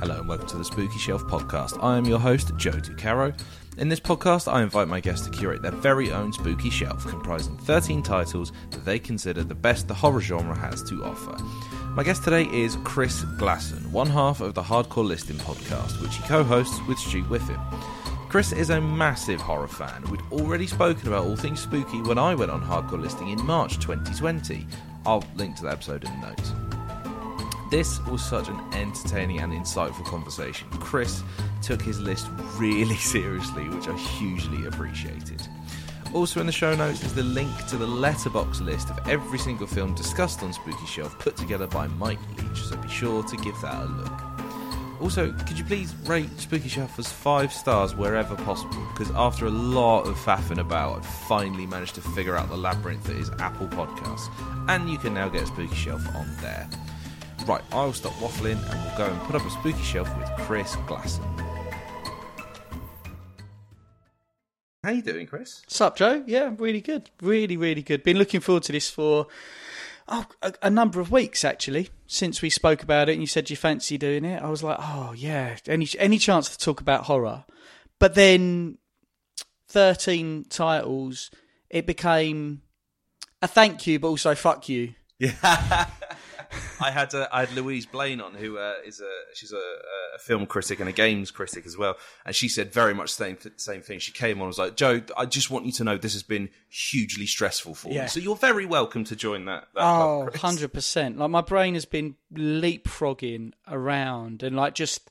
Hello and welcome to the Spooky Shelf podcast. I am your host, Joe Ducarreaux. In this podcast, I invite my guests to curate their very own spooky shelf, comprising 13 titles that they consider the best the horror genre has to offer. My guest today is Chris Glasson, one half of the Hardcore Listing podcast, which he co hosts with Stu Whiffen. Chris is a massive horror fan. We'd already spoken about all things spooky when I went on Hardcore Listing in March 2020. I'll link to that episode in the notes. This was such an entertaining and insightful conversation. Chris took his list really seriously, which I hugely appreciated. Also in the show notes is the link to the Letterboxd list of every single film discussed on Spooky Shelf put together by Mike Leach, so be sure to give that a look. Also, could you please rate Spooky Shelf as five stars wherever possible? Because after a lot of faffing about, I've finally managed to figure out the labyrinth that is Apple Podcasts, and you can now get Spooky Shelf on there. Right, I'll stop waffling and we'll go and put up a Spooky Shelf with Chris Glasson. How you doing, Chris? What's up, Joe? Yeah, really good. Really, really good. Been looking forward to this for oh, a, a, number of weeks actually since we spoke about it and you said you fancy doing it. I was like, oh yeah, any any chance to talk about horror? But then thirteen titles, it became a thank you, but also fuck you. Yeah. I had uh, I had Louise Blaine on, who uh, is a she's a, a, film critic and a games critic as well, and she said very much the same same thing. She came on and was like, "Joe, I just want you to know this has been hugely stressful for yeah. me. So you're very welcome to join that." that oh, 100 percent. Like my brain has been leapfrogging around and like just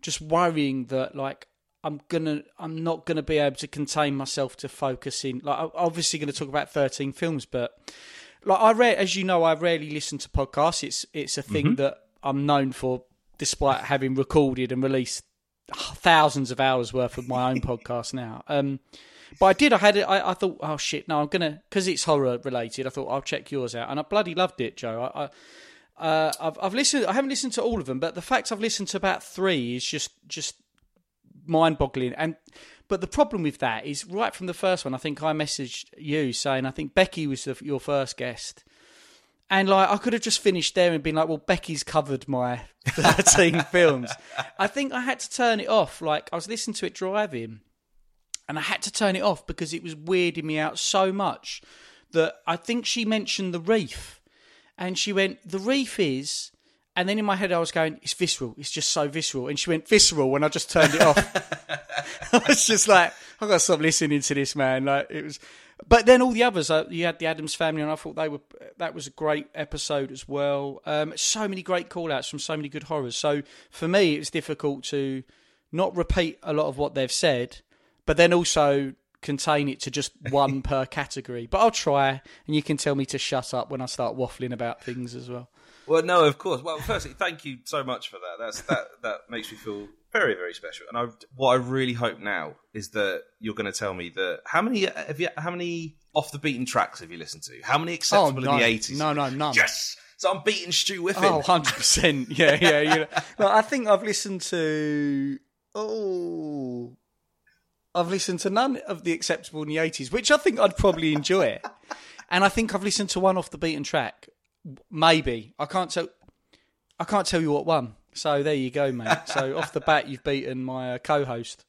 just worrying that like I'm gonna I'm not gonna be able to contain myself to focusing. Like I'm obviously going to talk about 13 films, but like I read, as you know, I rarely listen to podcasts. It's it's a thing mm-hmm. that I'm known for, despite having recorded and released thousands of hours worth of my own podcast now. Um, but I did. I had it. I, I thought, oh shit, no, I'm gonna because it's horror related. I thought I'll check yours out, and I bloody loved it, Joe. I, I uh, I've, I've listened. I haven't listened to all of them, but the fact I've listened to about three is just just mind boggling. And but the problem with that is right from the first one. I think I messaged you saying I think Becky was the, your first guest, and like I could have just finished there and been like, well, Becky's covered my thirteen films. I think I had to turn it off. Like I was listening to it driving, and I had to turn it off because it was weirding me out so much that I think she mentioned the reef, and she went, the reef is and then in my head, I was going, it's visceral. It's just so visceral. And she went, visceral, when I just turned it off. I was just like, I've got to stop listening to this, man. Like, it was. But then all the others, uh, you had the Adams family, and I thought they were that was a great episode as well. Um, so many great call outs from so many good horrors. So for me, it was difficult to not repeat a lot of what they've said, but then also contain it to just one per category. But I'll try, and you can tell me to shut up when I start waffling about things as well. Well, no, of course. Well, firstly, thank you so much for that. That's that that makes me feel very very special. And I, what I really hope now is that you're going to tell me that how many have you how many off the beaten tracks have you listened to? How many acceptable oh, in the eighties? No, no, none. Yes. So I'm beating Stu Whiffen. Oh, 100 percent. Yeah, yeah. yeah. no, I think I've listened to oh. I've listened to none of the acceptable in the 80s, which I think I'd probably enjoy. and I think I've listened to one off the beaten track, Maybe I can't tell. I can't tell you what one. So there you go, mate. So off the bat, you've beaten my uh, co-host.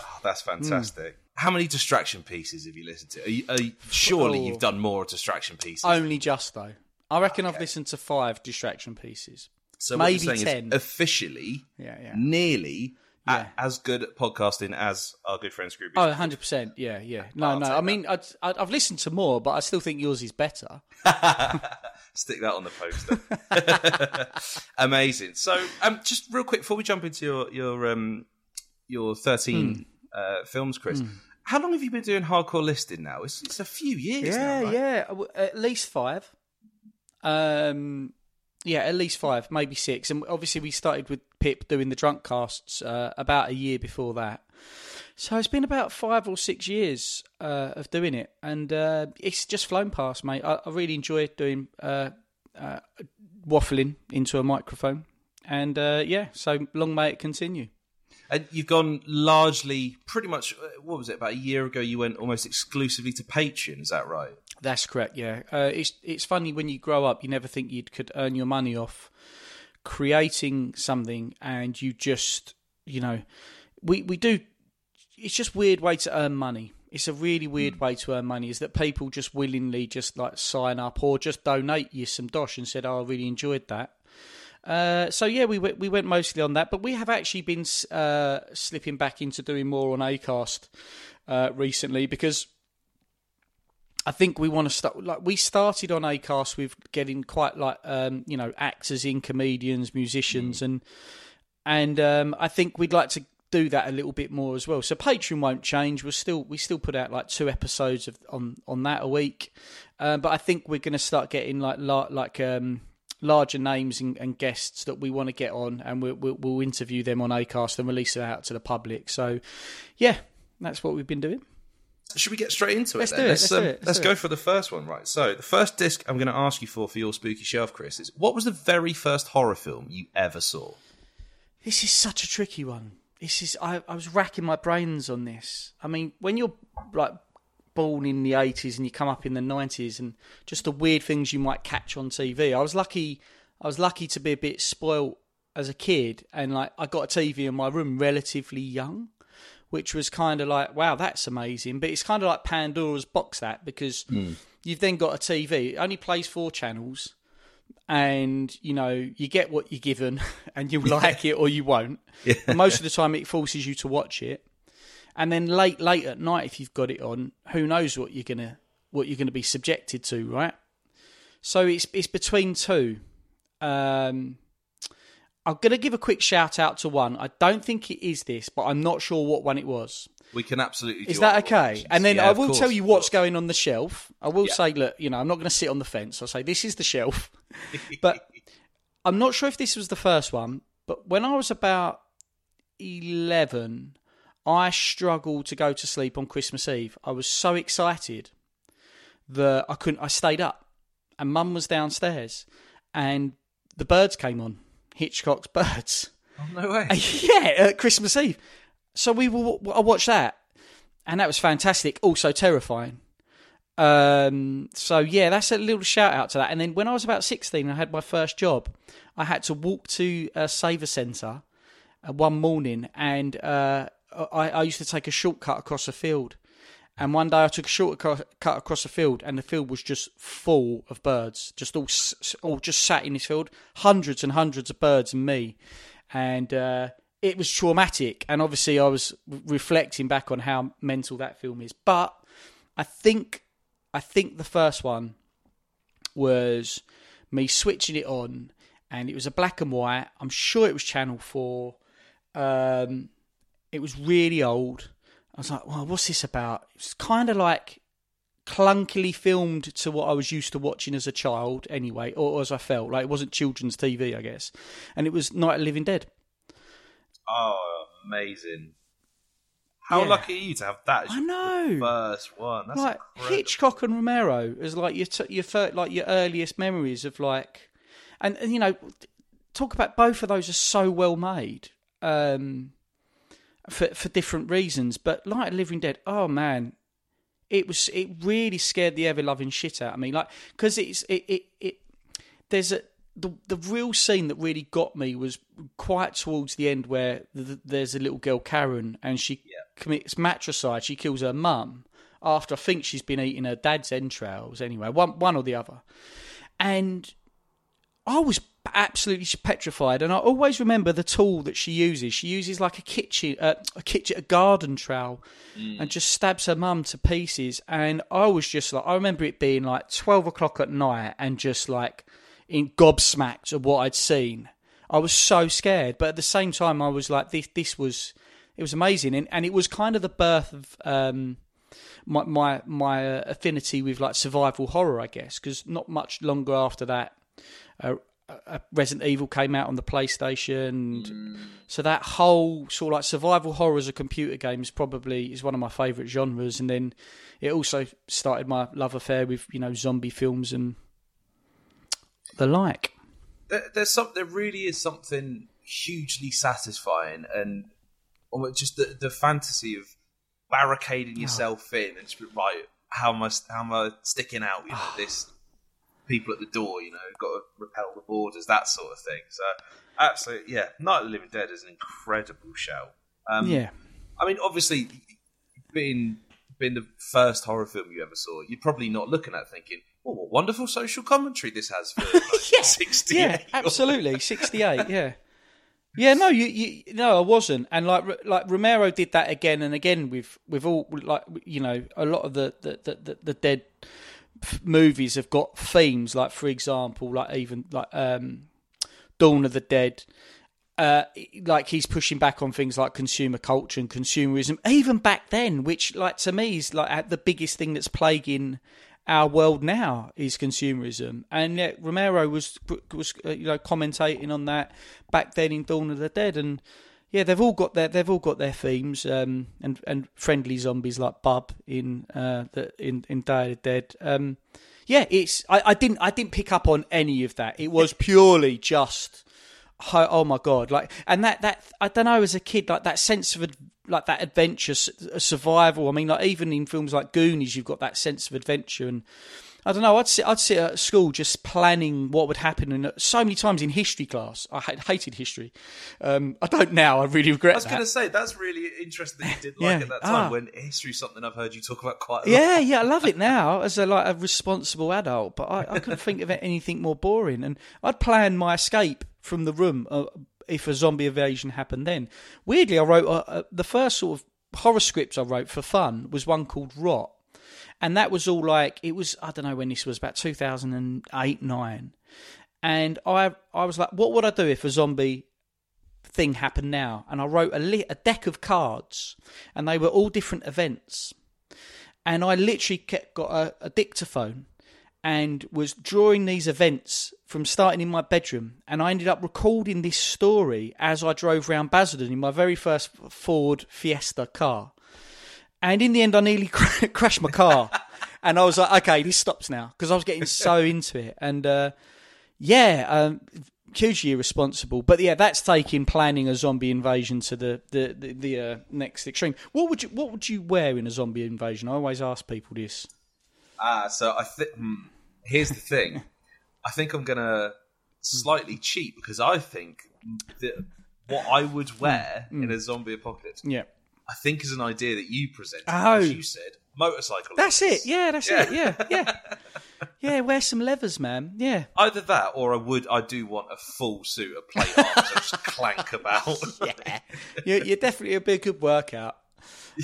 Oh, that's fantastic. Mm. How many distraction pieces have you listened to? Are you, are you, surely oh. you've done more distraction pieces. Only just though. I reckon okay. I've listened to five distraction pieces. So maybe ten. officially, yeah, yeah. nearly yeah. as good at podcasting as our good friend Scroobius. Oh, 100%. Yeah, yeah. No, I'll no. I mean, i have listened to more, but I still think yours is better. Stick that on the poster. Amazing. So, um, just real quick before we jump into your your um, your 13 mm. uh, films, Chris. Mm. How long have you been doing hardcore listing now? It's, it's a few years yeah, now, right? Yeah, At least five. Um, yeah, at least five, maybe six. And obviously, we started with Pip doing the drunk casts uh, about a year before that. So it's been about five or six years uh, of doing it, and uh, it's just flown past, mate. I, I really enjoy doing uh, uh, waffling into a microphone, and uh, yeah, so long may it continue. And you've gone largely, pretty much. What was it? About a year ago, you went almost exclusively to Patreon. Is that right? That's correct. Yeah, uh, it's it's funny when you grow up, you never think you could earn your money off creating something and you just you know we we do it's just weird way to earn money it's a really weird Hmm. way to earn money is that people just willingly just like sign up or just donate you some dosh and said oh i really enjoyed that uh, so yeah, we went, we went mostly on that, but we have actually been uh, slipping back into doing more on Acast uh, recently because I think we want to start. Like we started on Acast with getting quite like um, you know actors in, comedians, musicians, and and um, I think we'd like to do that a little bit more as well. So Patreon won't change. We're still we still put out like two episodes of on on that a week, um, but I think we're going to start getting like la- like um, larger names and, and guests that we want to get on, and we'll, we'll we'll interview them on Acast and release it out to the public. So yeah, that's what we've been doing. Should we get straight into it? Let's then? do it, let's do it, let's let's do go it. for the first one, right? So the first disc I'm going to ask you for for your spooky shelf, Chris, is what was the very first horror film you ever saw? This is such a tricky one. This is I, I was racking my brains on this. I mean, when you're like born in the eighties and you come up in the nineties and just the weird things you might catch on TV. I was lucky I was lucky to be a bit spoilt as a kid and like I got a TV in my room relatively young, which was kind of like, wow, that's amazing. But it's kind of like Pandora's box that because hmm. you've then got a TV. It only plays four channels and you know you get what you're given and you like it or you won't. And most of the time it forces you to watch it. And then late late at night if you've got it on who knows what you're gonna what you're gonna be subjected to right? So it's it's between two. Um i'm gonna give a quick shout out to one. I don't think it is this but i'm not sure what one it was We can absolutely. is do that okay? And then Yeah, I will course, tell you what's going on the shelf. I will Yeah. say, look, you know, I'm not going to sit on the fence. I'll say this is the shelf, but I'm not sure if this was the first one. But when I was about eleven, I struggled to go to sleep on Christmas Eve. I was so excited that I couldn't. I stayed up, and Mum was downstairs, and the birds came on. Hitchcock's Birds. Oh, no way. yeah, at Christmas Eve. So we will. I watched that, and that was fantastic. Also terrifying. Um, so yeah, that's a little shout out to that. And then when I was about sixteen, I had my first job. I had to walk to a Savacentre uh, one morning, and uh, I, I used to take a shortcut across a field. And one day I took a shortcut across a field, and the field was just full of birds, just all all just sat in this field, hundreds and hundreds of birds and me, and uh, it was traumatic. And obviously, I was reflecting back on how mental that film is. But I think I think the first one was me switching it on, and it was a black and white. I'm sure it was Channel Four. Um, it was really old. I was like, well, what's this about? It was kind of like clunkily filmed to what I was used to watching as a child, anyway, or as I felt. Like it wasn't children's TV, I guess. And it was Night of Living Dead. Oh, amazing! How Yeah. lucky are you to have that as I your know. first one? That's like incredible. Hitchcock and Romero is like your t- your fir- like your earliest memories of like, and, and you know, talk about both of those are so well made, um, for for different reasons. But like Living Dead, oh man, it was it really scared the ever loving shit out of me. Like because it's it it it there's a the the real scene that really got me was quite towards the end where th there's a little girl Karen and she commits matricide. She kills her mum after I think she's been eating her dad's entrails. Anyway, one one or the other, and I was absolutely petrified. And I always remember the tool that she uses. She uses like a kitchen, uh, a kitchen, a garden trowel, and just stabs her mum to pieces. And I was just like, I remember it being like twelve o'clock at night, and just like in gobsmacked of what I'd seen. I was so scared, but at the same time, I was like, this, this was, it was amazing, and and it was kind of the birth of. Um, my my my uh, affinity with like survival horror, I guess, because not much longer after that, uh, uh, Resident Evil came out on the PlayStation. And So that whole sort of like survival horror as a computer game is probably is one of my favourite genres. And then it also started my love affair with you know zombie films and the like. there, there's some there really is something hugely satisfying and almost just the, the fantasy of barricading yourself in and just be right how am I how am I sticking out you know this people at the door. You know, got to repel the boarders, that sort of thing. So, absolutely, yeah. Night of the Living Dead is an incredible show. Um, yeah. I mean, obviously, being being the first horror film you ever saw, you're probably not looking at thinking, "Oh, what wonderful social commentary this has for yeah, 1968." yeah, absolutely, sixty-eight. Yeah, yeah. No, you, you, no, I wasn't. And like, like Romero did that again and again with with all like you know a lot of the the the, the, the dead movies have got themes. Like for example, like even like um, Dawn of the Dead. Uh, like he's pushing back on things like consumer culture and consumerism, even back then, which, like to me, is like the biggest thing that's plaguing our world now is consumerism. And yet Romero was was uh, you know commentating on that back then in Dawn of the Dead, and yeah, they've all got their they've all got their themes, um, and and friendly zombies like Bub in uh, the in in Day of the Dead. Um, yeah, it's I, I didn't I didn't pick up on any of that. It was purely just oh, oh my god like and that that i don't know as a kid like that sense of like that adventure survival i mean like even in films like goonies you've got that sense of adventure and I don't know. I'd sit. I'd sit at school just planning what would happen, and so many times in history class, I hated history. Um, I don't now. I really regret. It. I was going to say that's really interesting that you did like Yeah. at that time Ah. when history's something I've heard you talk about quite a lot. Yeah, yeah, I love it now as a like a responsible adult. But I, I couldn't think of anything more boring. And I'd plan my escape from the room uh, if a zombie invasion happened. Then, weirdly, I wrote uh, uh, the first sort of horror scripts I wrote for fun was one called Rot, and that was all like it was. I don't know when this was about two thousand and eight nine, and I I was like, what would I do if a zombie thing happened now? And I wrote a li- a deck of cards, and they were all different events and I literally kept, got a, a dictaphone and was drawing these events from starting in my bedroom. And I ended up recording this story as I drove around Basildon in my very first Ford Fiesta car. And in the end, I nearly cr- crashed my car. and I was like, okay, this stops now because I was getting so into it. And uh, yeah, um, hugely irresponsible. But yeah, that's taking planning a zombie invasion to the the the, the uh, next extreme. What would you What would you wear in a zombie invasion? I always ask people this. Ah, so I think hmm, here's the thing. I think I'm gonna hmm. slightly cheat because I think that what I would hmm. wear in hmm. a zombie apocalypse, Yeah, I think, is an idea that you presented. Oh. as you said motorcycle. that's leathers. it. Yeah, that's Yeah. it. Yeah, yeah, yeah. Wear some leathers, man. Yeah. Either that, or I would. I do want a full suit of plate arms that just clank about. yeah, you're, you're definitely a big good workout.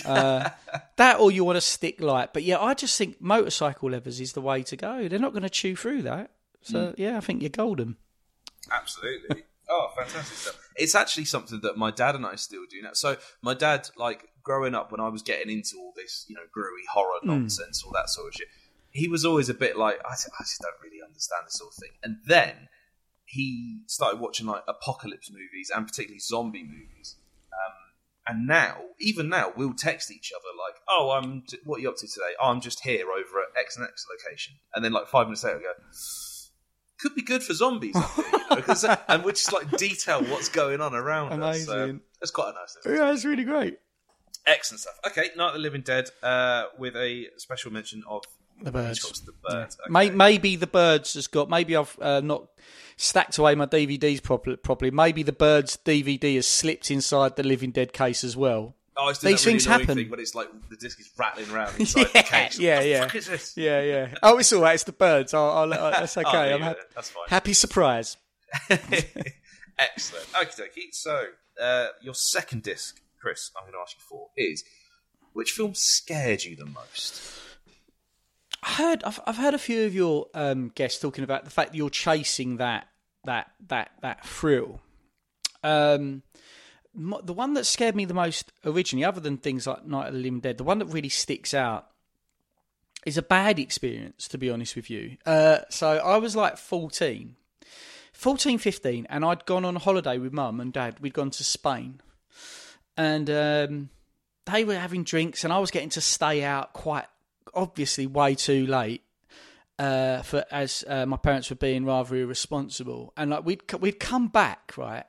Uh, that or you want to stick light, but yeah, I just think motorcycle levers is the way to go. They're not going to chew through that, so yeah, I think you're golden. Absolutely. Oh, fantastic stuff. It's actually something that my dad and I still do now. So my dad, like growing up when I was getting into all this, you know, groovy horror nonsense, all that sort of shit, he was always a bit like, I, I just don't really understand this sort of thing. And then he started watching like apocalypse movies and particularly zombie movies. Um, and now, even now, we'll text each other like, "Oh, I'm. What are you up to today? Oh, I'm just here over at X and X location." And then like five minutes later, we go, "Could be good for zombies." I think, you know, 'cause- and we just like detail what's going on around us. So that's quite a nice thing. Yeah, it's really great. Excellent stuff. Okay, Night of the Living Dead, uh, with a special mention of The birds. The Birds. Okay. Maybe the birds has got. Maybe I've uh, not stacked away my DVDs properly. properly. Maybe the birds DVD has slipped inside the Living Dead case as well. Oh, it's These really things happen. Thing when it's like the disc is rattling around inside the Yeah, case. yeah, the yeah. fuck is this? Yeah, yeah. Oh, it's all right. It's the birds. I'll, I'll, uh, that's okay. Oh, there I'm you hap- That's fine. happy surprise. Excellent. Okie dokie. So, uh, your second disc, Chris, I'm going to ask you for is which film scared you the most? I heard. I've, I've heard a few of your um, guests talking about the fact that you're chasing that that that that thrill. Um, the one that scared me the most originally, other than things like Night of the Living Dead, the one that really sticks out is a bad experience, to be honest with you. Uh, so I was like 14, 14, 15, and I'd gone on holiday with mum and dad. We'd gone to Spain. And um, they were having drinks, and I was getting to stay out quite obviously way too late. Uh, for as uh, my parents were being rather irresponsible, and like we'd we'd come back right,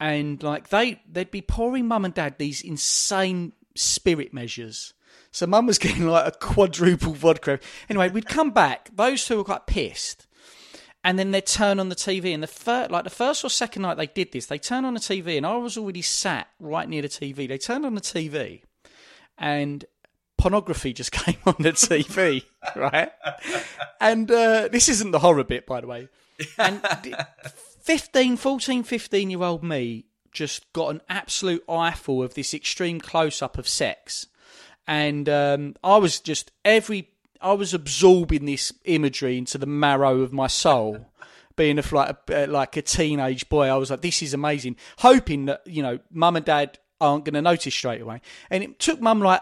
and like they they'd be pouring mum and dad these insane spirit measures, So mum was getting like a quadruple vodka. Anyway, we'd come back. Those two were quite pissed. And then they'd turn on the TV. And the first, like the first or second night they did this, they turned on the TV, and I was already sat right near the TV. They turned on the TV, and pornography just came on the TV, right? And uh, this isn't the horror bit, by the way. And 15, 14, 15 year old me just got an absolute eyeful of this extreme close up of sex. And um, I was just every, I was absorbing this imagery into the marrow of my soul. Being a, like, a, like a teenage boy, I was like, this is amazing. Hoping that, you know, mum and dad aren't going to notice straight away. And it took mum like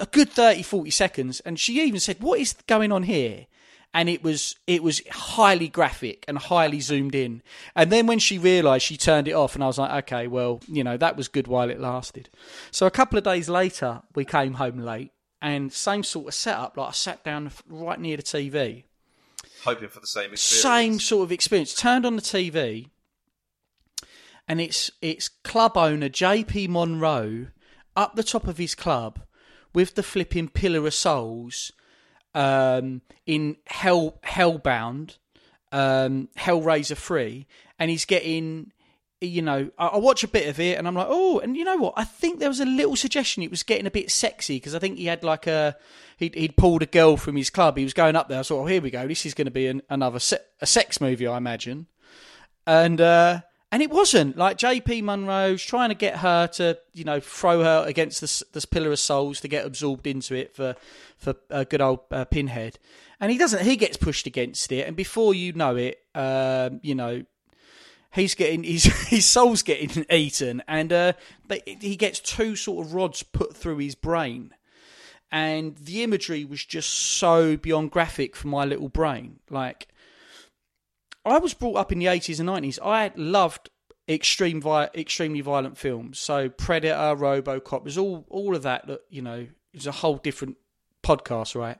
a good 30, 40 seconds. And she even said, what is going on here? and it was it was highly graphic and highly zoomed in. And then when she realised, she turned it off, and I was like, okay, well, you know, that was good while it lasted. So a couple of days later, we came home late, and same sort of setup. Like I sat down right near the TV, hoping for the same experience. Same sort of experience. Turned on the TV, and it's it's club owner JP Monroe up the top of his club with the flipping pillar of souls um, in Hell Hellbound, um, Hellraiser three, and he's getting. You know, I, I watch a bit of it and I'm like, oh, and you know what? I think there was a little suggestion it was getting a bit sexy because I think he had like a he'd, he'd pulled a girl from his club. He was going up there. I thought, oh, here we go. This is going to be an, another se- a sex movie, I imagine. And uh, and it wasn't like JP Monroe's trying to get her to you know throw her against this this pillar of souls to get absorbed into it for for a good old uh, Pinhead, and he doesn't. He gets pushed against it, and before you know it, um, you know. He's getting his his soul's getting eaten, and uh, they, he gets two sort of rods put through his brain, and the imagery was just so beyond graphic for my little brain. Like I was brought up in the 80s and 90s. I loved extreme extremely violent films. So Predator, RoboCop, was all all of that that, you know, is a whole different podcast, right?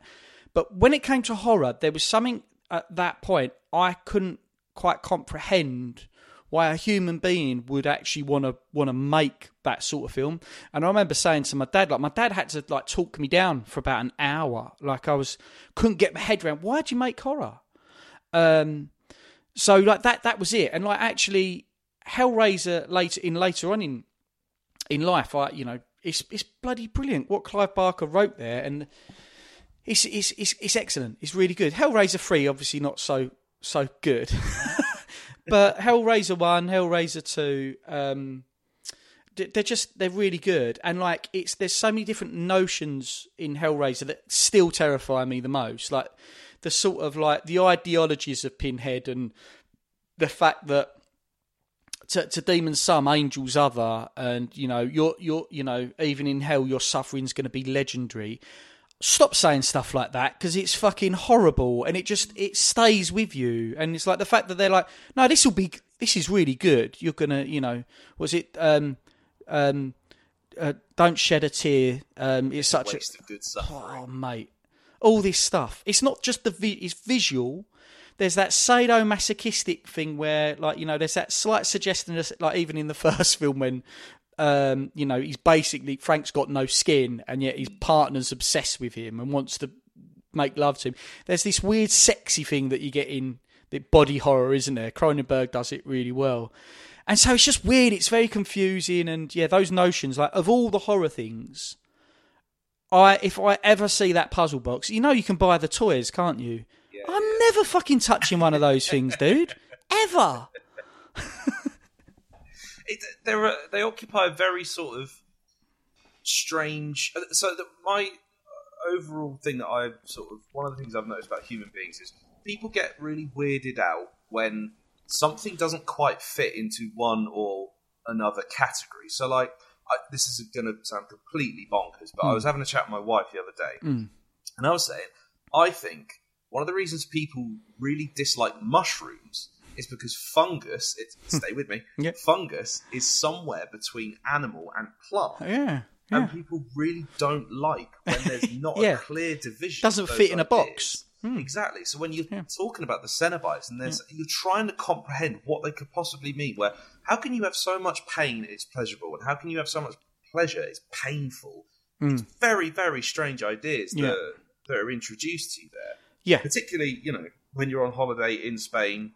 But when it came to horror, there was something at that point I couldn't quite comprehend why a human being would actually want to want to make that sort of film. And I remember saying to my dad, like my dad had to like talk me down for about an hour. Like I was couldn't get my head around why'd you make horror? Um, so like that that was it. And like actually Hellraiser later in later on in in life, I you know, it's it's bloody brilliant what Clive Barker wrote there and it's it's it's, it's excellent. It's really good. Hellraiser 3 obviously not so so good. but Hellraiser 1, Hellraiser 2 um they're just they're really good and like it's there's so many different notions in Hellraiser that still terrify me the most like the sort of like the ideologies of Pinhead and the fact that to, to demons some, angels other, and you know you're you're you know even in hell your suffering's going to be legendary. Stop saying stuff like that because it's fucking horrible and it just it stays with you. And it's like the fact that they're like, no, this will be this is really good. You're gonna you know was it um um uh, don't shed a tear. Um, it's such a, a. Oh, mate, all this stuff. It's not just the vi- it's visual. There's that sadomasochistic thing where, like, you know, there's that slight suggestion, like, even in the first film when, um, you know, he's basically Frank's got no skin, and yet his partner's obsessed with him and wants to make love to him. There's this weird, sexy thing that you get in the body horror, isn't there? Cronenberg does it really well. And so it's just weird. It's very confusing, and yeah, those notions, like of all the horror things, I if I ever see that puzzle box, you know you can buy the toys, can't you? Yeah, I'm yeah. never fucking touching one of those things, dude. Ever. it, they're they occupy a very sort of strange. Uh, so the, my overall thing that I've sort of one of the things I've noticed about human beings is people get really weirded out when something doesn't quite fit into one or another category. So like I, this is going to sound completely bonkers, but mm. I was having a chat with my wife the other day, mm. and I was saying, I think one of the reasons people really dislike mushrooms is because fungus. It, stay with me. Yeah. Fungus is somewhere between animal and plant. Yeah. Yeah. And people really don't like when there's not yeah. a clear division. Doesn't fit in ideas. a box. Hmm. Exactly. So when you're yeah. talking about the Cenobites and there's, you're trying to comprehend what they could possibly mean, where how can you have so much pain it's pleasurable, and how can you have so much pleasure it's painful? Hmm. It's very, very strange ideas Yeah. that, that are introduced to you there. Yeah, Particularly, you know, when you're on holiday in Spain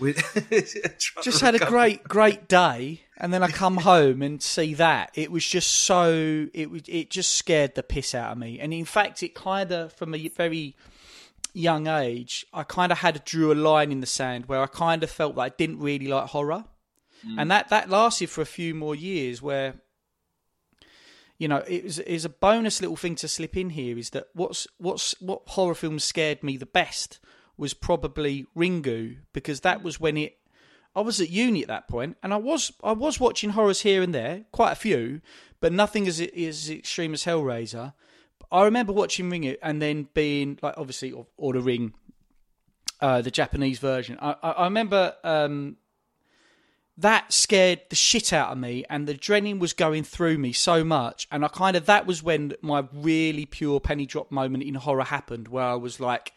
with just had a great great day and then i come home and see that it was just so it was it just scared the piss out of me and in fact it kind of from a very young age i kind of had drew a line in the sand where i kind of felt like i didn't really like horror and that that lasted for a few more years where you know it was is a bonus little thing to slip in here is that what's what's what horror films scared me the best was probably Ringu because that was when it I was at uni at that point and I was I was watching horrors here and there quite a few but nothing as as extreme as Hellraiser. I remember watching Ringu and then being like obviously or, or the Ring uh, the Japanese version. I, I, I remember um, that scared the shit out of me and the adrenaline was going through me so much. And i kind of that was when my really pure penny drop moment in horror happened where i was like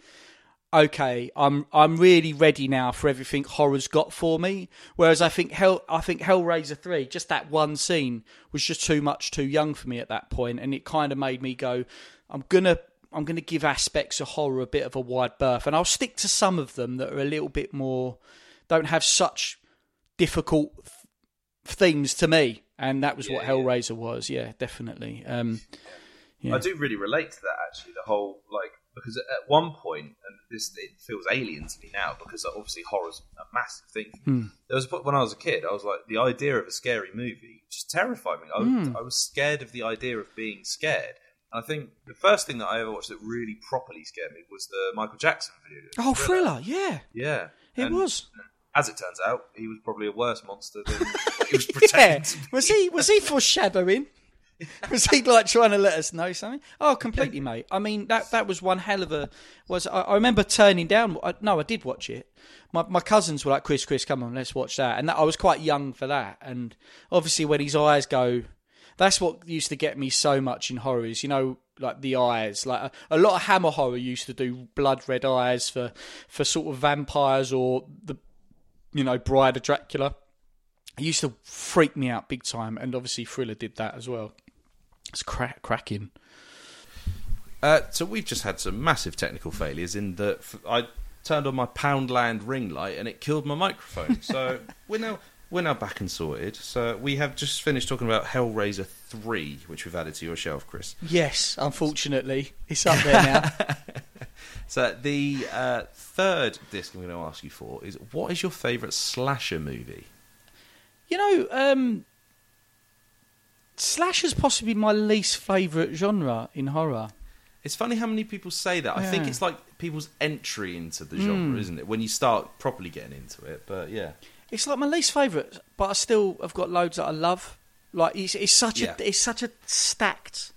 okay i'm i'm really ready now for everything horror's got for me. Whereas i think hell i think hellraiser 3 just that one scene was just too much too young for me at that point. And it kind of made me go i'm gonna i'm gonna give aspects of horror a bit of a wide berth. And i'll stick to some of them that are a little bit more don't have such difficult th- themes to me, and that was what Yeah, yeah. Hellraiser was. Yeah, definitely. Um, Yeah. I do really relate to that actually. The whole like because at one point, and this it feels alien to me now because obviously horror's a massive thing. Hmm. There was a point when I was a kid, I was like the idea of a scary movie just terrified me. I, was I was scared of the idea of being scared. And I think the first thing that I ever watched that really properly scared me was the Michael Jackson video. oh, Thriller. Yeah, Yeah, it And was. As it turns out, he was probably a worse monster than he was Yeah, pretending be. was he? Was he foreshadowing? Was he like trying to let us know something? Oh, completely, mate. I mean, that that was one hell of a. Was I, I remember turning down? I, no, I did watch it. My my cousins were like, "Chris, Chris, come on, let's watch that." And that, I was quite young for that. And obviously, when his eyes go, that's what used to get me so much in horrors. You know, like the eyes. Like a, a lot of Hammer horror used to do blood red eyes for for sort of vampires or the you know Bride of Dracula. It used to freak me out big time, and obviously Thriller did that as well. It's crack cracking. Uh, so we've just had some massive technical failures in that I turned on my Poundland ring light and it killed my microphone. So we're now we're now back and sorted. So we have just finished talking about Hellraiser three, which we've added to your shelf, Chris. Yes, unfortunately, it's up there now. So the uh, third disc I'm going to ask you for is what is your favourite slasher movie? you know, um, slasher's possibly my least favourite genre in horror. It's funny how many people say that. I think it's like people's entry into the genre, isn't it? When you start properly getting into it. But yeah. It's like my least favourite, but I still have got loads that I love. Like it's, it's such Yeah. a it's such a stacked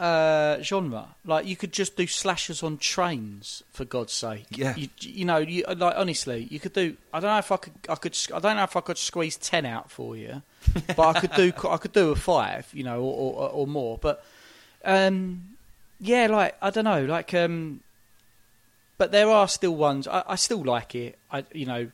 uh, genre. Like you could just do slashers on trains for God's sake. Yeah. you, you know, you, like honestly, you could do. I don't know if I could. I could. I don't know if I could squeeze ten out for you, but I could do. I could do a five, you know, or or, or more. But um, yeah, like I don't know, like um, but there are still ones I, I still like it. I you know.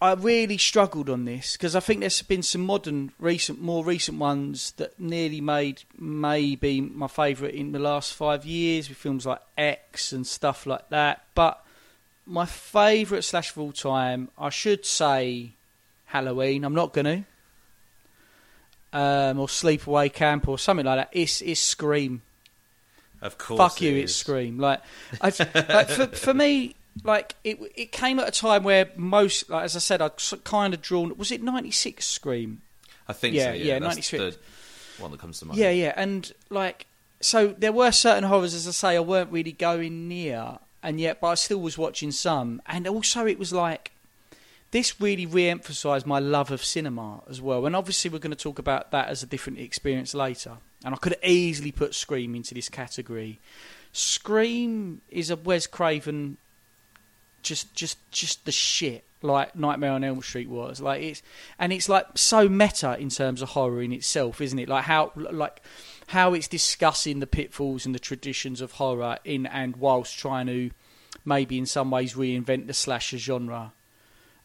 I really struggled on this because I think there's been some modern, recent, more recent ones that nearly made maybe my favourite in the last five years with films like X and stuff like that. But my favourite slash of all time, I should say Halloween. I'm not going to. Um, or Sleepaway Camp or something like that. It's, it's Scream. Of course. Fuck you, it it's. Scream. Like, I, like for for me, like it it came at a time where most, like as I said, I'd kind of drawn. Was it '96 Scream? I think Yeah, so. Yeah, yeah, 96. one that comes to mind. Yeah, yeah, and like so there were certain horrors, as I say, I weren't really going near, and yet, but I still was watching some, and also it was like. This really re-emphasised my love of cinema as well, and obviously we're going to talk about that as a different experience later. And I could easily put Scream into this category. Scream is a Wes Craven, just just just the shit like Nightmare on Elm Street was. Like it's and it's like so meta in terms of horror in itself, isn't it? Like how like how it's discussing the pitfalls and the traditions of horror in and whilst trying to maybe in some ways reinvent the slasher genre.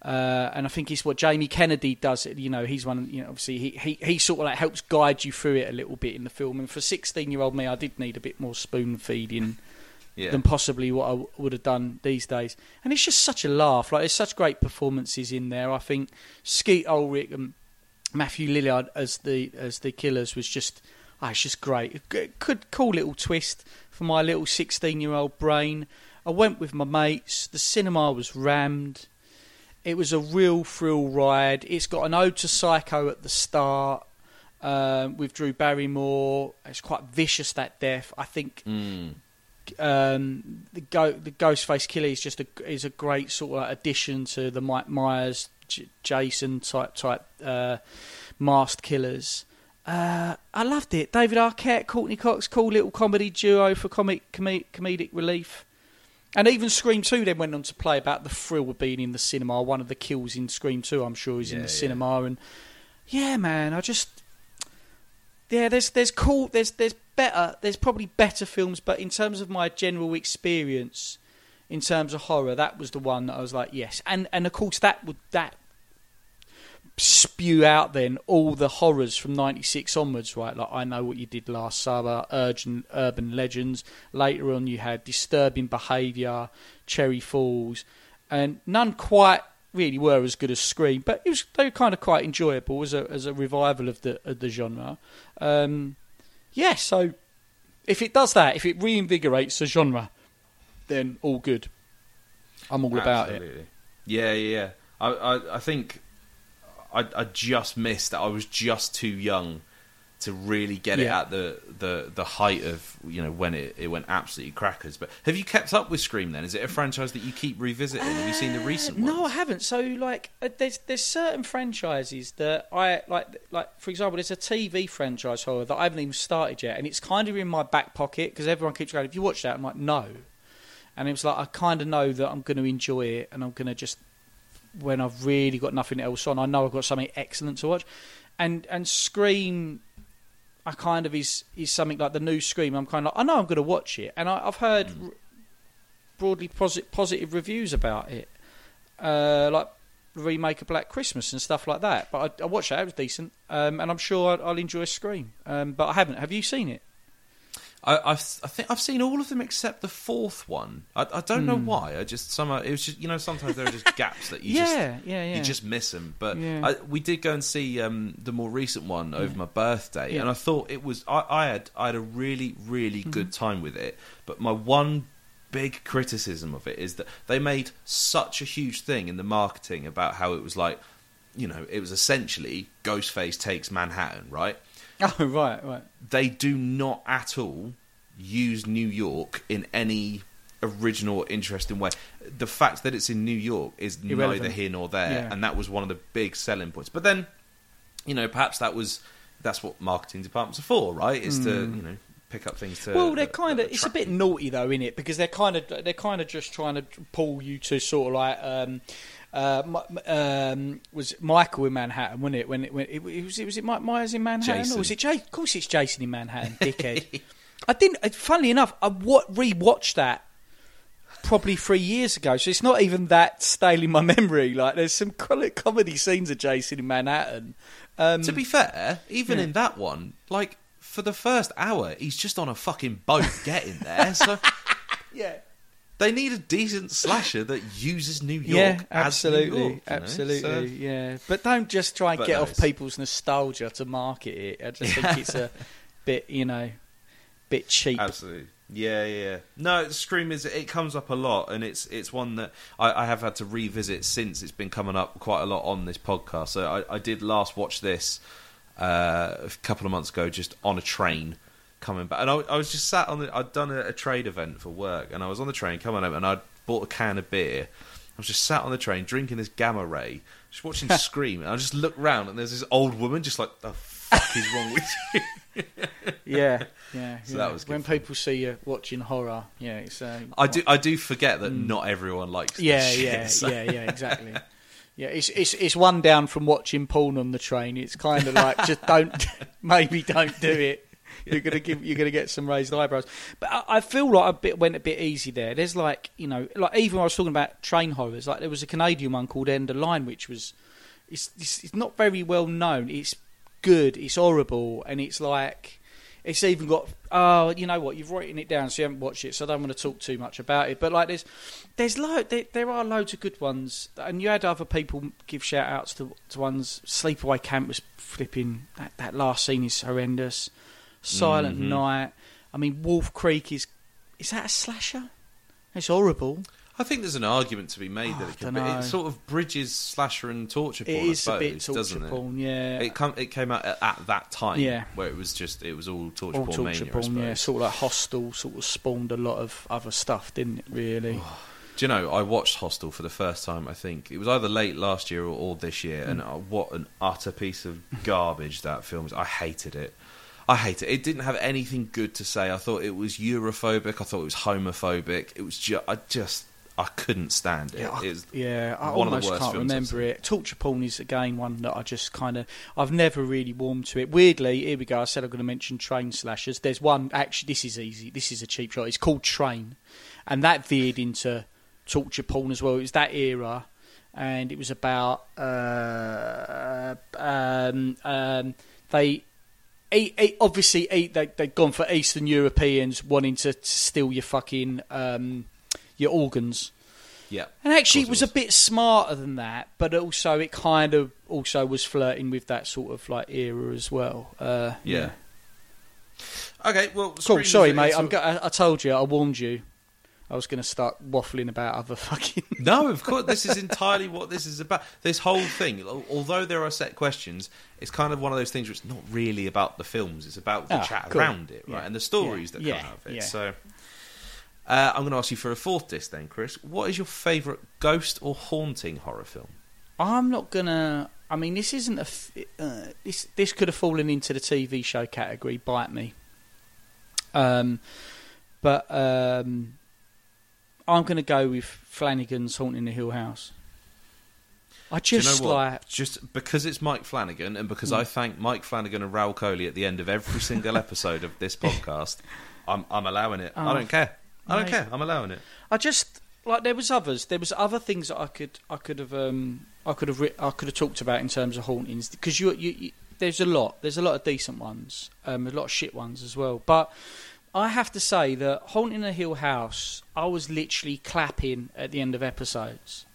Uh, and I think it's what Jamie Kennedy does. You know, he's one. You know, obviously he, he he sort of like helps guide you through it a little bit in the film. And for sixteen year old me, I did need a bit more spoon feeding Yeah. than possibly what I w- would have done these days. And it's just such a laugh. Like there's such great performances in there. I think Skeet Ulrich and Matthew Lillard as the as the killers was just oh, it's just great. Good cool little twist for my little 16 year old brain. I went with my mates. The cinema was rammed. It was a real thrill ride. It's got an ode to Psycho at the start um, with Drew Barrymore. It's quite vicious that death. I think Mm. Um, the go the Ghostface Killer is just a is a great sort of addition to the Mike Myers, J- Jason type type uh, masked killers. Uh, I loved it. David Arquette, Courteney Cox, cool little comedy duo for comic com- comedic relief. And even Scream 2 then went on to play about the thrill of being in the cinema. One of the kills in Scream 2, I'm sure, is in the yeah. cinema. And yeah, man, I just yeah, there's there's cool, there's there's better, there's probably better films, but in terms of my general experience, in terms of horror, that was the one that I was like, yes, and and of course that would that spew out then all the horrors from '96 onwards, right? Like I know what you did last summer, urgent urban legends. Later on, you had disturbing behaviour, Cherry Falls, and none quite really were as good as Scream, but it was they were kind of quite enjoyable as a as a revival of the of the genre. Um, yeah, so if it does that, if it reinvigorates the genre, then all good. I'm all about it. Absolutely. Yeah, yeah. yeah. I, I, I think I, I just missed that. I was just too young to really get it at the, the, the height of you know when it, it went absolutely crackers. But have you kept up with Scream? Then is it a franchise that you keep revisiting? have you seen the recent Uh, ones? No, I haven't. So like, uh, there's there's certain franchises that I like. Like for example, there's a TV franchise horror that I haven't even started yet, and it's kind of in my back pocket because everyone keeps going, "Have you watched that?" I'm like, "No," and it was like I kind of know that I'm going to enjoy it, and I'm going to just when I've really got nothing else on, I know I've got something excellent to watch, and and Scream. I kind of is is something like the new Scream. I'm kind of like, I know I'm going to watch it, and I, I've heard Mm. r- broadly posi- positive reviews about it uh, like remake of Black Christmas and stuff like that. But I, I watched that; it was decent, um, and I'm sure I'll, I'll enjoy Scream. Um, but I haven't. Have you seen it? I, I've, I think I've seen all of them except the fourth one. I, I don't know Hmm. why. I just somehow it was just you know sometimes there are just gaps that you yeah, just yeah, yeah. you just miss them. But Yeah. I, we did go and see um, the more recent one over my birthday, Yeah. and I thought it was. I, I had I had a really really Mm-hmm. good time with it. But my one big criticism of it is that they made such a huge thing in the marketing about how it was like, you know, it was essentially Ghostface takes Manhattan, right? Oh right, right. They do not at all use New York in any original or interesting way. The fact that it's in New York is Irrelevant. neither here nor there, Yeah. and that was one of the big selling points. But then, you know, perhaps that was that's what marketing departments are for, right? Is to you know pick up things to. Hmm. well, they're kind of. It's a bit naughty though, isn't it? Because they're kind of they're kind of just trying to pull you to sort of like. Um, uh, um, was Michael in Manhattan, wasn't it? When it, when it, was, it was it Mike Myers in Manhattan, Jason. or was it Jay? Of course, it's Jason in Manhattan, dickhead. I didn't. uh, Funnily enough, I wa- rewatched that probably three years ago, so it's not even that stale in my memory. Like, there's some co- comedy scenes of Jason in Manhattan. Um, To be fair, even Yeah. in that one, like for the first hour, he's just on a fucking boat getting there. so yeah, they need a decent slasher that uses New York. yeah, absolutely, York, you know? absolutely, So- yeah. But don't just try and get no, off it's- people's nostalgia to market it. I just think it's a bit, you know, bit cheap. Absolutely. Yeah, yeah. yeah. No, Scream is it comes up a lot, and it's it's one that I, I have had to revisit since it's been coming up quite a lot on this podcast. So I, I did last watch this uh, a couple of months ago, just on a train coming back, and I, I was just sat on the. I'd done a, a trade event for work, and I was on the train coming home, and I'd bought a can of beer. I was just sat on the train drinking this gamma ray, just watching Scream, and I just looked round, and there's this old woman just like, "The fuck is wrong with you?" yeah, yeah. So yeah. that was when fun. people see you watching horror. Yeah, it's. Uh, I do. I do forget that not everyone likes. this Yeah, shit, yeah, so- yeah, yeah, exactly. Yeah, it's it's it's one down from watching porn on the train. It's kind of like just don't, maybe don't do it. You're gonna give you're gonna get some raised eyebrows. But I, I feel like I bit, went a bit easy there. There's like you know, like even when I was talking about train horrors, like there was a Canadian one called End of Line, which was it's, it's not very well known. It's good, it's horrible, and it's like it's even got oh you know what you've written it down so you haven't watched it so I don't want to talk too much about it but like there's there's lo- there, there are loads of good ones and you had other people give shout outs to, to ones Sleepaway Camp was flipping that, that last scene is horrendous Silent Mhm. Night I mean Wolf Creek is is that a slasher it's horrible I think there's an argument to be made Oh, that it can, it sort of bridges slasher and torture porn. it is a bit suppose, doesn't torture it? porn yeah It come it came out at, at that time, Yeah. where it was just it was all torture all porn torture mania. Porn yeah sort of like Hostel sort of spawned a lot of other stuff didn't it really Do you know? I watched Hostel for the first time. I think it was either late last year or, or this year, and uh, what an utter piece of garbage that film is. I hated it. I hate it. It didn't have anything good to say. I thought it was Europhobic. I thought it was homophobic. It was just, I just, I couldn't stand it. Yeah, I, It was yeah, I one of the almost worst can't remember it. Torture porn is again one that I just kind of I've never really warmed to it. Weirdly, here we go. I said I'm going to mention train slashers. There's one actually. This is easy. This is a cheap shot. It's called Train, and that veered into torture porn as well. It was that era, and it was about uh, um, um, they. E- e- Obviously, e- they, they'd gone for Eastern Europeans wanting to steal your fucking um, your organs. yeah. And actually, Of it was, a bit smarter than that, but also it kind of also was flirting with that sort of like era as well. Uh, Yeah. Okay, well, Cool. Sorry, mate. I'm a- go- I told you. I warned you. I was going to start waffling about other fucking. No, of course. This is entirely what this is about. This whole thing, although there are set questions, it's kind of one of those things where it's not really about the films. It's about the Ah, chat cool. around it, right, Yeah. and the stories Yeah. that Yeah. come out of it. So, uh, I'm going to ask you for a fourth disc then, Chris. What is your favourite ghost or haunting horror film? I'm not gonna. I mean, this isn't a. f- Uh, this this could have fallen into the TV show category. Bite me. Um, but um, I'm gonna go with Flanagan's Haunting the Hill House. I Do you know just like. Just because it's Mike Flanagan, and because Mm. I thank Mike Flanagan and Raoul Coley at the end of every single episode of this podcast, I'm, I'm allowing it. I Oh, don't care. I don't mate. care. I'm allowing it. I just like there was others. There was other things that I could I could have um I could have I could have talked about in terms of hauntings because you, you you there's a lot there's a lot of decent ones um a lot of shit ones as well. But I have to say that haunting a Hill House I was literally clapping at the end of episodes.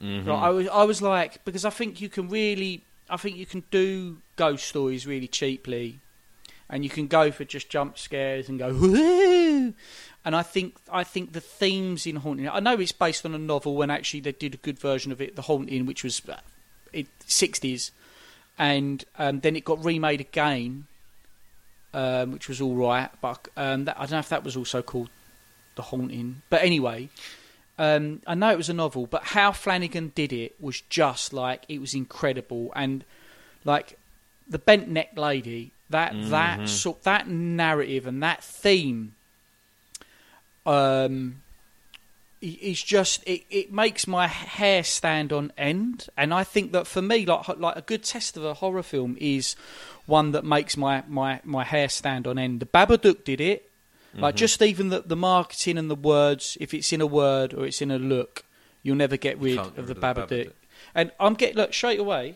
Mhm. Like, I was I was like because I think you can really I think you can do ghost stories really cheaply, and you can go for just jump scares and go woo. And I think I think the themes in haunting. I know it's based on a novel, and actually they did a good version of it, The Haunting, which was uh, it sixties, and um, then it got remade again, um, which was all right. But um, that, I don't know if that was also called The Haunting. But anyway, um, I know it was a novel, but how Flanagan did it was just like it was incredible, and like the bent neck lady, that Mhm. that sort that narrative and that theme, um, i- is just it, it makes my hair stand on end, and I think that for me, like like a good test of a horror film is one that makes my my my hair stand on end. The Babadook did it. Mm-hmm. Like just even the, the marketing and the words, if it's in a word or it's in a look, you'll never get rid get of the of Babadook. Babadook. And I'm getting look straight away.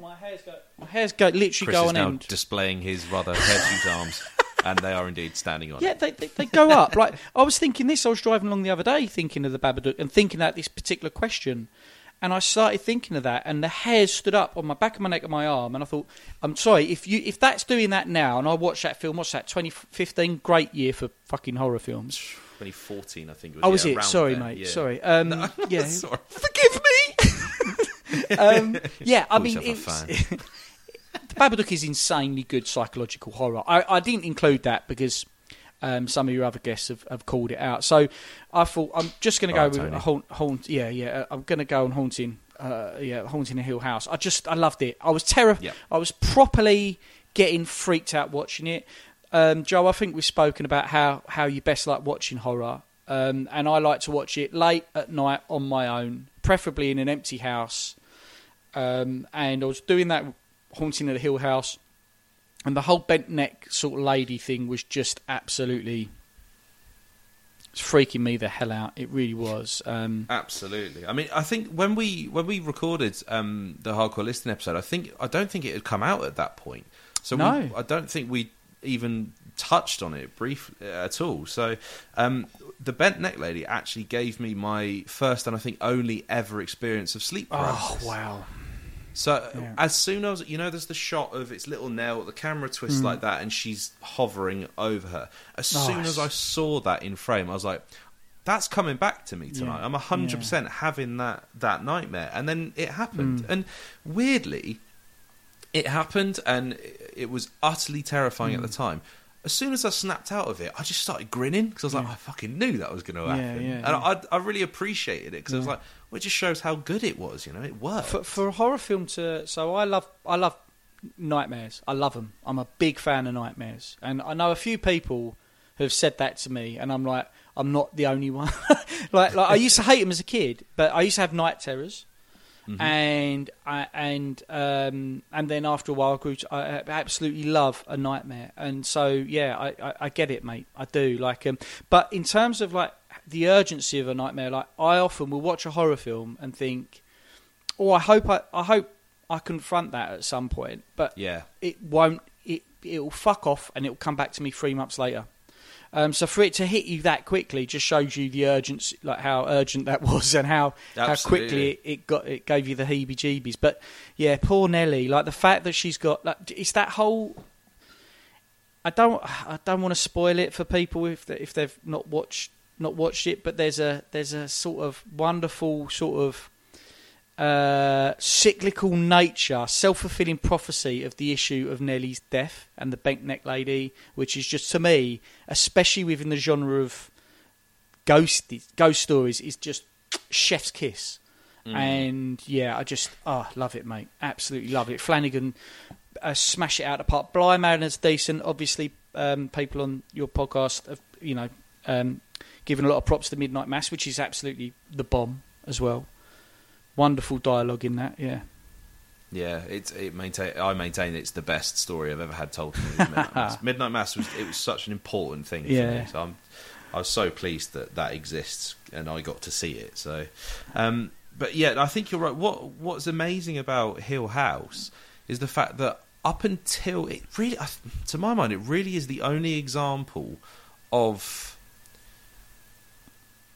My hair's go. My hair's go literally Chris go is on now end. displaying his rather hirsute arms, and they are indeed standing on Yeah, it. they, they they go up. Like I was thinking this. I was driving along the other day, thinking of the Babadook and thinking about this particular question, and I started thinking of that, and the hairs stood up on my back of my neck and my arm, and I thought, I'm sorry if you if that's doing that now, and I watched that film. What's that? 2015, great year for fucking horror films. 2014, I think. It was, Oh, was yeah, it? Sorry, there, mate. yeah. Sorry. Um, yeah. Sorry. Forgive me. um, yeah, I mean, it's, the Babadook is insanely good psychological horror. I, I didn't include that because um, some of your other guests have, have called it out. So I thought I'm just going to go Right, with Tony. a haunt, haunt. Yeah, yeah. uh, I'm going to go on haunting. Uh, yeah, haunting a Hill House. I just I loved it. I was terrified. Yeah. I was properly getting freaked out watching it. Um, Joe, I think we've spoken about how, how you best like watching horror. Um, and I like to watch it late at night on my own, preferably in an empty house. Um, and I was doing that haunting of the Hill House. and the whole bent neck sort of lady thing was just absolutely it's freaking me the hell out. It really was. Um, Absolutely. I mean, I think when we when we recorded um, the hardcore listing episode, I think I don't think it had come out at that point. So No. we, I don't think we even touched on it briefly at all. So um, the bent neck lady actually gave me my first and I think only ever experience of sleep oh wow! So Yeah. as soon as you know, there's the shot of its little nail, the camera twists like that, and she's hovering over her. As Mm. Soon as I saw that in frame, I was like, "That's coming back to me tonight. Yeah. I'm hundred percent having that that nightmare." And then it happened, Mm. and weirdly, it happened, and it was utterly terrifying Mm. at the time. As soon as I snapped out of it, I just started grinning because I was like, "I fucking knew that was going to happen," yeah, and yeah. I, I really appreciated it because I was like, "Well, it just shows how good it was." You know, it worked. For, for a horror film to so I love I love nightmares. I love them. I'm a big fan of nightmares, and I know a few people have said that to me, and I'm like, I'm not the only one. like, like I used to hate them as a kid, but I used to have night terrors, Mhm. and I, and um, and then after a while, I grew. To, I absolutely love a nightmare, and so yeah, I, I, I get it, mate. I do like um, but in terms of like the urgency of a nightmare, like I often will watch a horror film and think, oh, I hope I, I hope I confront that at some point, but yeah. it won't. It it'll fuck off and it'll come back to me three months later. Um, so for it to hit you that quickly just shows you the urgency, like how urgent that was, and how how quickly it, it got it gave you the heebie-jeebies. But yeah, poor Nelly. Like the fact that she's got like it's that whole. I don't I don't want to spoil it for people if they, if they've not watched not watched it, but there's a there's a sort of wonderful sort of uh, cyclical nature, self fulfilling prophecy of the issue of Nellie's death and the bent neck lady, which is just to me, especially within the genre of ghost ghost stories, is just chef's kiss. Mm. And yeah, I just oh love it, mate. Absolutely love it. Flanagan uh, smash it out of the park. Bly Manor's decent. Obviously, um, people on your podcast have you know um, given a lot of props to Midnight Mass, which is absolutely the bomb as well. Wonderful dialogue in that, yeah. Yeah, it's it maintain. I maintain it's the best story I've ever had told to Midnight Mass. Midnight Mass was it was such an important thing for Yeah. me. So I'm I was so pleased that that exists and I got to see it. So, um, but yeah, I think you're right. What what's amazing about Hill House is the fact that up until it really, to my mind, it really is the only example of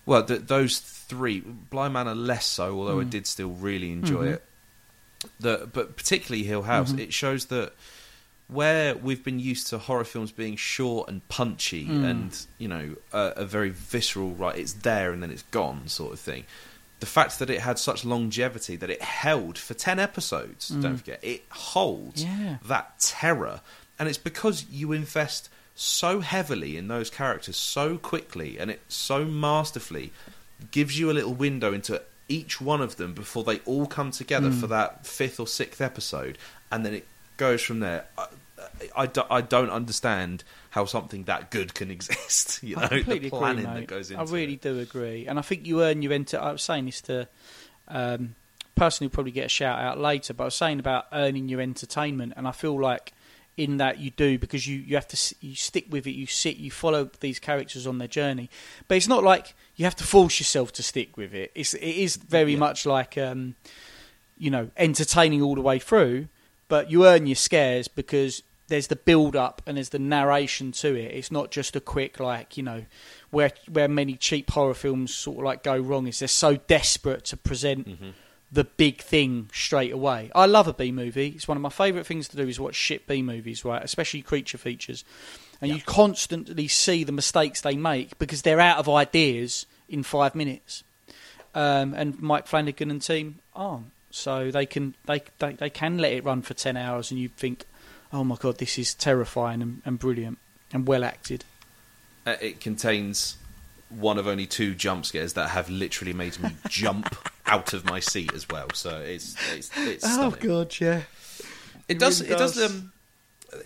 well, th- those three, Bly Manor less so, although I Mm. did still really enjoy Mhm. it. The, but particularly Hill House, Mhm. it shows that where we've been used to horror films being short and punchy Mm. and you know a, a very visceral, right? It's there and then it's gone, sort of thing. The fact that it had such longevity that it held for ten episodes, Mm. don't forget, it holds Yeah. that terror, and it's because you invest so heavily in those characters so quickly, and it so masterfully gives you a little window into each one of them before they all come together Mm. for that fifth or sixth episode, and then it goes from there. I, I, I don't understand how something that good can exist. You know, I completely the agree, planning mate. that goes into it. I really it. do agree, and I think you earn your enter. I was saying this to um, person who probably get a shout out later, but I was saying about earning your entertainment, and I feel like in that you do because you, you have to you stick with it, you sit, you follow these characters on their journey, but it's not like you have to force yourself to stick with it. It's it is very Yeah. much like um, you know entertaining all the way through, but you earn your scares because there's the build up and there's the narration to it. It's not just a quick like you know where where many cheap horror films sort of like go wrong is they're so desperate to present Mhm. The big thing straight away. I love a B movie. It's one of my favourite things to do is watch shit B movies, right? Especially creature features. And you constantly see the mistakes they make because they're out of ideas in five minutes. Um, and Mike Flanagan and team aren't. So they can they, they they can let it run for ten hours and you think, Oh my god, this is terrifying and, and brilliant and well acted. Uh, it contains one of only two jump scares that have literally made me jump out of my seat as well. So it's it's, it's stunning. god, yeah. It It does. really it does. does. Um,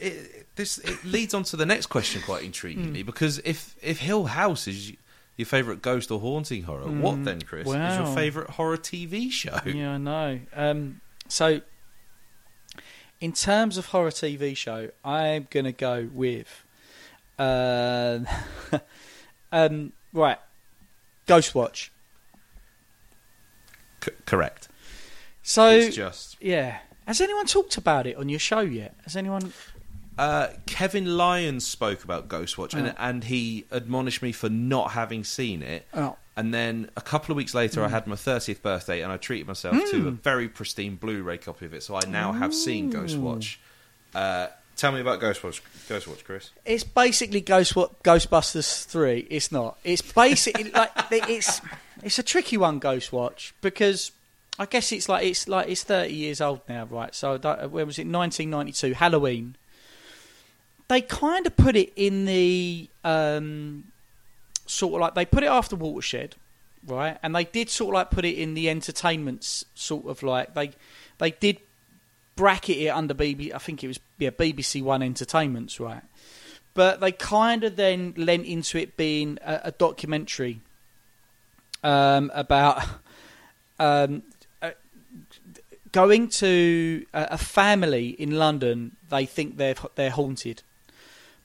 it, this it leads on to the next question quite Hmm. intriguingly because if if Hill House is your favourite ghost or haunting horror, what Mm, then, Chris? Is your favourite horror TV show? Yeah, I know. Um, so in terms of horror TV show, I'm gonna go with, uh, um, right, Ghostwatch. C- correct. So it's just yeah, has anyone talked about it on your show yet? Has anyone? uh, Kevin Lyons spoke about Ghostwatch, and Oh. and he admonished me for not having seen it. Oh, And then a couple of weeks later, Hmm. I had my 30th birthday, and I treated myself to a very pristine Blu-ray copy of it. So I now have seen Ghostwatch. Uh, tell me about Ghostwatch, Ghostwatch, Chris. it's basically Ghost Ghostbusters three. It's not. It's basically like it's it's a tricky one, Ghostwatch, because I guess it's like it's like it's thirty years old now, right? So that, where was it? Nineteen ninety two, Halloween. They kind of put it in the um, sort of like they put it after Watershed, right? And they did sort of like put it in the entertainments sort of like they they did bracket it under BBC. I think it was yeah BBC One Entertainments, right? But they kind of then lent into it being a, a documentary um, about um, uh, going to a, a family in London. They think they're they're haunted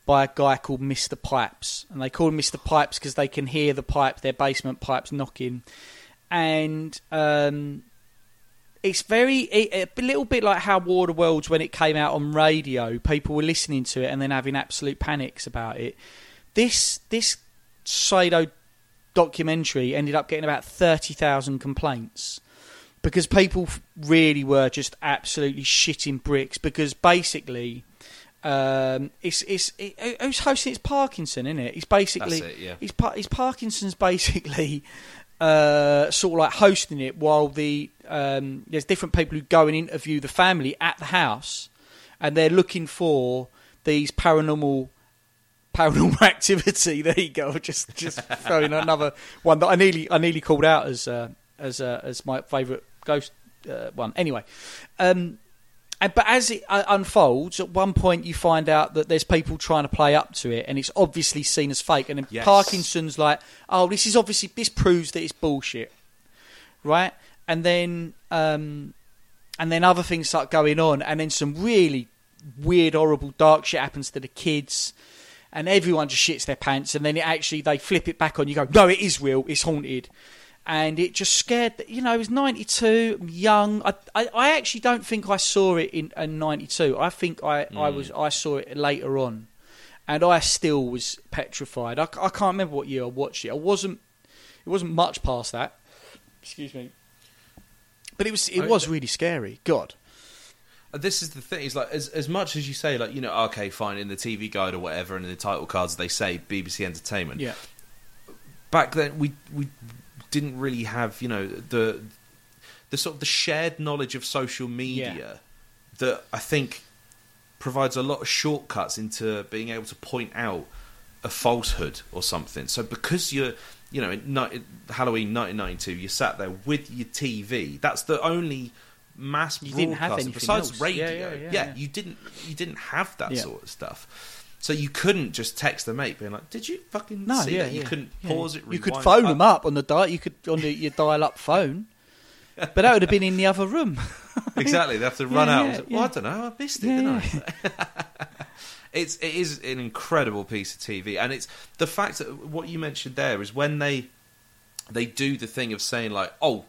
by a guy called Mr. Pipes, and they call him Mr. Pipes because they can hear the pipe, their basement pipes knocking, and um, it's very it, a little bit like how War of the Worlds when it came out on radio, people were listening to it and then having absolute panics about it. This this pseudo documentary ended up getting about thirty thousand complaints because people really were just absolutely shitting bricks because basically. Um, it's it's it, who's hosting? It's Parkinson, isn't it? He's basically That's it, yeah. he's he's Parkinson's basically uh, sort of like hosting it while the um, there's different people who go and interview the family at the house, and they're looking for these paranormal paranormal activity. There you go. Just just throwing another one that I nearly I nearly called out as uh, as uh, as my favourite ghost uh, one. Anyway. Um, and, but as it uh, unfolds, at one point you find out that there's people trying to play up to it, and it's obviously seen as fake. And then Yes. Parkinson's like, "Oh, this is obviously this proves that it's bullshit." right? And then um, and then other things start going on, and then some really weird, horrible, dark shit happens to the kids, and everyone just shits their pants. And then it actually they flip it back on. You go, no, it is real. It's haunted. And it just scared. You know, it was ninety two, young. I, I, I actually don't think I saw it in, in ninety two. I think I, I was I saw it later on, and I still was petrified. I, I can't remember what year I watched it. I wasn't. It wasn't much past that. Excuse me. But it was it I- was really scary. God. Uh, This is the thing. Is like as as much as you say, like you know, okay, fine, in the TV guide or whatever, and in the title cards they say BBC Entertainment. Yeah. Back then, we we didn't really have you know the the sort of the shared knowledge of social media that I think provides a lot of shortcuts into being able to point out a falsehood or something. So because you're, you know, in ni- Halloween 1992, you sat there with your TV. That's the only mass You didn't have broadcast anything besides else. radio. Yeah, yeah, yeah, you didn't you didn't have that sort of stuff. So you couldn't just text a mate being like, "Did you fucking No, see yeah, it?" You yeah, couldn't yeah. pause it. You could phone them up on the dial. You could on the, your dial-up phone, but that would have been in the other room. Exactly. They have to run out. yeah, and say, yeah. well, I don't know. I missed it, didn't I? it's it is an incredible piece of TV, and it's the fact that what you mentioned there is when they they do the thing of saying like, oh,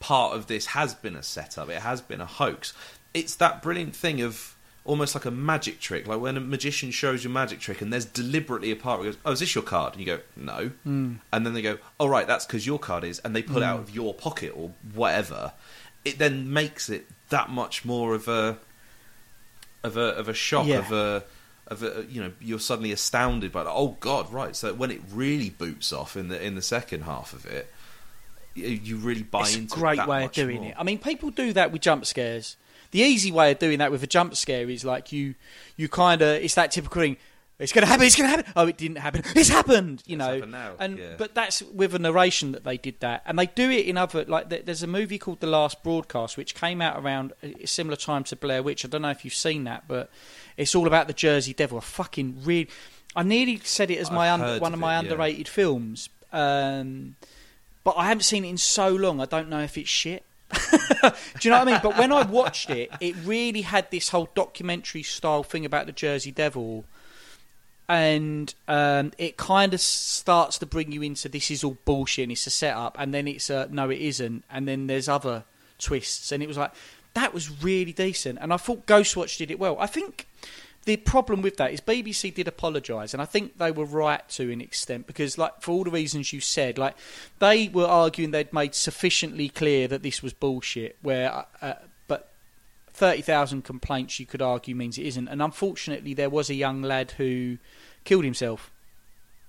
part of this has been a setup. It has been a hoax. It's that brilliant thing of almost like a magic trick, like when a magician shows you a magic trick, and there's deliberately a part where goes, "Oh, is this your card?" And you go, "No," Mm. and then they go, "Oh, right, that's because your card is," and they pull it out of your pocket or whatever. It then makes it that much more of a of a of a shock Yeah. of a of a you know you're suddenly astounded by like, oh god right so when it really boots off in the in the second half of it you, really buy it's into it great that way of doing more. it. I mean, people do that with jump scares. The easy way of doing that with a jump scare is like you, you kind of it's that typical thing. It's going to happen. It's going to happen. Oh, it didn't happen. It's happened. You It's know. happened now, And yeah. but that's with a narration that they did that, and they do it in other like. There's a movie called The Last Broadcast, which came out around a similar time to Blair Witch. I don't know if you've seen that, but it's all about the Jersey Devil. I fucking really. I nearly said it as my under, one of of my it, yeah. underrated films. Um, but I haven't seen it in so long. I don't know if it's shit. Do you know what I mean? But when I watched it, it really had this whole documentary style thing about the Jersey Devil, and um, it kind of starts to bring you into this is all bullshit. And it's a setup, and then it's a no, it isn't, and then there's other twists, and it was like that was really decent. And I thought Ghostwatch did it well. I think the problem with that is BBC did apologise, and I think they were right to an extent because, like, for all the reasons you said, like they were arguing they'd made sufficiently clear that this was bullshit. Where, uh, uh but thirty thousand complaints, you could argue, means it isn't. And unfortunately, there was a young lad who killed himself.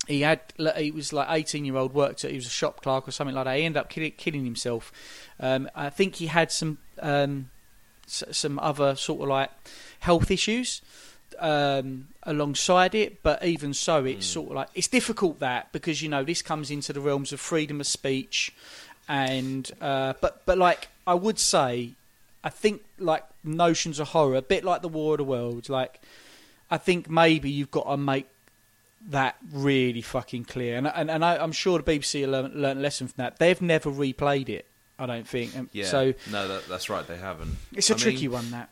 He had he was like eighteen year old worked at he was a shop clerk or something like that. He ended up killing, killing himself. Um, I think he had some um, some other sort of like health issues um, alongside it, but even so, it's mm. sort of like it's difficult that because you know this comes into the realms of freedom of speech, and uh, but but like I would say, I think like notions of horror, a bit like the War of the Worlds, like I think maybe you've got to make that really fucking clear, and and, and I, am sure the BBC learned, learned a lesson from that. They've never replayed it. I don't think. Yeah. So no, that, that's right. They haven't. It's a I tricky mean, one. That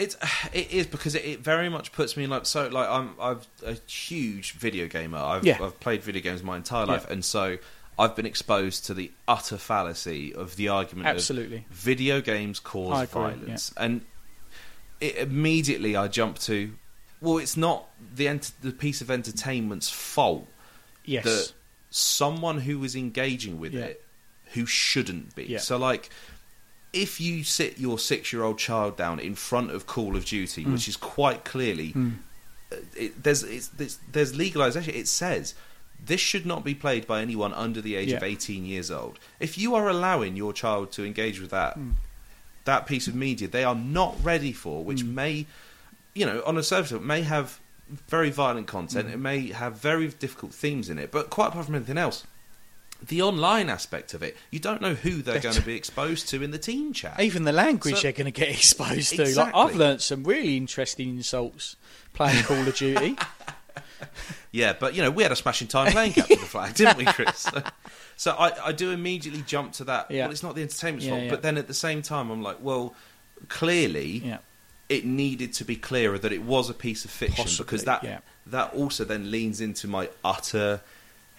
it's it is because it, it, very much puts me in like so like I'm I'm a huge video gamer. I've yeah. I've played video games my entire life, yeah. and so I've been exposed to the utter fallacy of the argument. Absolutely, video games cause violence, yeah. and it, immediately I jump to, well, it's not the ent- the piece of entertainment's fault. Yes, that someone who is engaging with it who shouldn't be. So like if you sit your six year old child down in front of Call of Duty, mm. which is quite clearly mm. it, there's there's, there's legalization. It says this should not be played by anyone under the age yeah. of 18 years old. If you are allowing your child to engage with that mm. that piece of media, they are not ready for, which hmm. may, you know, on a surface, it may have very violent content. Hmm. It may have very difficult themes in it, but quite apart from anything else, the online aspect of it, you don't know who they're going to be exposed to in the team chat. Even the language so, they're going to get exposed to. Exactly. Like I've learnt some really interesting insults playing Call of Duty. yeah, but you know we had a smashing time playing Capture the Flag, didn't we, Chris? So, so I, I, do immediately jump to that. Yeah. Well, it's not the entertainment's yeah, fault, yeah. but then at the same time, I'm like, well, clearly. It needed to be clearer that it was a piece of fiction Possibly, because that that also then leans into my utter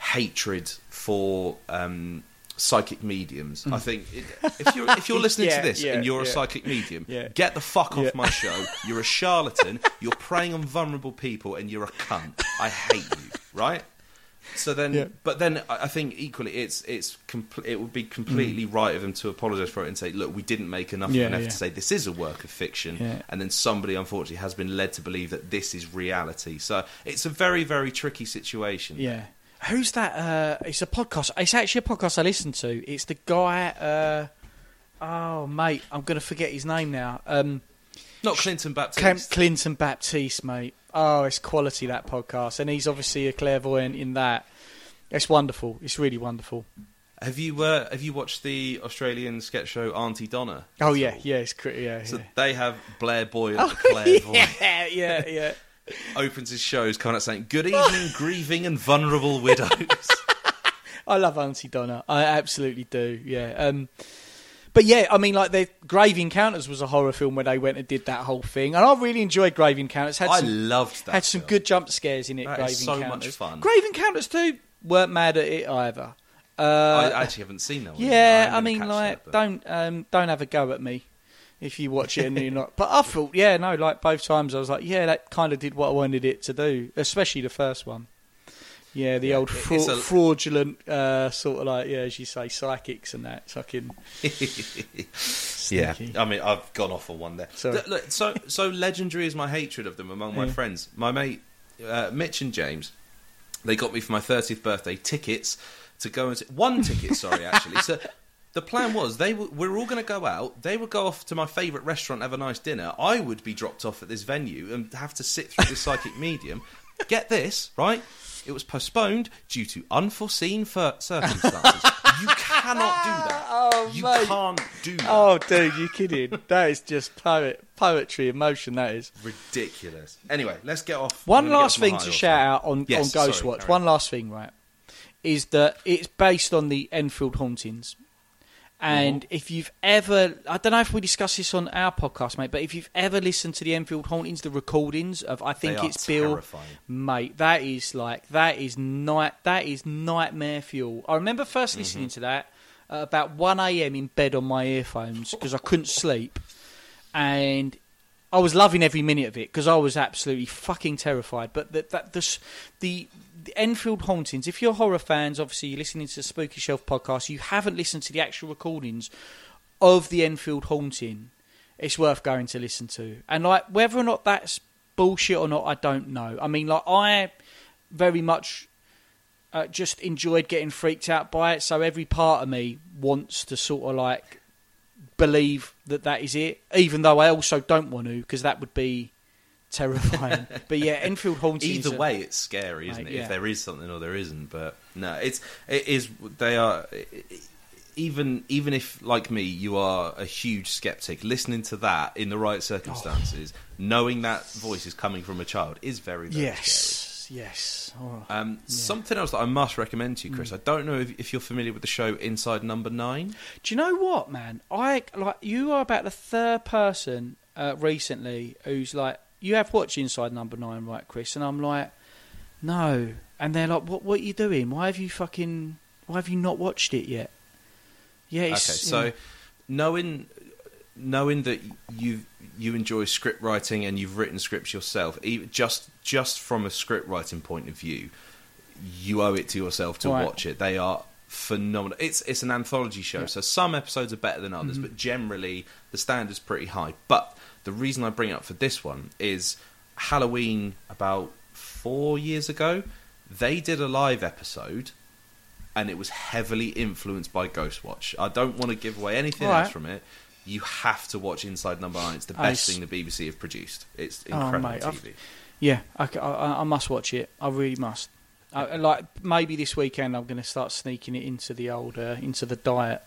hatred for um, psychic mediums. I mm. think if you're if you're listening yeah, to this yeah, and you're yeah. a psychic medium, get the fuck off my show. You're a charlatan. You're preying on vulnerable people, and you're a cunt. I hate you. Right. So then, but then I think equally, it's it's compl- it would be completely mm. right of them to apologise for it and say, look, we didn't make enough of an effort to say this is a work of fiction, and then somebody unfortunately has been led to believe that this is reality. So it's a very very tricky situation. Yeah. Who's that? Uh, it's a podcast. It's actually a podcast I listen to. It's the guy. Uh, oh, mate, I'm going to forget his name now. Um, Not Clinton Baptiste. Clinton Baptiste, mate. Oh, it's quality that podcast, and he's obviously a clairvoyant in that. It's wonderful. It's really wonderful. Have you uh, have you watched the Australian sketch show Aunty Donna? Oh yeah, yeah, it's yeah. So yeah. they have Blair Boyle, oh, clairvoyant. Yeah, yeah, yeah opens his shows coming out saying, Good evening, grieving and vulnerable widows. I love Aunty Donna. I absolutely do, yeah. Um, but yeah, I mean, like the Grave Encounters was a horror film where they went and did that whole thing, and I really enjoyed Grave Encounters. Had I some, loved that. Had some film. good jump scares in it. That Grave is so much fun. Grave Encounters too weren't mad at it either. Uh, I actually haven't seen that. One yeah, I mean, like, that, don't um, don't have a go at me if you watch it and you're not. But I thought, yeah, no, like both times I was like, yeah, that kind of did what I wanted it to do, especially the first one. Yeah, the yeah, old fra- a... fraudulent uh, sort of like, yeah, as you say, psychics and that fucking. yeah, I mean, I've gone off on one there. Look, so, so legendary is my hatred of them among my yeah. friends. My mate uh, Mitch and James, they got me for my thirtieth birthday tickets to go and see, one ticket. Sorry, actually. So the plan was they w- we were all going to go out. They would go off to my favourite restaurant, have a nice dinner. I would be dropped off at this venue and have to sit through this psychic medium. Get this, right? It was postponed due to unforeseen circumstances. you cannot do that. Oh, you mate. can't do that. Oh, dude, you kidding? that is just poet, poetry, emotion. That is ridiculous. Anyway, let's get off. One last thing to shout out on, yes, on Ghostwatch. One last thing, right? Is that it's based on the Enfield hauntings And if you've ever, I don't know if we discussed this on our podcast, mate, but if you've ever listened to the Enfield Hauntings, the recordings of, I think it's Bill, terrifying. mate, that is like that is night, that is nightmare fuel. I remember first Mm-hmm. listening to that at about one a.m. in bed on my earphones because I couldn't sleep, and I was loving every minute of it because I was absolutely fucking terrified. But that that this, the the Enfield hauntings. If you're horror fans, obviously you're listening to the Spooky Shelf podcast. You haven't listened to the actual recordings of the Enfield haunting. It's worth going to listen to. And like whether or not that's bullshit or not, I don't know. I mean, like I very much uh, just enjoyed getting freaked out by it. So every part of me wants to sort of like believe that that is it, even though I also don't want to because that would be terrifying. but yeah, Enfield hauntings. Either are- way, it's scary, isn't Mate, it? yeah. If there is something or there isn't, but no, it's it is. They are even even if like me, you are a huge skeptic. Listening to that in the right circumstances, knowing that voice is coming from a child, is very very scary. Yes, yes. Oh. Um, Something else that I must recommend to you, Mm. Chris. I don't know if, if you're familiar with the show Inside Number Nine. Do you know what, man? I like you are about the third person uh, recently who's like, you have watched Inside Number Nine, right, Chris? And I'm like, no. And they're like, what? What are you doing? Why have you fucking? Why have you not watched it yet? Yeah. Okay, so knowing knowing that you you enjoy script writing and you've written scripts yourself, even just just from a script writing point of view, you owe it to yourself to Right. watch it. They are phenomenal. It's it's an anthology show, Yeah. Mm-hmm. so some episodes are better than others, but generally the standard's pretty high. But the reason I bring it up for this one is Halloween about four years ago. They did a live episode and it was heavily influenced by Ghostwatch. I don't want to give away anything All else from it. You have to watch Inside Number Nine. It's the best s- thing the BBC have produced. It's Oh, incredible mate, I've- TV. yeah, I, I- I must watch it. I really must. I, like maybe this weekend, I'm going to start sneaking it into the old uh, into the diet.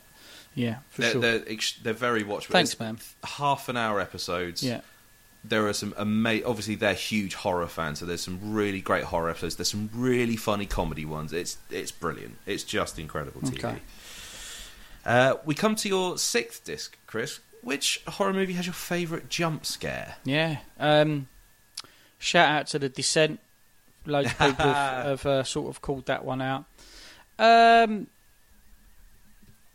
Yeah, for They're, sure. they're, ex- they're very watchable. Thanks, It's man. Half an hour episodes. yeah. There are some amazing. Obviously, they're huge horror fans, so there's some really great horror episodes. There's some really funny comedy ones. It's it's brilliant. It's just incredible TV. Okay. Uh, we come to your sixth disc, Chris. Which horror movie has your favourite jump scare? Yeah. Um, shout out to the Descent. Loads of people have, have uh, sort of called that one out. Um,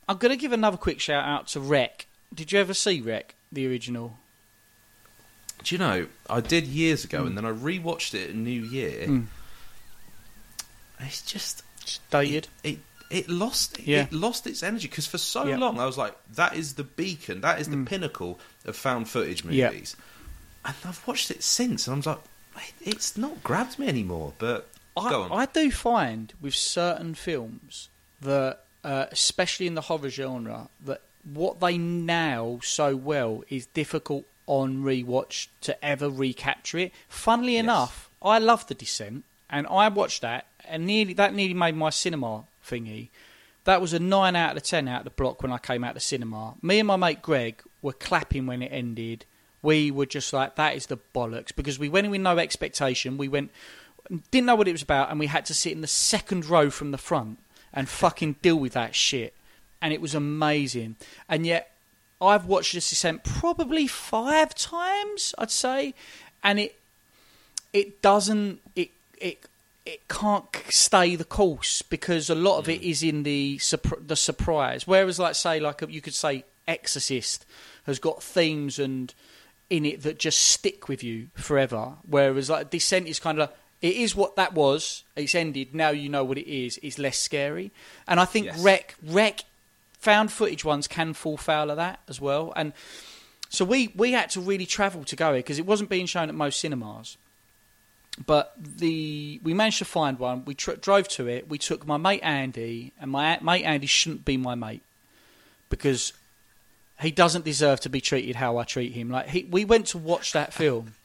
I'm going to give another quick shout out to REC. Did you ever see REC, the original? Do you know, I did years ago, Mm. and then I rewatched it at New Year. Mm. It's just It's dated. it it lost Yeah. it lost its energy because for so Yeah. long I was like, that is the beacon, that is the Mm. pinnacle of found footage movies. And I've watched it since, and I'm like, "Wait, it's not grabbed me anymore. But. I, I do find with certain films that, uh, especially in the horror genre, that what they now so well is difficult on rewatch to ever recapture it. Funnily Yes. enough, I love The Descent, and I watched that, and nearly that nearly made my cinema thingy. That was a nine out of ten out of the block when I came out of the cinema. Me and my mate Greg were clapping when it ended. We were just like, "That is the bollocks," because we went in with no expectation. We went, didn't know what it was about, and we had to sit in the second row from the front and fucking deal with that shit. And it was amazing. And yet, I've watched this descent probably five times, I'd say, and it it doesn't it it it can't stay the course because a lot of it mm. is in the the surprise. Whereas, like say, like you could say, Exorcist has got themes and in it that just stick with you forever. Whereas, like Descent is kind of it is what that was. It's ended. Now you know what it is. It's less scary, and I think Yes. REC REC found footage ones can fall foul of that as well. And so we we had to really travel to go here because it wasn't being shown at most cinemas. But the we managed to find one. We tr- drove to it. We took my mate Andy, and my a- mate Andy shouldn't be my mate because he doesn't deserve to be treated how I treat him. Like he, we went to watch that film,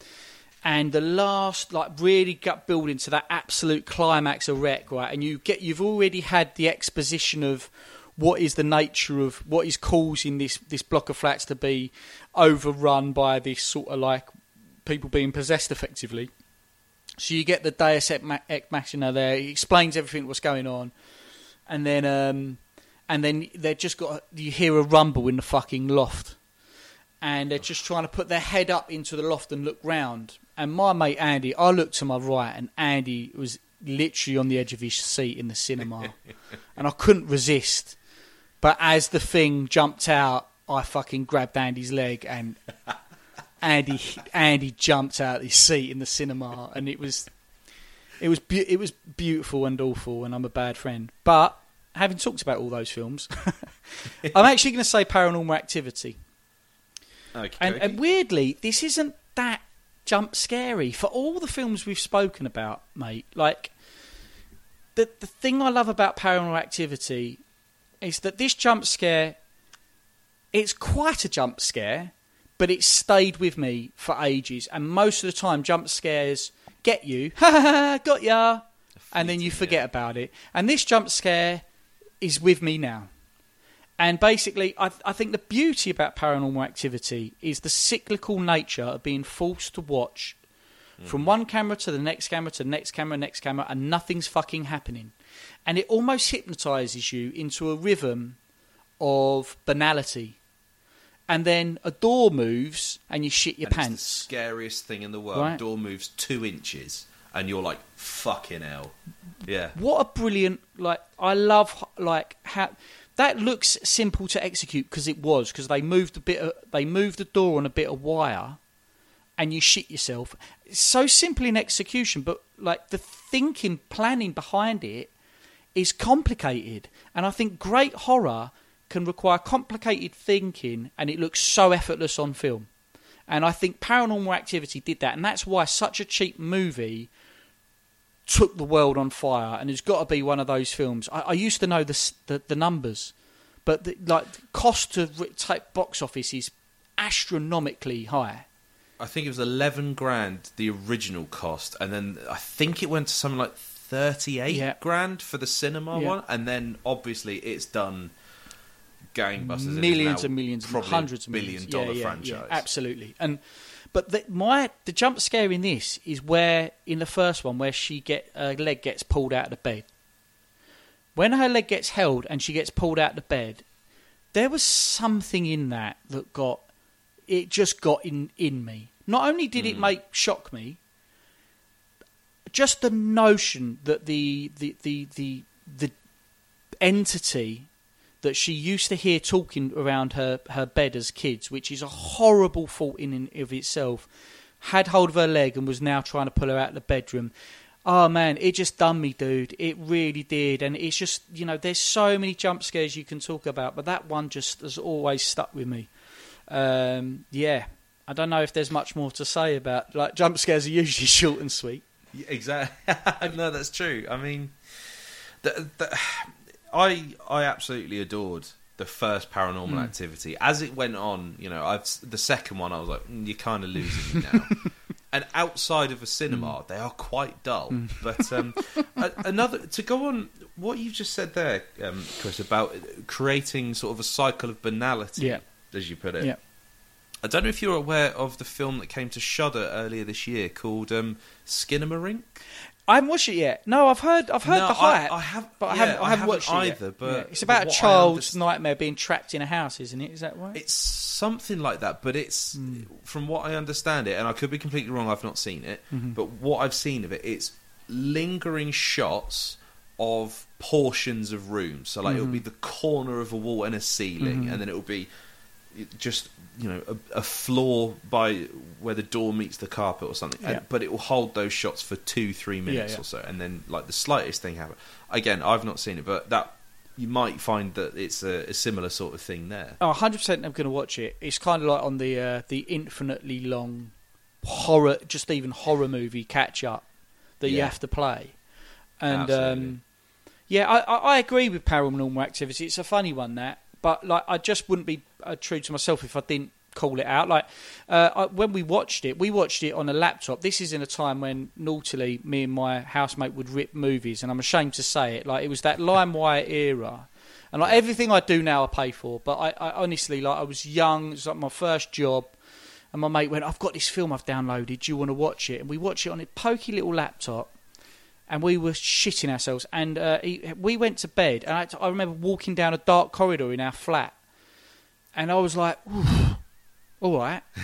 and the last like really gut building to that absolute climax of REC, right? And you get you've already had the exposition of what is the nature of what is causing this this block of flats to be overrun by this sort of like people being possessed effectively. So you get the Deus Ex Machina there. He explains everything what's going on, and then um, and then they've just got you hear a rumble in the fucking loft, and they're just trying to put their head up into the loft and look round. And my mate Andy, I looked to my right, and Andy was literally on the edge of his seat in the cinema, and I couldn't resist. But as the thing jumped out, I fucking grabbed Andy's leg, and Andy Andy jumped out of his seat in the cinema, and it was it was be- it was beautiful and awful, and I'm a bad friend. But having talked about all those films, I'm actually going to say Paranormal Activity. Okay. And, and weirdly, this isn't that jump scary for all the films we've spoken about, mate. Like the the thing I love about Paranormal Activity is that this jump scare, it's quite a jump scare, but it stayed with me for ages. And most of the time, jump scares get you, ha ha ha, got ya, and then you forget yeah. about it. And this jump scare is with me now. And basically, I, I think the beauty about paranormal activity is the cyclical nature of being forced to watch from hmm. one camera to the next camera to the next camera, next camera, and nothing's fucking happening. And it almost hypnotizes you into a rhythm of banality. And then a door moves and you shit your And pants. scariest thing in the world. Right. Door moves two inches, and you're like, fucking hell. Yeah. What a brilliant like! I love like how that looks simple to execute because it was because they moved a bit of, they moved the door on a bit of wire, and you shit yourself. It's so simple in execution, but like the thinking, planning behind it is complicated, and I think great horror can require complicated thinking, and it looks so effortless on film. And I think Paranormal Activity did that, and that's why such a cheap movie took the world on fire, and it's got to be one of those films. I, I used to know the the, the numbers, but the, like cost to take box office is astronomically high. I think it was 11 grand, the original cost, and then I think it went to something like 38 Yeah. grand for the cinema Yeah. one, and then obviously it's done gangbusters. and millions and millions, probably hundreds of billion millions. dollar yeah, franchise. Absolutely. And but the, my the jump scare in this is where in the first one where she get her leg gets pulled out of the bed. When her leg gets held and she gets pulled out of the bed, there was something in that that got it just got in in me. Not only did it hmm. make shock me, just the notion that the the the the, the entity that she used to hear talking around her, her bed as kids, which is a horrible thought in and of itself, had hold of her leg and was now trying to pull her out of the bedroom. Oh man, it just done me, dude. It really did. And it's just, you know, there's so many jump scares you can talk about, but that one just has always stuck with me. Um, yeah. I don't know if there's much more to say about, like, jump scares are usually short and sweet. Yeah, exactly. no, that's true. I mean, the, the, I I absolutely adored the first Paranormal Hmm. Activity. As it went on, you know, I've the second one. I was like, mm, you're kind of losing me now. and outside of a cinema, Hmm. they are quite dull. But um, a, another to go on what you just said there, um, Chris, about creating sort of a cycle of banality, Yeah. as you put it. Yeah. I don't know if you're aware of the film that came to Shudder earlier this year called um, Skinamarink. I haven't watched it yet. No, I've heard, I've heard No, the I- hype. I have- but I yeah, haven't, I I haven't haven't watched it either, Yet. but Yeah. it's about a what I child's underst- nightmare being trapped in a house, isn't it? Is that right? It's something like that, but it's Hmm. from what I understand it, and I could be completely wrong. I've not seen it, Mm-hmm. but what I've seen of it, it's lingering shots of portions of rooms. So like it'll Mm-hmm. be the corner of a wall and a ceiling, and then it'll be just you know a, a floor by where the door meets the carpet or something. Yeah. And, but it will hold those shots for two, three minutes yeah. or so, and then like the slightest thing happen. Again, I've not seen it, but that you might find that it's a, a similar sort of thing there. Oh, 100% I'm going to watch it. It's kind of like on the uh, the infinitely long horror, just even horror movie catch up that you have to play. And um, yeah, I, I, I agree with Paranormal Activity. It's a funny one that, but like I just wouldn't be uh, true to myself if I didn't call it out. Like uh, I, when we watched it, we watched it on a laptop. This is in a time when naughtily me and my housemate would rip movies, and I'm ashamed to say it. Like it was that LimeWire era. And like everything I do now, I pay for. But I, I honestly, like, I was young. It was like my first job, and my mate went, "I've got this film I've downloaded. Do you want to watch it?" And we watched it on a pokey little laptop. And we were shitting ourselves. And uh, he, we went to bed, and I, I remember walking down a dark corridor in our flat, and I was like, "All right."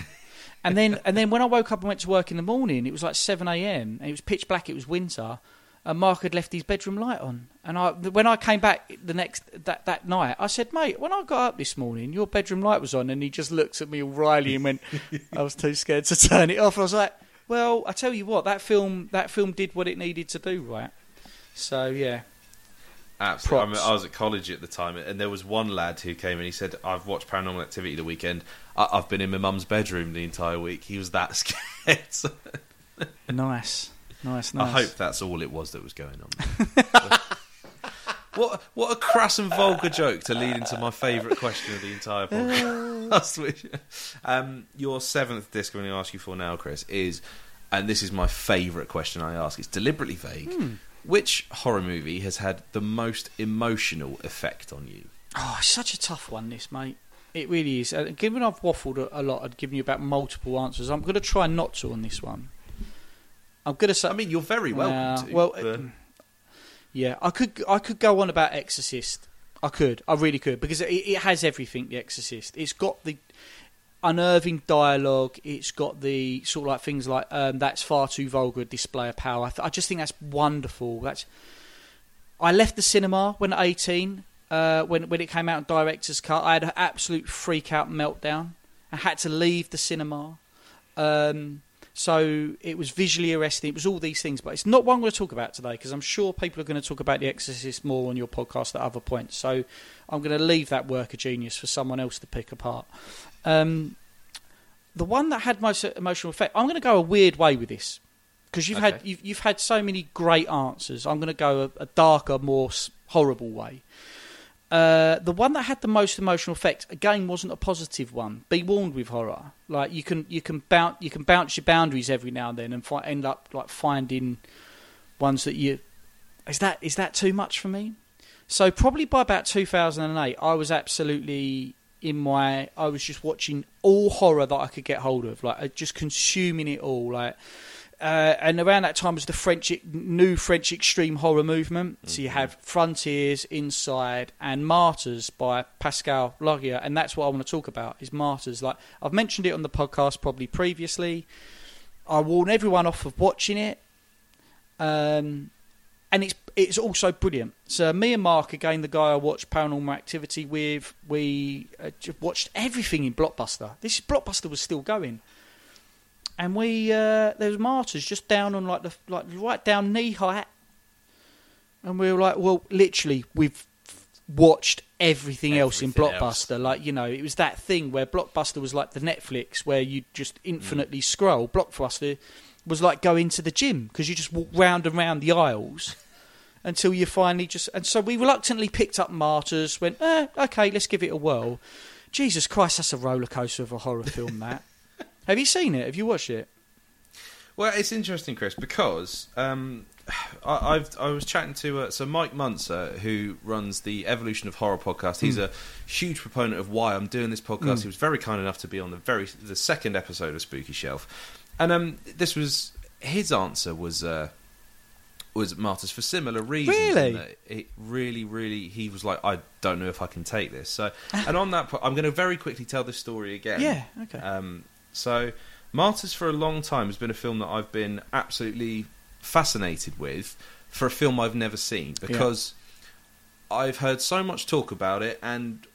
And then, and then when I woke up and went to work in the morning, it was like seven a.m. and It was pitch black. It was winter, and Mark had left his bedroom light on. And I, when I came back the next that that night, I said, "Mate, when I got up this morning, your bedroom light was on." And he just looked at me all wryly and went, "I was too scared to turn it off." I was like, "Well, I tell you what, that film that film did what it needed to do, right?" So yeah, Absolutely. I, mean, I was at college at the time, and there was one lad who came and he said, "I've watched Paranormal Activity the weekend. I- I've been in my mum's bedroom the entire week." He was that scared. Nice, nice, nice. I hope that's all it was that was going on. what what a crass and vulgar joke to lead into my favourite question of the entire podcast. which, um, your seventh disc I'm going to ask you for now, Chris, is, and this is my favourite question I ask. It's deliberately vague. Hmm. Which horror movie has had the most emotional effect on you? Oh, it's such a tough one, this mate. It really is. Uh, given I've waffled a, lot, I've given you about multiple answers. I'm going to try not to on this one. I'm going to say. I mean, you're very welcome Nah, to. well, but- uh, yeah, I could. I could go on about Exorcist. I could. I really could because it, it has everything. The Exorcist. It's got the unnerving dialogue. It's got the sort of like things like um, that's far too vulgar display of power. I, th- I just think that's wonderful. That's. I left the cinema when 18. Uh, when when it came out in director's cut, I had an absolute freak out meltdown. I had to leave the cinema. Um, so it was visually arresting. It was all these things, but it's not what I'm going to talk about today because I'm sure people are going to talk about The Exorcist more on your podcast at other points. So I'm going to leave that work of genius for someone else to pick apart. Um, the one that had most emotional effect. I'm going to go a weird way with this because you've had you've, you've had so many great answers. I'm going to go a, a darker, more horrible way. Uh, the one that had the most emotional effect again wasn't a positive one. Be warned with horror. Like you can you can bounce you can bounce your boundaries every now and then and fi- end up like finding ones that you is that is that too much for me? So probably by about 2008, I was absolutely in my. I was just watching all horror that I could get hold of, like uh, just consuming it all, like. Uh, and around that time was the French new French extreme horror movement. So you have Frontiers, Inside, and Martyrs by Pascal Laugier, and that's what I want to talk about is Martyrs. Like I've mentioned it on the podcast probably previously. I warn everyone off of watching it, um, and it's it's also brilliant. So me and Mark, again, the guy I watched Paranormal Activity with, we uh, watched everything in Blockbuster. This Blockbuster was still going and we uh, there was martyrs just down on like the like right down knee height, and we were like, well, literally, we've watched everything, else in Everything Blockbuster. Like you know, it was that thing where Blockbuster was like the Netflix where you just infinitely scroll. Blockbuster was like going to the gym because you just walk round and round the aisles. Until you finally just, and so we reluctantly picked up Martyrs. Went, eh, okay, let's give it a whirl. Jesus Christ, that's a roller coaster of a horror film. That. Have you seen it? Have you watched it? Well, it's interesting, Chris, because um, I, I've I was chatting to uh, so Mike Muncer, who runs the Evolution of Horror podcast. He's a huge proponent of why I'm doing this podcast. Mm. He was very kind enough to be on the very the second episode of Spooky Shelf, and um, this was his answer was. Uh, was martyrs for similar reasons. Really? It really, really, he was like, I don't know if I can take this. So, and on that, po- I'm going to very quickly tell this story again. Yeah. Okay. Um, so, Martyrs for a long time has been a film that I've been absolutely fascinated with for a film I've never seen because I've heard so much talk about it and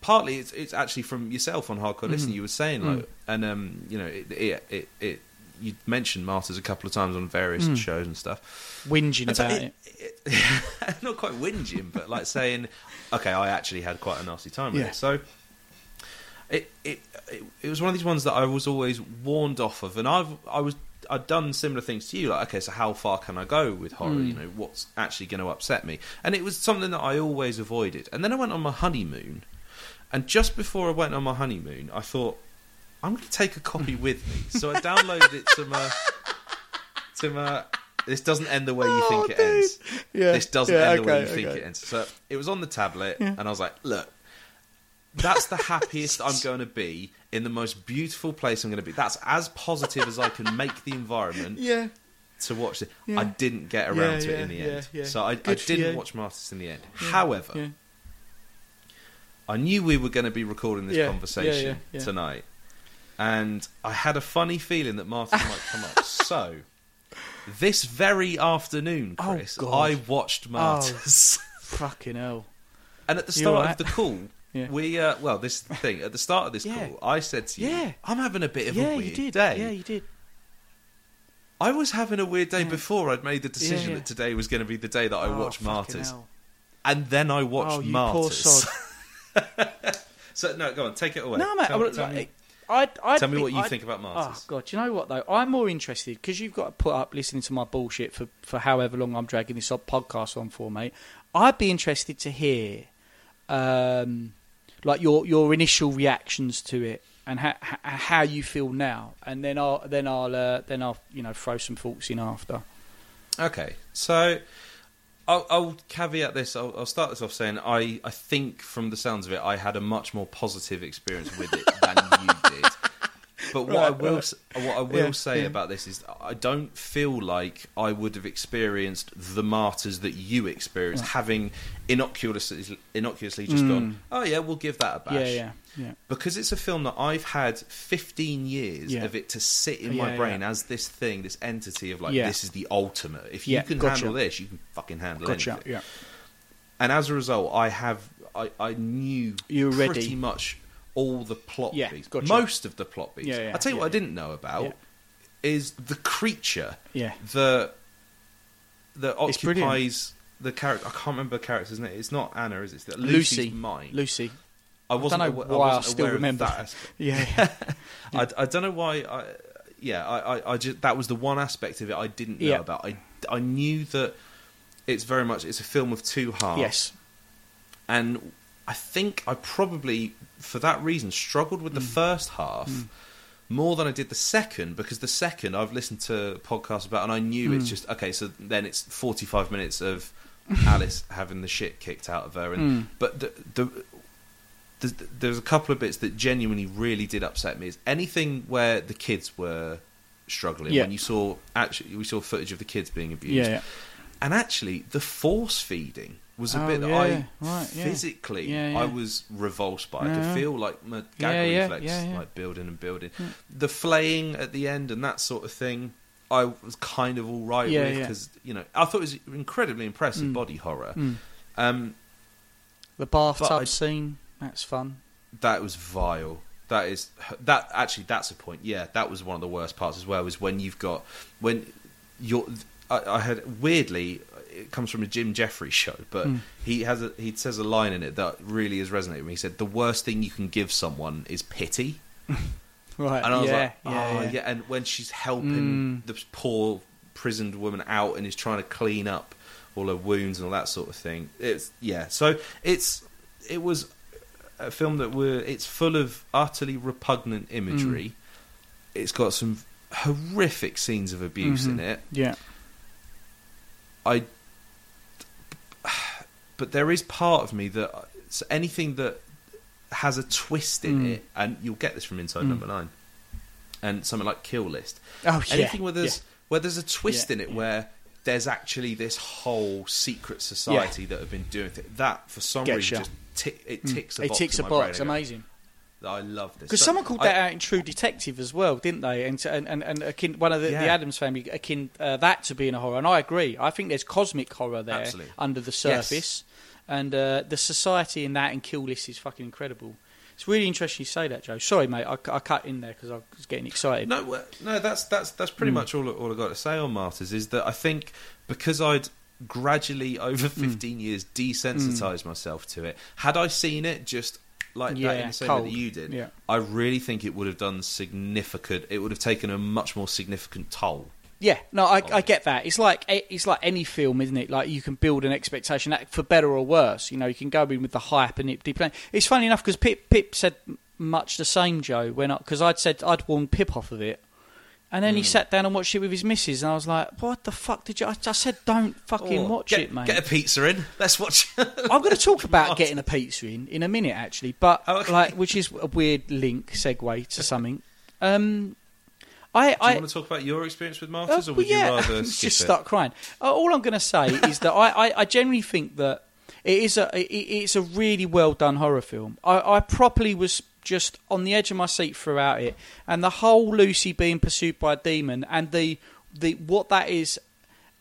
partly it's it's actually from yourself on Hardcore Listing you were saying like Mm. and um you know it it it, it you mentioned Martyrs a couple of times on various Mm. shows and stuff Whinging and so about it. it- not quite whinging, but like saying, "Okay, I actually had quite a nasty time with Yeah. it." So it, it it it was one of these ones that I was always warned off of, and I've I was I'd done similar things to you, like okay, so how far can I go with horror? Mm. You know, what's actually going to upset me? And it was something that I always avoided. And then I went on my honeymoon, and just before I went on my honeymoon, I thought I'm going to take a copy with me. So I downloaded it to my to my. This doesn't end the way you think it ends Yeah. this doesn't yeah, end the way okay, you think it ends. So it was on the tablet, and I was like, look, that's the happiest I'm going to be in the most beautiful place I'm going to be. That's as positive as I can make the environment. Yeah. to watch it. Yeah. I didn't get around Yeah, to it in the end, so I, I didn't watch Martyrs in the end. However. I knew we were going to be recording this conversation tonight, and I had a funny feeling that Martyrs might come up. So, this very afternoon, Oh, Chris, God. I watched Martyrs. Oh, fucking hell. And at the start of the call, Yeah. we uh, well, this thing. At the start of this Yeah. call, I said to you, Yeah. "I'm having a bit of yeah, a weird you did. day." Yeah, you did. I was having a weird day before I'd made the decision yeah. that today was going to be the day that I Oh, watched fucking Martyrs, hell. and then I watched Oh, you Martyrs. poor sod. so no, go on, take it away. No, mate. Tell, I, tell me, I'd, I'd tell me be- what you I'd- think about Martyrs. Oh god, you know what though? I'm more interested because you've got to put up listening to my bullshit for for however long I'm dragging this up podcast on for, mate. I'd be interested to hear, um, like your your initial reactions to it and how how, how you feel now, and then I'll then I'll uh, then I'll you know throw some thoughts in after. Okay, so I'll, I'll caveat this. I'll, I'll start this off saying I, I think from the sounds of it, I had a much more positive experience with it than you did. But what I will right. what I will Yeah, say yeah. about this is I don't feel like I would have experienced the martyrs that you experienced, having innocuously innocuously just Mm. gone. Oh yeah, we'll give that a bash. Yeah, yeah, yeah. Because it's a film that I've had 15 years of it to sit in my brain as this thing, this entity of like, this is the ultimate. If you can gotcha. handle this, you can fucking handle Gotcha. anything. Yeah. And as a result, I have, I, I knew You were pretty ready. much all the plot Yeah, beats. gotcha. Most of the plot beats. Yeah, yeah, I'll tell you what I didn't know about is the creature Yeah. that, that It's brilliant. occupies the character. I can't remember the character's name. It's not Anna, is it? It's the- Lucy. Lucy's mind. Lucy. I wasn't don't know awa- why I wasn't still remember that. Yeah. I, I don't know why. I, yeah, I, I, I just that was the one aspect of it I didn't know about. I, I knew that it's very much it's a film of two halves. yes. and I think I probably for that reason struggled with the Mm. first half. More than I did the second, because the second I've listened to podcasts about, and I knew Mm. it's just okay. So then it's forty-five minutes of Alice having the shit kicked out of her, and Mm. but the, the there's, there's a couple of bits that genuinely really did upset me. Is anything where the kids were struggling Yeah. when you saw actually we saw footage of the kids being abused, Yeah. yeah. and actually the force feeding was a Oh, bit that yeah, I right, yeah. physically Yeah. I was revulsed by. I could feel like my gag reflex like building and building. The flaying at the end and that sort of thing. I was kind of all right with because you know I thought it was incredibly impressive Mm. body horror. Mm. Um, The bathtub I- scene. That's fun. that was vile. That is that actually that's a point. Yeah, that was one of the worst parts as well. Is when you've got when you're. I, I had weirdly it comes from a Jim Jefferies show, but Mm. he has a he says a line in it that really has resonated with me. He said the worst thing you can give someone is pity, Right. and I was yeah, like, oh yeah, yeah. And when she's helping Mm. the poor prisoned woman out and is trying to clean up all her wounds and all that sort of thing, it's yeah. So it's it was a film that were it's full of utterly repugnant imagery. Mm. It's got some horrific scenes of abuse in Mhm. it. Yeah. I, but there is part of me that so anything that has a twist in Mm. it, and you'll get this from Inside Mm. Number Nine, and something like Kill List. Oh yeah. Anything where there's yeah. where there's a twist Yeah, in it, where there's actually this whole secret society that have been doing th- that for some Getcha. reason just tick, it Mm. ticks a it box. ticks in a box. Amazing. I love this Because So someone called I- that out in True Detective as well, didn't they? And and and, and akin, one of the, Yeah. the Adams family akin uh, that to being a horror, and I agree. I think there's cosmic horror there Absolutely. under the Yes. surface, and uh, the society in that and Kill List is fucking incredible. It's really interesting you say that, Joe. Sorry, mate, I, I cut in there because I was getting excited. No, no, that's that's that's pretty Mm. much all all I got to say on Martyrs is that I think because I'd gradually over Mm. 15 years desensitized myself to it. Had I seen it just like that in the same way that you did, Yeah. I really think it would have done significant. It would have taken a much more significant toll. Yeah, no, I, I get that. It's like eh, it's like any film, isn't it? Like you can build an expectation that, for better or worse. You know, you can go in with the hype and it depends. It's funny enough because Pip Pip said much the same, Joe. When because I'd said I'd warned Pip off of it, and then he Hmm. sat down and watched it with his missus, and I was like, "What the fuck did you?" I, I said, "Don't fucking Oh, watch get, it, mate." Get a pizza in. Let's watch. I'm going to talk about getting a pizza in in a minute, actually, but Oh, okay. like, which is a weird link segue to something. Um, I, Do you I want to talk about your experience with Uh, Martyrs, or well, would yeah, you rather just skip it? start crying. Uh, all I'm going to say is that I, I, I generally think that it is a it, it's a really well done horror film. I, I properly was just on the edge of my seat throughout it, and the whole Lucy being pursued by a demon and the the what that is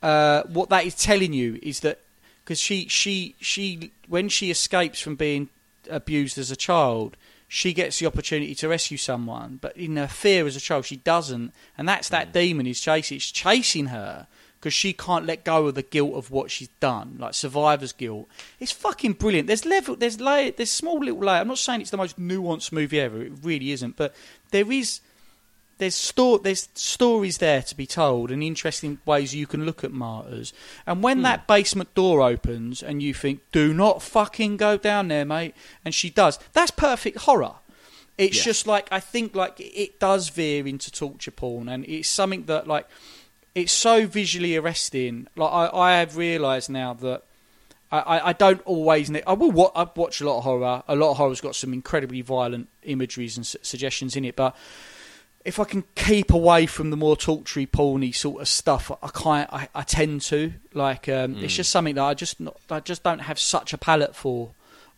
uh, what that is telling you is that because she she she when she escapes from being abused as a child she gets the opportunity to rescue someone but in her fear as a child she doesn't. And that's that demon is chasing it's chasing her because she can't let go of the guilt of what she's done like survivor's guilt it's fucking brilliant there's level there's layer there's small little layer i'm not saying it's the most nuanced movie ever it really isn't but there is there's sto- there's stories there to be told and interesting ways you can look at martyrs. And when hmm. that basement door opens and you think, "Do not fucking go down there, mate," and she does, that's perfect horror. It's Yeah. just like I think like it does veer into torture porn, and it's something that like it's so visually arresting. Like I, I have realised now that. I, I- don't always. Ne- I will. Wa- I watch a lot of horror. A lot of horror's got some incredibly violent imageries and su- suggestions in it. But if I can keep away from the more tortury, porny sort of stuff, I kind I, I tend to like. Um, It's just something that I just not, I just don't have such a palate for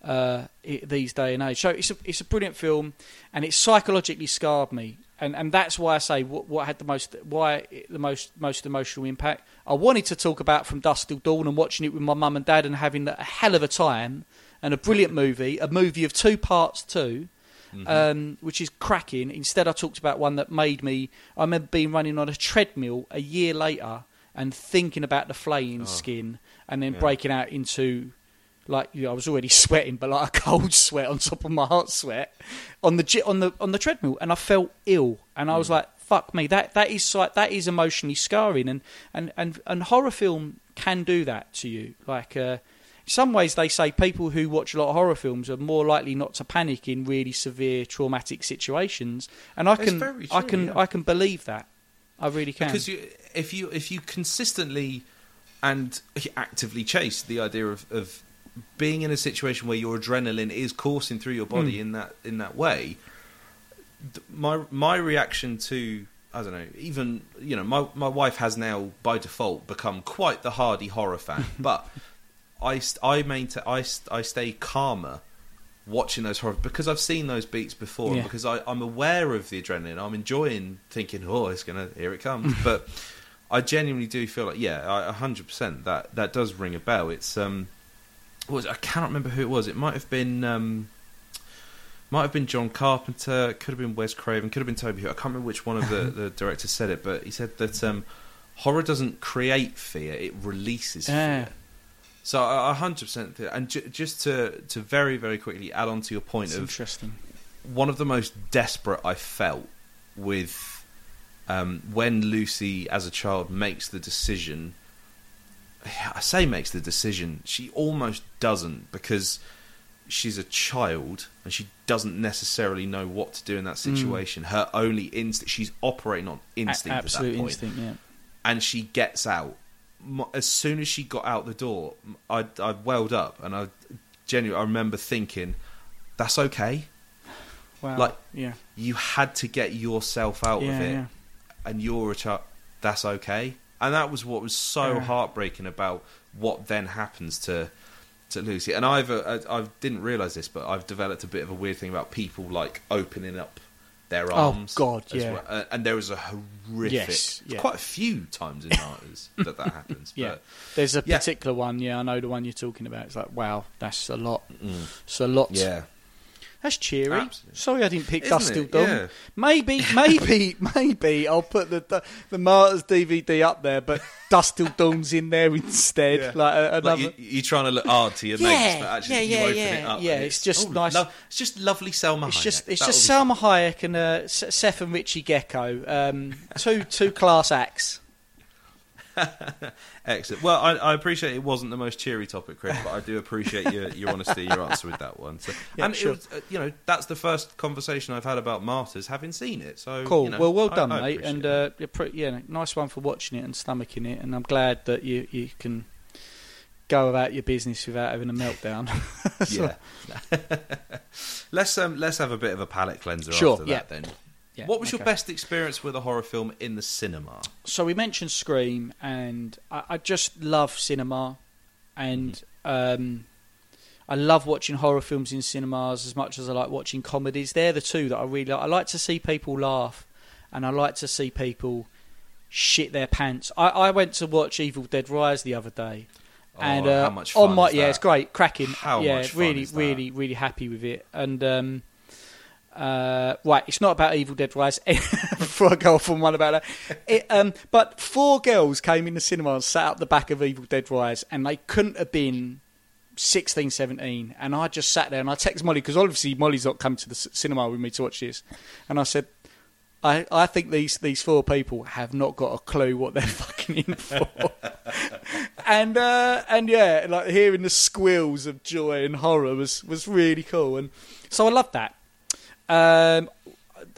uh, i these day and age. So it's a it's a brilliant film, and it psychologically scarred me, and and that's why I say what, what had the most why the most most emotional impact. I wanted to talk about From Dusk Till Dawn and watching it with my mum and dad and having a hell of a time, and a brilliant movie, a movie of two parts too um, which is cracking. Instead, I talked about one that made me. I remember being running on a treadmill a year later and thinking about the flaying skin, and then yeah. breaking out into like you know, I was already sweating, but like a cold sweat on top of my heart sweat on the on the on the treadmill, and I felt ill, and I was like, "Fuck me!" That that is like that is emotionally scarring, and and and and horror film can do that to you, like. Uh, in some ways, they say people who watch a lot of horror films are more likely not to panic in really severe traumatic situations, and I can, very I can, yeah. I can believe that. I really can. because you, if you if you consistently and actively chase the idea of, of being in a situation where your adrenaline is coursing through your body Hmm. in that in that way, my my reaction to I don't know even you know my my wife has now by default become quite the hardy horror fan, but I I maintain I I stay calmer watching those horror because I've seen those beats before Yeah. and because I, I'm aware of the adrenaline. I'm enjoying thinking, oh, it's gonna here it comes. but I genuinely do feel like, yeah, hundred percent that that does ring a bell. It's um, was it? I cannot remember who it was. It might have been um, might have been John Carpenter. Could have been Wes Craven. Could have been Tobe. Hooper. I can't remember which one of the the directors said it, but he said that um, horror doesn't create fear; it releases Yeah. fear. So a hundred percent, and ju- just to to very very quickly add on to your point It's of interesting. one of the most desperate I felt with um, when Lucy, as a child, makes the decision. I say makes the decision. She almost doesn't because she's a child and she doesn't necessarily know what to do in that mm. situation. Her only instinct, she's operating on A- instinct at that absolute point, instinct. Yeah. and she gets out. As soon as she got out the door, I, I welled up and I genuinely I remember thinking, "That's okay." Wow. Like, yeah. you had to get yourself out Yeah, of it yeah. and you're a child that's okay and that was what was so Yeah. heartbreaking about what then happens to to Lucy and I've uh, I, I didn't realize this but I've developed a bit of a weird thing about people like opening up their arms. Oh, arms God, yeah. well. Uh, and there was a horrific Yes, yeah. quite a few times in Martyrs that that happens Yeah. but There's a Yeah. particular one. Yeah, I know the one you're talking about. It's like, wow, that's a lot. It's a lot. mm, yeah That's cheery. Absolutely. Sorry, I didn't pick Isn't Dusk Till it? Dawn. Yeah. Maybe, maybe, maybe I'll put the, the Martyrs DVD up there, but Dusk Till Dawn's in there instead. Yeah. Like uh, another. like you, you're trying to look hard to your Yeah, mates, but actually yeah, you open yeah, it up. yeah, and it's just oh, nice- lo- it's just lovely Salma. it's just Hayek. it's That'll just be Salma Hayek and uh, Seth and Richie Gecko, um, two two class acts. Excellent. Well, I, I appreciate it wasn't the most cheery topic, Chris, but I do appreciate your, your honesty, your answer with that one. So, Yeah, and sure. it was, uh, you know, that's the first conversation I've had about Martyrs, having seen it. So Cool. you know, well, well done, I mate. And uh, you're pretty, yeah, nice one for watching it and stomaching it. And I'm glad that you you can go about your business without having a meltdown. yeah. let's um, let's have a bit of a palate cleanser Sure, after yeah. that then. Yeah, what was your best experience with a horror film in the cinema? So we mentioned Scream, and I, I just love cinema, and um, I love watching horror films in cinemas as much as I like watching comedies. They're the two that I really like. I like to see people laugh, and I like to see people shit their pants. I, I went to watch Evil Dead Rise the other day, and Oh, uh, how much on my yeah, that? it's great, cracking. How yeah, much fun really, really, really happy with it. And um, uh, right, it's not about Evil Dead Rise. Before I go off on one about that, it, um, but four girls came in the cinema and sat up the back of Evil Dead Rise, and they couldn't have been 16, 17. And I just sat there and I texted Molly because obviously Molly's not come to the cinema with me to watch this, and I said. I, I think these, these four people have not got a clue what they're fucking in for. and uh, and yeah, like hearing the squeals of joy and horror was, was really cool. And so I love that. Um,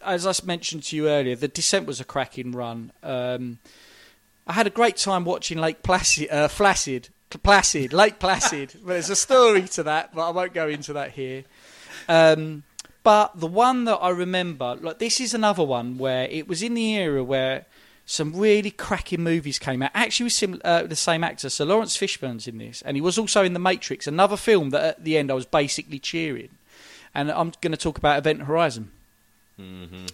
as I mentioned to you earlier, the Descent was a cracking run. Um, I had a great time watching Lake Placid, uh, Flaccid, Placid, Lake Placid. There's a story to that, but I won't go into that here. Um, but the one that I remember, like this is another one where it was in the era where some really cracking movies came out. Actually, with sim- uh, the same actor, so Laurence Fishburne's in this, and he was also in The Matrix, another film that at the end I was basically cheering. And I'm going to talk about Event Horizon. Mm-hmm.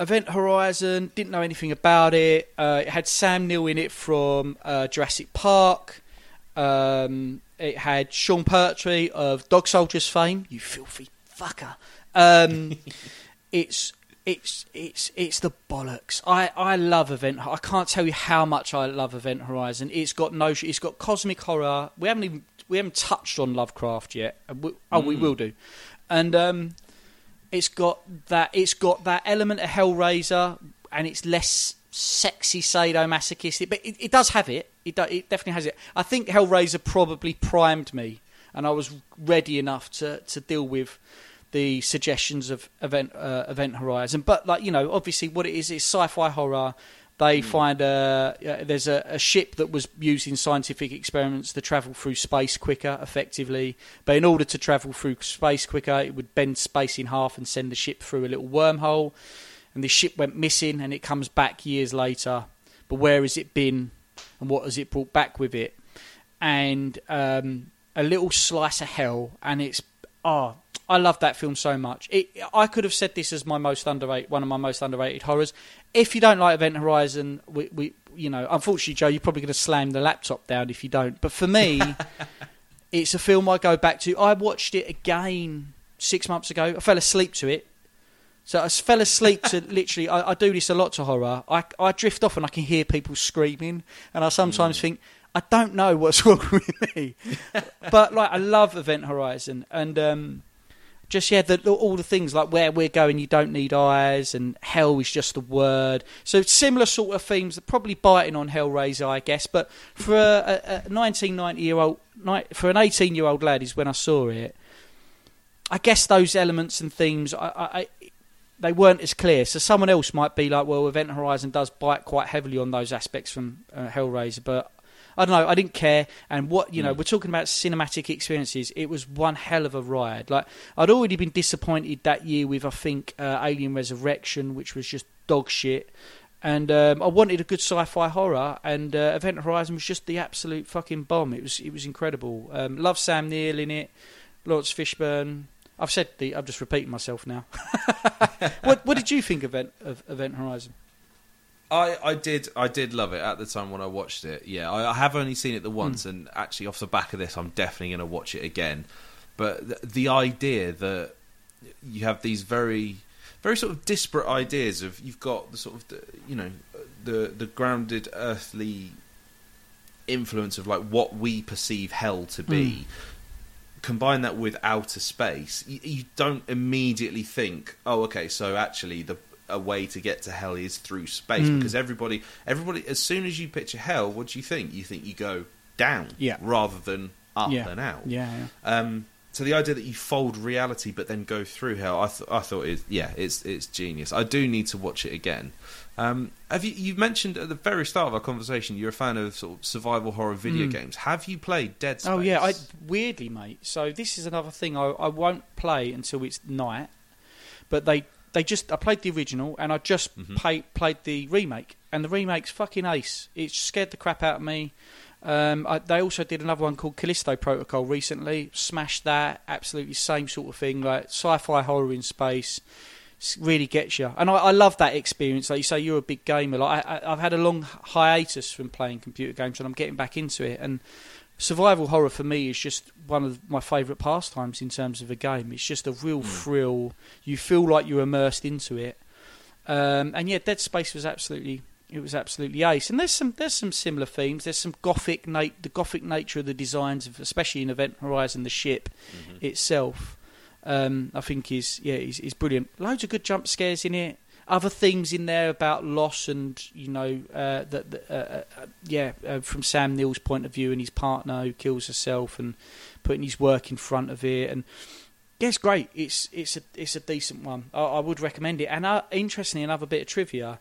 Event Horizon, didn't know anything about it. Uh, it had Sam Neill in it from uh, Jurassic Park. Um, it had Sean Pertwee of Dog Soldiers fame. You filthy fucker. Um, it's it's it's it's the bollocks. I, I love Event. I can't tell you how much I love Event Horizon. It's got no. It's got cosmic horror. We haven't even we haven't touched on Lovecraft yet. We- Oh, we Mm. will do. And um, it's got that. It's got that element of Hellraiser, and it's less sexy sadomasochistic, but it, it does have it. It, do, it definitely has it. I think Hellraiser probably primed me, and I was ready enough to to deal with the suggestions of event uh, event horizon but like you know obviously what it is is sci-fi horror they find a uh, there's a, a ship that was used in scientific experiments to travel through space quicker effectively. But in order to travel through space quicker it would bend space in half and send the ship through a little wormhole. And the ship went missing and it comes back years later. But where has it been and what has it brought back with it? And um, a little slice of hell and it's oh I love that film so much. It, I could have said this as my most underrated, one of my most underrated horrors. If you don't like Event Horizon, we, we you know, unfortunately, Joe, you're probably going to slam the laptop down if you don't. But for me, it's a film I go back to. I watched it again six months ago. I fell asleep to it. So I fell asleep to literally. I, I do this a lot to horror. I, I drift off and I can hear people screaming, and I sometimes think I don't know what's wrong with me. but like I love Event Horizon, and um, just yeah, the, all the things like where we're going, you don't need eyes, and hell is just the word. So similar sort of themes, probably biting on Hellraiser, I guess. But for a, a 1990 year old, for an 18 year old lad, is when I saw it. I guess those elements and themes, I, I, they weren't as clear. So someone else might be like, well, Event Horizon does bite quite heavily on those aspects from uh, Hellraiser, but I don't know. I didn't care. And what you know, Mm. we're talking about cinematic experiences. It was one hell of a ride. Like I'd already been disappointed that year with I think uh, Alien Resurrection, which was just dog shit. And um, I wanted a good sci-fi horror, and uh, Event Horizon was just the absolute fucking bomb. It was it was incredible. Um, love Sam Neill in it, Laurence Fishburne. I've said the. I'm just repeating myself now. what What did you think of Event of Event Horizon? I, I did I did love it at the time when I watched it. Yeah, I, I have only seen it the once, Hmm. and actually off the back of this, I'm definitely going to watch it again. But the, the idea that you have these very very sort of disparate ideas of you've got the sort of the, you know the the grounded earthly influence of like what we perceive hell to be. Combine that with outer space, you, you don't immediately think, "Oh, okay, so actually the a way to get to hell is through space." Mm. Because everybody, everybody, as soon as you picture hell, what do you think? You think you go down, Yeah. rather than up Yeah. and out. Yeah, yeah. Um, so the idea that you fold reality but then go through hell, I, th- I thought it, yeah, it's it's genius. I do need to watch it again. Um, have you? You mentioned at the very start of our conversation you're a fan of sort of survival horror video Mm. games. Have you played Dead Space? Oh yeah, I weirdly, mate. So this is another thing I, I won't play until it's night. But they they just I played the original and I just Mhm. play, played the remake, and the remake's fucking ace. It scared the crap out of me. Um, I, they also did another one called Callisto Protocol recently. Smashed that. Absolutely same sort of thing, like sci-fi horror in space. Really gets you, and I, I love that experience. Like you say, you're a big gamer. Like I, I, I've had a long hiatus from playing computer games, and I'm getting back into it. And survival horror for me is just one of my favourite pastimes in terms of a game. It's just a real thrill. You feel like you're immersed into it. Um, and yeah, Dead Space was absolutely it was absolutely ace. And there's some there's some similar themes. There's some gothic nat- the gothic nature of the designs of especially in Event Horizon the ship itself. Um, I think is yeah is, is brilliant. Loads of good jump scares in it. Other themes in there about loss and you know uh, that that, uh, uh, yeah uh, from Sam Neill's point of view and his partner who kills herself and putting his work in front of it and yeah, it's great. It's it's a it's a decent one. I, I would recommend it. And uh, interestingly, another bit of trivia: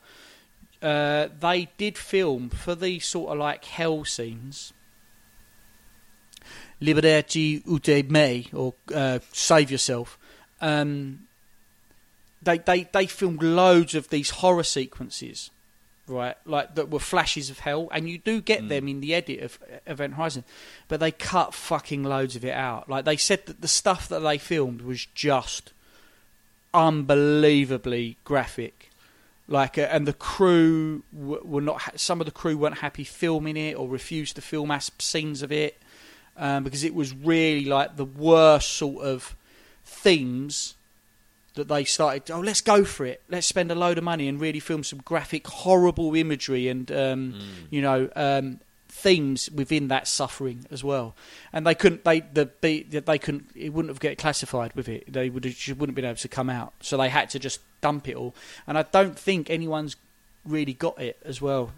uh, they did film for the sort of like hell scenes. Liberate tutemet, or uh, save yourself. Um, they they they filmed loads of these horror sequences, right? Like that were flashes of hell, and you do get Mm. them in the edit of Event Horizon, but they cut fucking loads of it out. Like they said that the stuff that they filmed was just unbelievably graphic. Like, uh, and the crew w- were not. Ha- some of the crew weren't happy filming it or refused to film as- scenes of it um, because it was really like the worst sort of themes that they started. Oh, let's go for it. Let's spend a load of money and really film some graphic, horrible imagery and um, Mm. you know um, themes within that suffering as well. And they couldn't. They the, the they couldn't. It wouldn't have get classified with it. They would wouldn't have been able to come out. So they had to just dump it all. And I don't think anyone's really got it as well.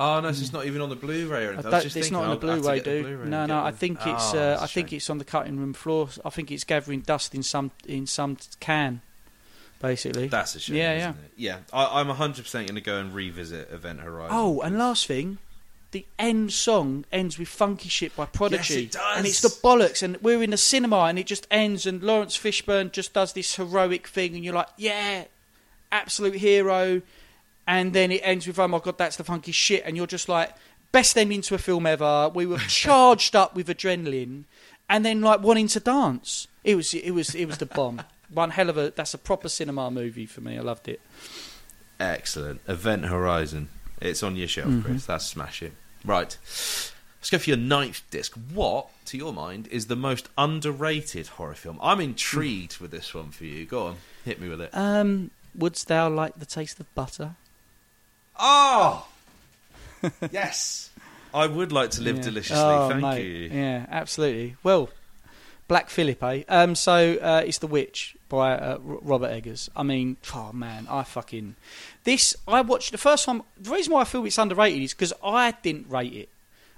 Oh no, so it's not even on the Blu-ray or anything. I don't, was just it's thinking, not on the I'll have to Blu-ray, the dude. Blu-ray no, no. I think it's. Oh, Uh, I think it's on the cutting room floor. I think it's gathering dust in some in some can, basically. That's a shame. Yeah, isn't it? yeah. I, I'm 100 percent going to go and revisit Event Horizon. Oh, and last thing, the end song ends with "Funky Shit" by Prodigy, it does. and it's the bollocks. And we're in the cinema, and it just ends, and Laurence Fishburne just does this heroic thing, and you're like, yeah, absolute hero. And then it ends with, oh my god, that's the funky shit, and you're just like, best ending to a film ever. We were charged up with adrenaline, and then like wanting to dance. It was, it was, it was the bomb. One hell of a. That's a proper cinema movie for me. I loved it. Excellent. Event Horizon. It's on your shelf, Mhm. Chris. That's smash it. Right. Let's go for your ninth disc. What, to your mind, is the most underrated horror film? I'm intrigued with this one for you. Go on, hit me with it. Um, wouldst thou like the taste of butter? Oh, yes. I would like to live Yeah. deliciously. Oh, Thank mate. you. Yeah, absolutely. Well, Black Phillip, eh? Um, so uh, it's The Witch by uh, Robert Eggers. I mean, oh man, I fucking this. I watched the first time. The reason why I feel it's underrated is because I didn't rate it.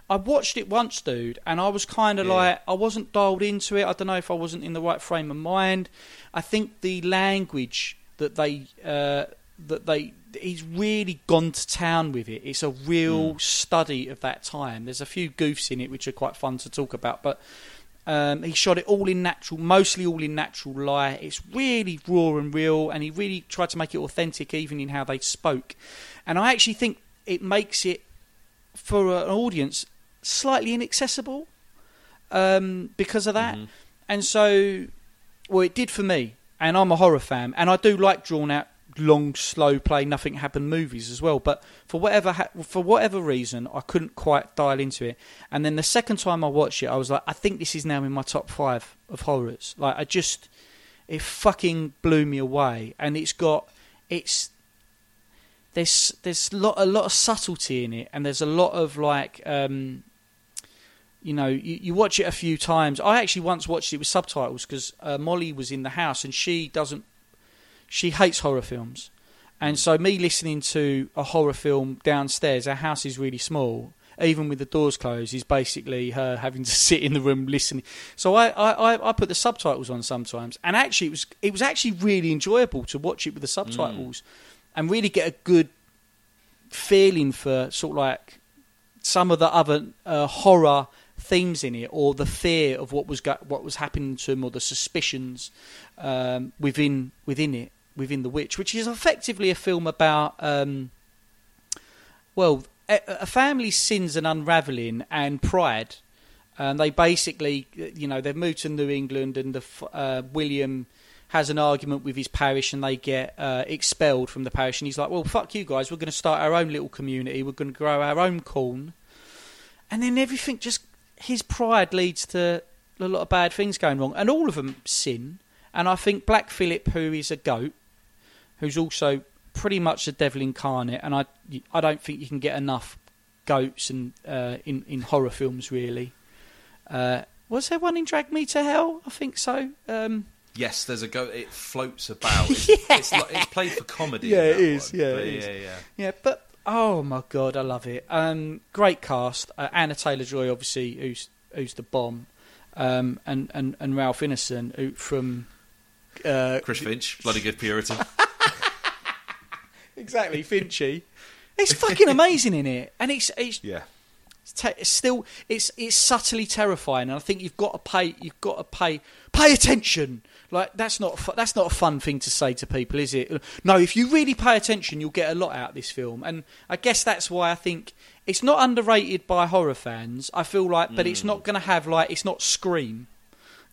I watched it once, dude, and I was kind of Yeah. like I wasn't dialed into it. I don't know if I wasn't in the right frame of mind. I think the language that they uh, that they he's really gone to town with it. It's a real study of that time. There's a few goofs in it which are quite fun to talk about, but um, he shot it all in natural, mostly all in natural light. It's really raw and real, and he really tried to make it authentic, even in how they spoke. And I actually think it makes it for an audience slightly inaccessible um, because of that. Mhm. And so, well, it did for me. And I'm a horror fan, and I do like drawn out, long, slow play, nothing happened movies as well. But for whatever ha- for whatever reason, I couldn't quite dial into it. And then the second time I watched it, I was like, I think this is now in my top five of horrors. Like, I just, it fucking blew me away. And it's got, it's there's there's lot a lot of subtlety in it, and there's a lot of like. Um, you know, you, you watch it a few times. I actually once watched it with subtitles because uh, Molly was in the house and she doesn't, she hates horror films, and so me listening to a horror film downstairs. Our house is really small, even with the doors closed, is basically her having to sit in the room listening. So I, I, I- put the subtitles on sometimes, and actually it was it was actually really enjoyable to watch it with the subtitles, and really get a good feeling for sort of like some of the other uh, horror themes in it, or the fear of what was go- what was happening to him, or the suspicions um, within within it, within The Witch, which is effectively a film about, um, well, a, a family's sins and unraveling and pride. And they basically, you know, they've moved to New England, and the uh, William has an argument with his parish, and they get uh, expelled from the parish. And he's like, "Well, fuck you guys. We're going to start our own little community. We're going to grow our own corn." And then everything just his pride leads to a lot of bad things going wrong, and all of them sin. And I think Black Phillip, who is a goat, who's also pretty much the devil incarnate, and I I don't think you can get enough goats and uh, in in horror films really. Uh, was there one in Drag Me to Hell? I think so. Um, Yes, there's a goat. It floats about. It's, it's, like, it's played for comedy. Yeah, it is, one. yeah, But it is. yeah, yeah. yeah, but oh my god, I love it. Um, great cast. Uh, Anya Taylor-Joy, obviously, who's who's the bomb, um, and, and and Ralph Ineson, who from uh, Chris Finch, bloody good Puritan. exactly Finchy. It's fucking amazing in it, and it's it's yeah, It's, te- it's still it's it's subtly terrifying, and I think you've got to pay you've got to pay pay attention. Like that's not fu- that's not a fun thing to say to people, is it? No, if you really pay attention, you'll get a lot out of this film, and I guess that's why I think it's not underrated by horror fans. I feel like, but it's hmm. not going to have like it's not Scream.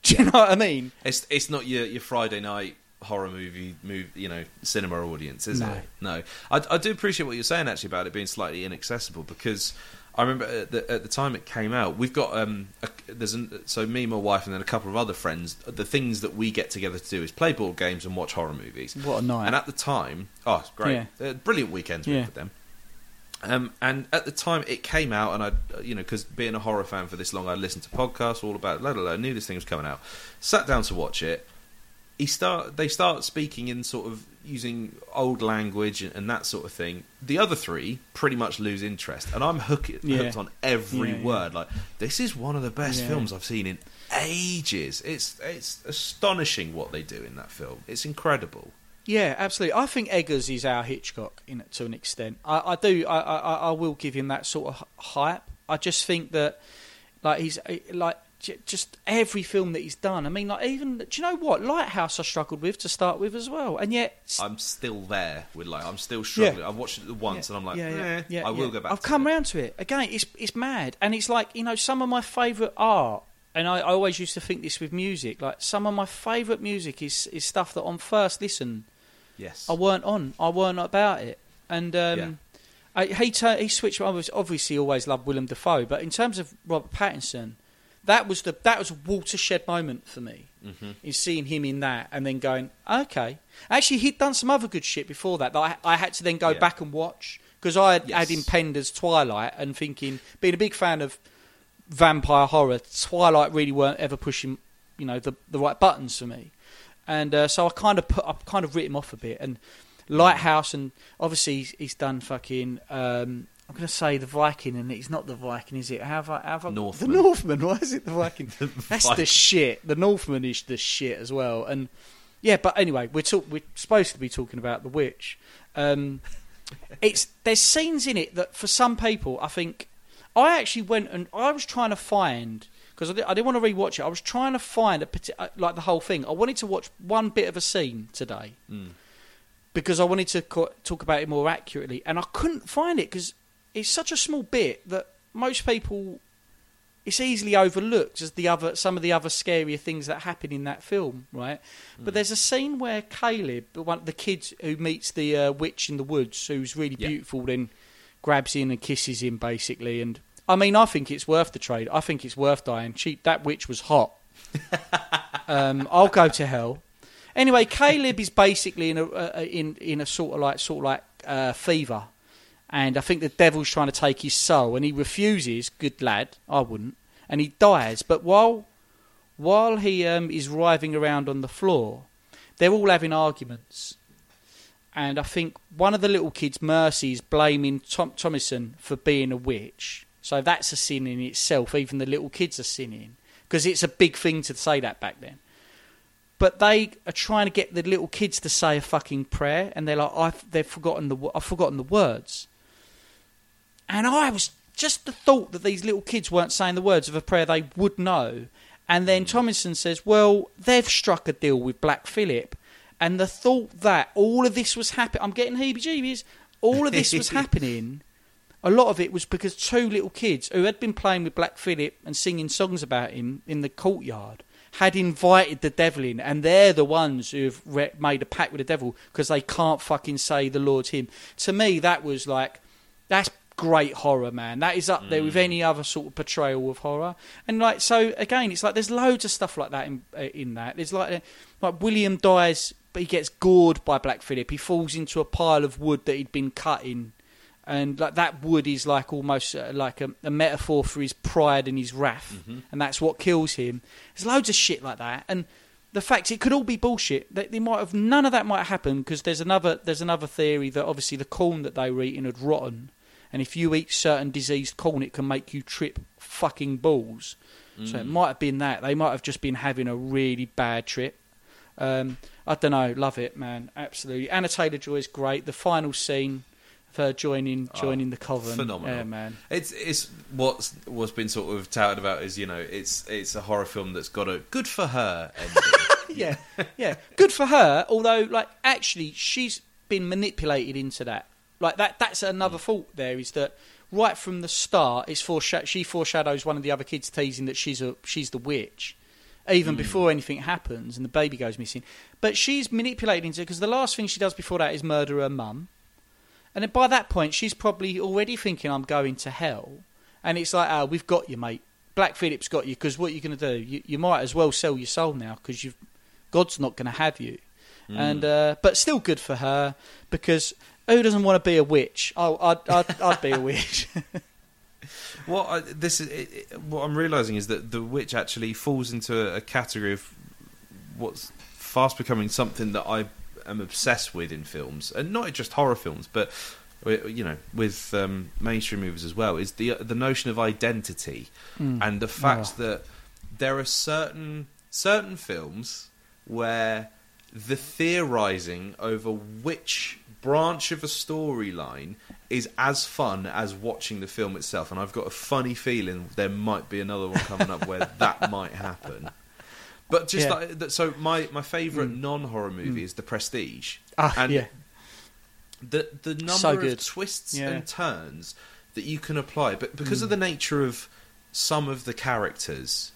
Do you know what I mean? it's it's not your your Friday night horror movie, move you know, cinema audience, is No. it? No, I, I do appreciate what you're saying actually about it being slightly inaccessible because. I remember at the, at the time it came out. We've got um, a, there's an, so me, my wife, and then a couple of other friends. The things that we get together to do is play board games and watch horror movies. What a night! And at the time, oh, great, Uh, brilliant weekends Yeah. with them. Um, and at the time it came out, and I, you know, because being a horror fan for this long, I listened to podcasts all about. Blah, blah, blah, knew this thing was coming out. Sat down to watch it. He start. They start speaking in sort of using old language and, and that sort of thing. The other three pretty much lose interest, and I'm hooked, Yeah. hooked on every Yeah, yeah. word. Like this is one of the best Yeah. films I've seen in ages. It's it's astonishing what they do in that film. It's incredible. Yeah, absolutely. I think Eggers is our Hitchcock in to an extent. I, I do. I, I, I will give him that sort of hype. I just think that, like he's like just every film that he's done. I mean, like even do you know what Lighthouse I struggled with to start with as well, and yet I'm still there with like I'm still struggling. Yeah. I've watched it once Yeah, and I'm like, yeah, yeah, eh, I will go back. I've to come it. round to it again. It's it's mad, and it's like you know some of my favourite art. And I, I always used to think this with music. Like some of my favourite music is is stuff that on first listen Yes. I weren't on. I weren't about it. And um. I, he he switched. I was obviously always loved Willem Dafoe, but in terms of Robert Pattinson, that was the that was a watershed moment for me. Mhm. Is seeing him in that and then going, okay. Actually, he'd done some other good shit before that that I, I had to then go Yeah. back and watch because I had, Yes. had him penned as Twilight and thinking, being a big fan of vampire horror, Twilight really weren't ever pushing, you know, the the right buttons for me and uh, so I kind of put, I've kind of written him off a bit. And Lighthouse, and obviously he's, he's done fucking. Um, I'm going to say the Viking, and it's not the Viking, is it? How have I, how have I, Northman. The Northman. Why is it the Viking? The That's the shit. The Northman is the shit as well. And yeah, but anyway, we're talk, we're supposed to be talking about the witch. Um, it's there's scenes in it that for some people, I think I actually went and I was trying to find because I, di- I didn't want to rewatch it. I was trying to find a uh, like the whole thing. I wanted to watch one bit of a scene today Mm. because I wanted to talk about it more accurately, and I couldn't find it because it's such a small bit that most people it's easily overlooked as the other some of the other scarier things that happen in that film, right? But there's a scene where Caleb, the one the kid who meets the uh, witch in the woods, who's really Yeah. beautiful, then grabs in and kisses him basically. And I mean, I think it's worth the trade. I think it's worth dying. She, that witch was hot. um, I'll go to hell. Anyway, Caleb is basically in a uh, in in a sort of like sort of like uh, fever, and I think the devil's trying to take his soul, and he refuses. Good lad, I wouldn't, and he dies. But while while he um, is writhing around on the floor, they're all having arguments, and I think one of the little kids, Mercy, is blaming Tom Thomasin for being a witch. So that's a sin in itself. Even the little kids are sinning because it's a big thing to say that back then but they are trying to get the little kids to say a fucking prayer, and they're like, I've, they've forgotten the, I've forgotten the words. And I was just the thought that these little kids weren't saying the words of a prayer they would know. And then mm. Tomlinson says, well, they've struck a deal with Black Phillip. And the thought that all of this was happening, I'm getting heebie-jeebies. All of this was happening. A lot of it was because two little kids who had been playing with Black Phillip and singing songs about him in the courtyard had invited the devil in, and they're the ones who've re- made a pact with the devil because they can't fucking say the Lord's hymn. To me, that was like that's great horror, man. That is up there with any other sort of portrayal of horror. And like so, again, it's like there's loads of stuff like that in uh, in that. There's like like William dies, but he gets gored by Black Phillip. He falls into a pile of wood that he'd been cutting. And like that wood is like almost uh, like a, a metaphor for his pride and his wrath, and that's what kills him. There's loads of shit like that, and the fact it could all be bullshit. They, they might have none of that might happen because there's another there's another theory that obviously the corn that they were eating had rotten, and if you eat certain diseased corn, it can make you trip fucking balls. So it might have been that they might have just been having a really bad trip. Um, I don't know, love it, man, absolutely. Anya Taylor-Joy is great. The final scene of her joining joining the coven, phenomenal. yeah, man. It's it's what's what's been sort of touted about is you know it's it's a horror film that's got a good for her yeah, yeah. Good for her. Although, like, actually, she's been manipulated into that. Like that. That's another fault. There is that right from the start, it's foreshadow- she foreshadows one of the other kids teasing that she's a she's the witch, even hmm. before anything happens and the baby goes missing. But she's manipulating into because the last thing she does before that is murder her mum, and then by that point, she's probably already thinking, "I'm going to hell." And it's like, "Oh, we've got you, mate. Black Phillip's got you because what are you going to do? You, you might as well sell your soul now because you've God's not going to have you." Hmm. And uh, but still good for her because who doesn't want to be a witch? Oh, I'd I'd, I'd be a witch. What I, this is, it, it- what I'm realizing is that the witch actually falls into a, a category of what's fast becoming something that I am obsessed with in films, and not just horror films, but you know, with um, mainstream movies as well. Is the the notion of identity and the fact that there are certain certain films where the theorizing over which branch of a storyline is as fun as watching the film itself. And I've got a funny feeling there might be another one coming up where that might happen. But just Yeah. like so my my favorite mm. non-horror movie mm. is The Prestige. Ah, and yeah. the the number So of twists Yeah. and turns that you can apply, but because of mm. the nature of some of the characters,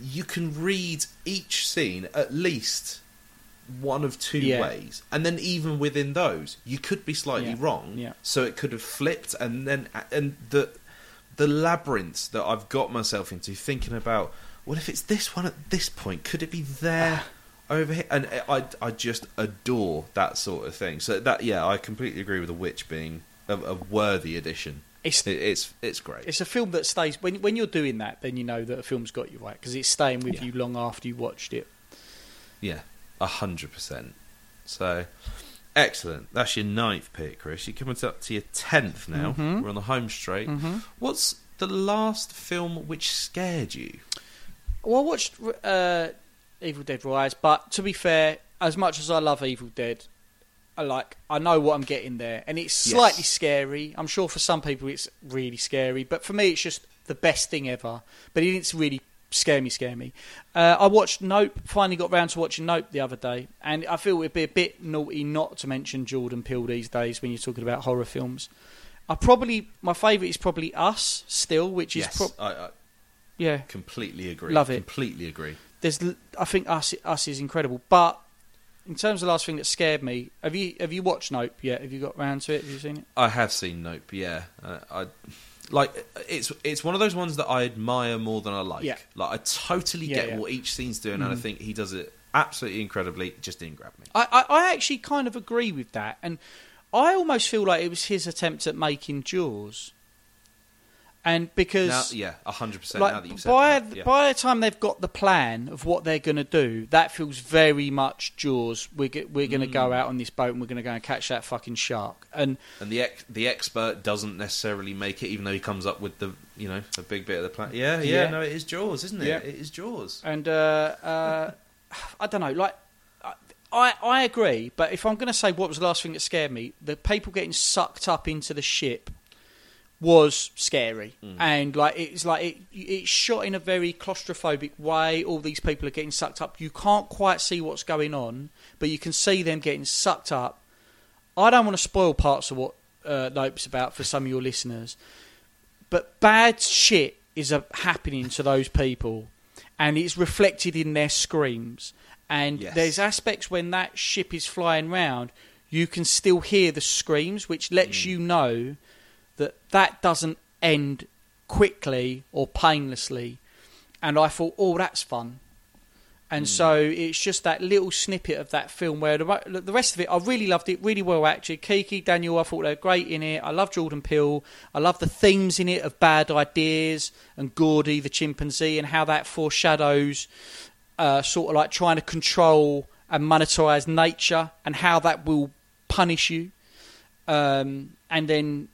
you can read each scene at least one of two Yeah. ways, and then even within those, you could be slightly Yeah. wrong. Yeah. So it could have flipped, and then and the the labyrinth that I've got myself into thinking about. What if it's this one at this point? Could it be there? Ah. over here, and I I just adore that sort of thing. So that yeah, I completely agree with the witch being a, a worthy addition. It's it's it's great. it's a film that stays when when you're doing that, then you know that a film's got you right because it's staying with Yeah. you long after you watched it. yeah, a hundred percent. So excellent. That's your ninth pick, Chris. You're coming up to your tenth now. Mhm. We're on the home straight. Mm-hmm. What's the last film which scared you? Well, I watched uh, Evil Dead Rise, but to be fair, as much as I love Evil Dead, I like I know what I'm getting there, and it's Yes. slightly scary. I'm sure for some people it's really scary, but for me it's just the best thing ever. But it didn't really scare me, scare me. Uh, I watched Nope. Finally got round to watching Nope the other day, and I feel it'd be a bit naughty not to mention Jordan Peele these days when you're talking about horror films. I probably my favourite is probably Us still, which is yes, pro- I, I yeah completely agree. Love it. Completely agree. there's I think us us is incredible. But in terms of the last thing that scared me, have you have you watched Nope yet? Have you got round to it? Have you seen it? I have seen Nope. Yeah, uh, I like it's it's one of those ones that I admire more than I like. Yeah. Like I totally Yeah, get yeah. what each scene's doing, and I Mhm. think he does it absolutely incredibly. It Just didn't grab me. I, I I actually kind of agree with that, and I almost feel like it was his attempt at making Jaws. And because Now, yeah, hundred percent. Now that you've said by that, yeah. by the time they've got the plan of what they're going to do, that feels very much Jaws. We're we're going to go Mm. out on this boat and we're going to go and catch that fucking shark. And and the ex- the expert doesn't necessarily make it, even though he comes up with the you know a big bit of the plan. Yeah, yeah, Yeah. no, it is Jaws, isn't it? Yeah. It is Jaws. And uh, uh, I don't know, like I I agree, but if I'm going to say what was the last thing that scared me, the people getting sucked up into the ship was scary. And like it's like it, it's shot in a very claustrophobic way. All these people are getting sucked up. You can't quite see what's going on but you can see them getting sucked up. I don't want to spoil parts of what uh, nope's about for some of your listeners but bad shit is uh, happening to those people and it's reflected in their screams. And Yes. there's aspects when that ship is flying round you can still hear the screams which lets you know that that doesn't end quickly or painlessly and i thought oh that's fun and so it's just that little snippet of that film where the, the rest of it, I really loved it, really well acted. Keke, Daniel, I thought they were great in it. I love Jordan Peele. I love the themes in it of bad ideas and Gordy, the chimpanzee, and how that foreshadows uh, sort of like trying to control and monetize nature and how that will punish you. Um, and then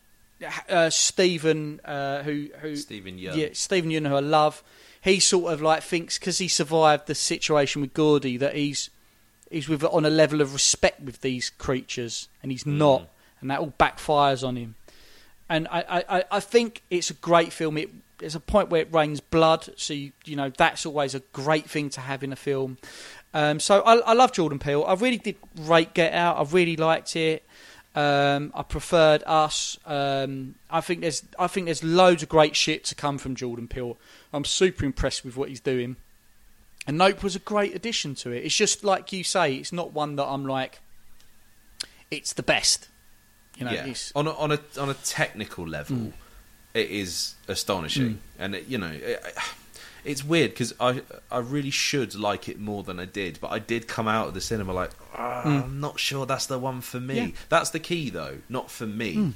uh, Steven, uh, who who Steven Yeun. yeah, Steven Yeun, who I love, he sort of like thinks because he survived the situation with Gordy that he's he's with on a level of respect with these creatures, and he's not, and that all backfires on him. And I, I, I- I think it's a great film. It there's a point where it rains blood, so you, you know that's always a great thing to have in a film. Um, so I, I love Jordan Peele. I really did rate Get Out. I really liked it. Um, I preferred Us. Um, I think there's I think there's loads of great shit to come from Jordan Peele. I'm super impressed with what he's doing. And Nope was a great addition to it. It's just like you say, it's not one that I'm like, it's the best. You know, yeah. it's, on a, on a on a technical level, Mm. it is astonishing, and it, you know, it, it's weird because I I really should like it more than I did, but I did come out of the cinema like "Ah, I'm not sure that's the one for me. Mm. Yeah. That's the key though, not for me. Mm.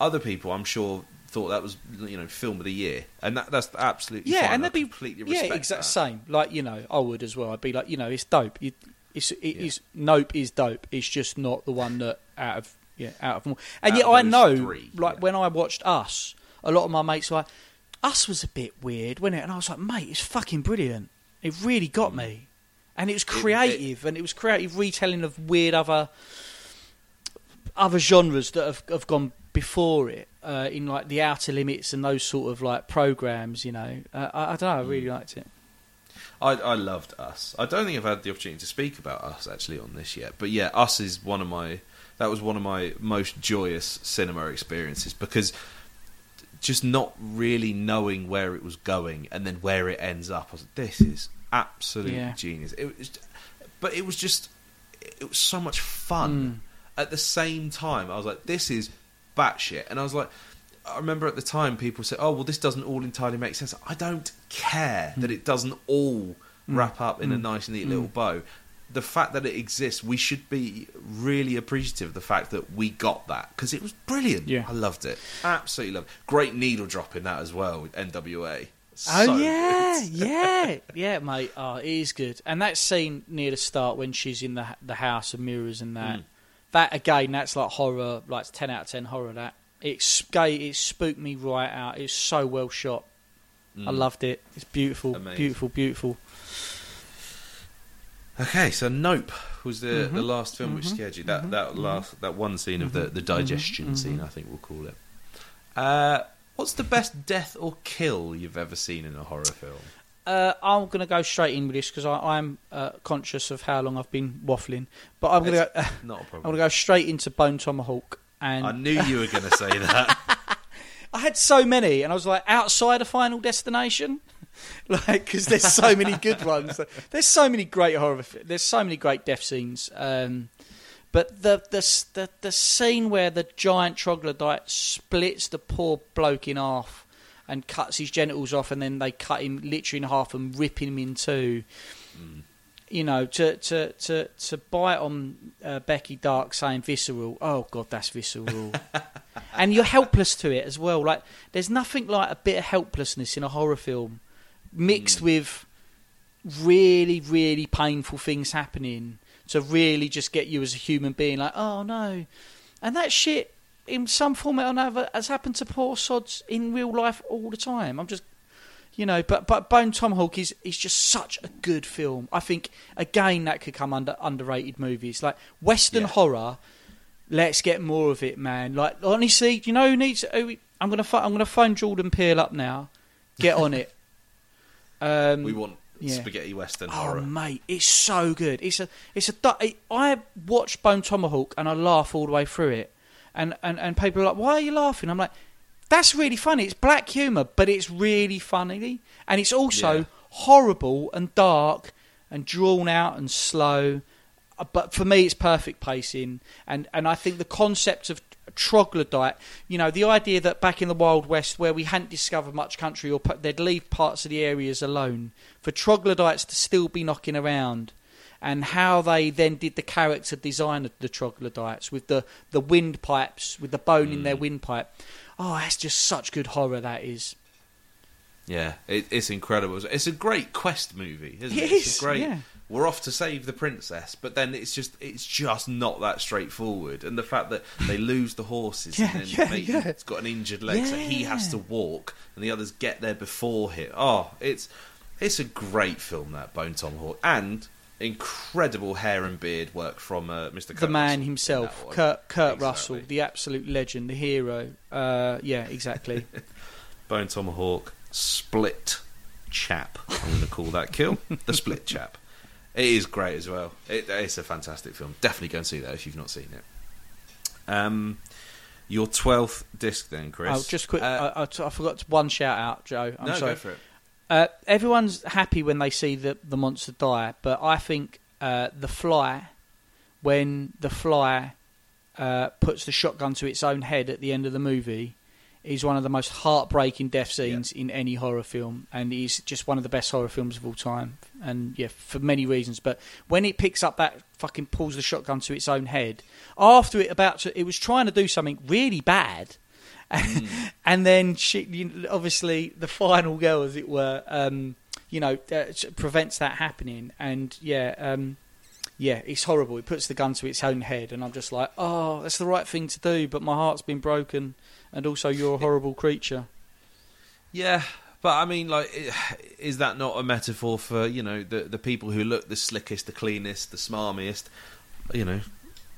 Other people, I'm sure, thought that was you know film of the year, and that that's absolutely yeah, fine. and they'd be completely yeah, exact that. same. Like you know, I would as well. I'd be like, you know, it's dope. It, it's it is Nope is dope. It's just not the one that out of yeah out of all. And Out yet I know, three, like yeah. when I watched Us, a lot of my mates were like, Us was a bit weird, wasn't it? And I was like, mate, it's fucking brilliant. It really got me, and it was Mm. it- creative, and it was creative retelling of weird other other genres that have have gone before it uh, in like the Outer Limits and those sort of like programs. You know, uh, I, I don't know. I really Mm. liked it. I, I loved Us. I don't think I've had the opportunity to speak about Us actually on this yet, but yeah, Us is one of my that was one of my most joyous cinema experiences because just not really knowing where it was going and then where it ends up. I was like, this is absolute Yeah. genius. It was, but it was just it was so much fun. Hmm. At the same time, I was like, this is batshit, and I was like. I remember at the time people said, "Oh, well, this doesn't all entirely make sense." I don't care that hmm. it doesn't all hmm. wrap up in a nice, neat little bow. The fact that it exists, we should be really appreciative of the fact that we got that because it was brilliant. Yeah. I loved it, absolutely loved. it. Great needle drop in that as well. with NWA. Oh So yeah, yeah, yeah, mate. Oh, it is good. And that scene near the start when she's in the the house of mirrors and that, Mm. that again, that's like horror, like ten out of ten horror. That it it spooked me right out. It's so well shot. I Mm. loved it. It's beautiful, Amazing. beautiful, beautiful. Okay, so Nope was the Mhm. the last film which Mhm. scared you. That Mhm. that last that one scene of the the digestion Mhm. scene, I think we'll call it. Uh, what's the best death or kill you've ever seen in a horror film? Uh, I'm going to go straight in with this because I'm uh, conscious of how long I've been waffling. But I'm going to go, Not a I'm going to go straight into Bone Tomahawk. And I knew you were going to say that. I had so many, and I was like, outside of Final Destination, like because there's so many good ones. There's so many great horror. There's so many great death scenes. Um, but the, the the the scene where the giant troglodyte splits the poor bloke in half and cuts his genitals off, and then they cut him literally in half and rip him in two. You know, to to to to bite on uh, Becky Dark saying visceral. Oh God, that's visceral. and you're helpless to it as well. Like there's nothing like a bit of helplessness in a horror film mixed mm. with really, really painful things happening to really just get you as a human being like, oh no. And that shit in some form or another has happened to poor sods in real life all the time. I'm just you know, but but Bone Tomahawk is is just such a good film. I think again that could come under underrated movies like Western Yeah. horror. Let's get more of it, man. Like honestly, do you know who needs who, I'm gonna I'm gonna phone Jordan Peele up now. Get on it. Um, we want yeah. spaghetti western Oh horror. mate, it's so good. It's a it's a it- I watched Bone Tomahawk and I laugh all the way through it, and and and people are like, "Why are you laughing?" I'm like, "That's really funny. It's black humour, but it's really funny, and it's also Yeah. horrible and dark and drawn out and slow. Uh, But for me, it's perfect pacing, and and I think the concept of troglodyte, you know, the idea that back in the Wild West, where we hadn't discovered much country, or put, they'd leave parts of the areas alone, for troglodytes to still be knocking around, and how they then did the character design of the troglodytes with the the windpipes, with the bone in their Mm. windpipe. Oh, that's just such good horror. That is. Yeah, it, it's incredible. It's a great quest movie, isn't it? It It's a great. yeah. We're off to save the princess, but then it's just it's just not that straightforward. And the fact that they lose the horses Yeah, and then yeah, yeah. has got an injured leg, so he has to walk, and the others get there before him. Oh, it's it's a great film that Bone Tomahawk and incredible hair and beard work from uh, Mr. Kurt the man Russell himself. Kurt, Kurt Exactly. Russell, the absolute legend, the hero. Uh, yeah, exactly. Bone Tomahawk, Split Chap. I'm going to call that kill the Split Chap. It is great as well. It, it's a fantastic film. Definitely go and see that if you've not seen it. Um, your twelfth disc, then, Chris. oh, just quick. Uh, I, I, t- I forgot one shout out, Joe. I'm no, sorry. go for it. Uh, everyone's happy when they see the the monster die, but I think uh, the fly, when the fly uh, puts the shotgun to its own head at the end of the movie, is one of the most heartbreaking death scenes in any horror film, and is just one of the best horror films of all time. And yeah, for many reasons. But when it picks up that fucking pulls the shotgun to its own head, after it about to, it was trying to do something really bad. and then she, you know, obviously, the final girl, as it were, um, you know, uh, prevents that happening. And yeah, um, yeah, it's horrible. It puts the gun to its own head, and I'm just like, oh, that's the right thing to do, but my heart's been broken, and also you're a horrible creature. Yeah, but I mean, like, is that not a metaphor for you know the the people who look the slickest, the cleanest, the smarmiest? You know,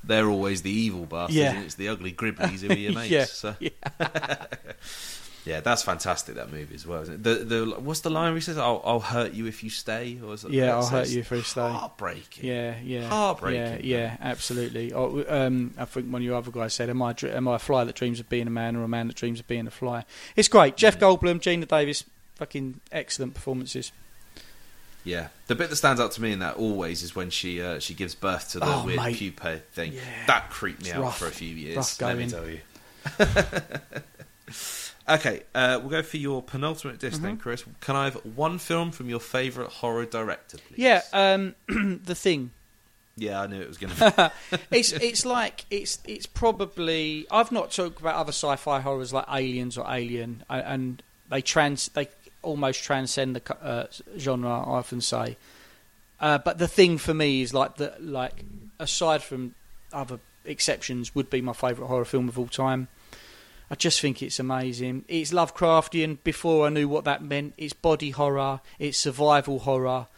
they're always the evil bastards, Yeah. and it's the ugly gribblies who are your mates. Yeah, so. yeah. Yeah, that's fantastic. That movie as well. Isn't it? The the what's the line where he says, "I'll, I'll hurt you if you stay," or is it, Yeah, I'll hurt you if you stay. Heartbreaking. Yeah, yeah, Heartbreaking. Yeah, yeah, absolutely. Oh, um, I think one of your other guys said, "Am I am I a fly that dreams of being a man, or a man that dreams of being a fly?" It's great. Jeff Goldblum, Geena Davis, fucking excellent performances. Yeah, the bit that stands out to me in that always is when she uh, she gives birth to the Oh, weird mate. pupa thing. Yeah. That creeped me It's out rough. for a few years. Let me tell you. okay, uh, we'll go for your penultimate disc Mm-hmm. then, Chris. Can I have one film from your favourite horror director, please? Yeah, um, the thing. yeah, I knew it was going to. be. it's it's like it's it's probably I've not talked about other sci-fi horrors like Aliens or Alien, and they trans they almost transcend the uh, genre. I often say, uh, but the thing for me is like the like aside from other exceptions, would be my favourite horror film of all time. I just think it's amazing. It's Lovecraftian before I knew what that meant. It's body horror. It's survival horror.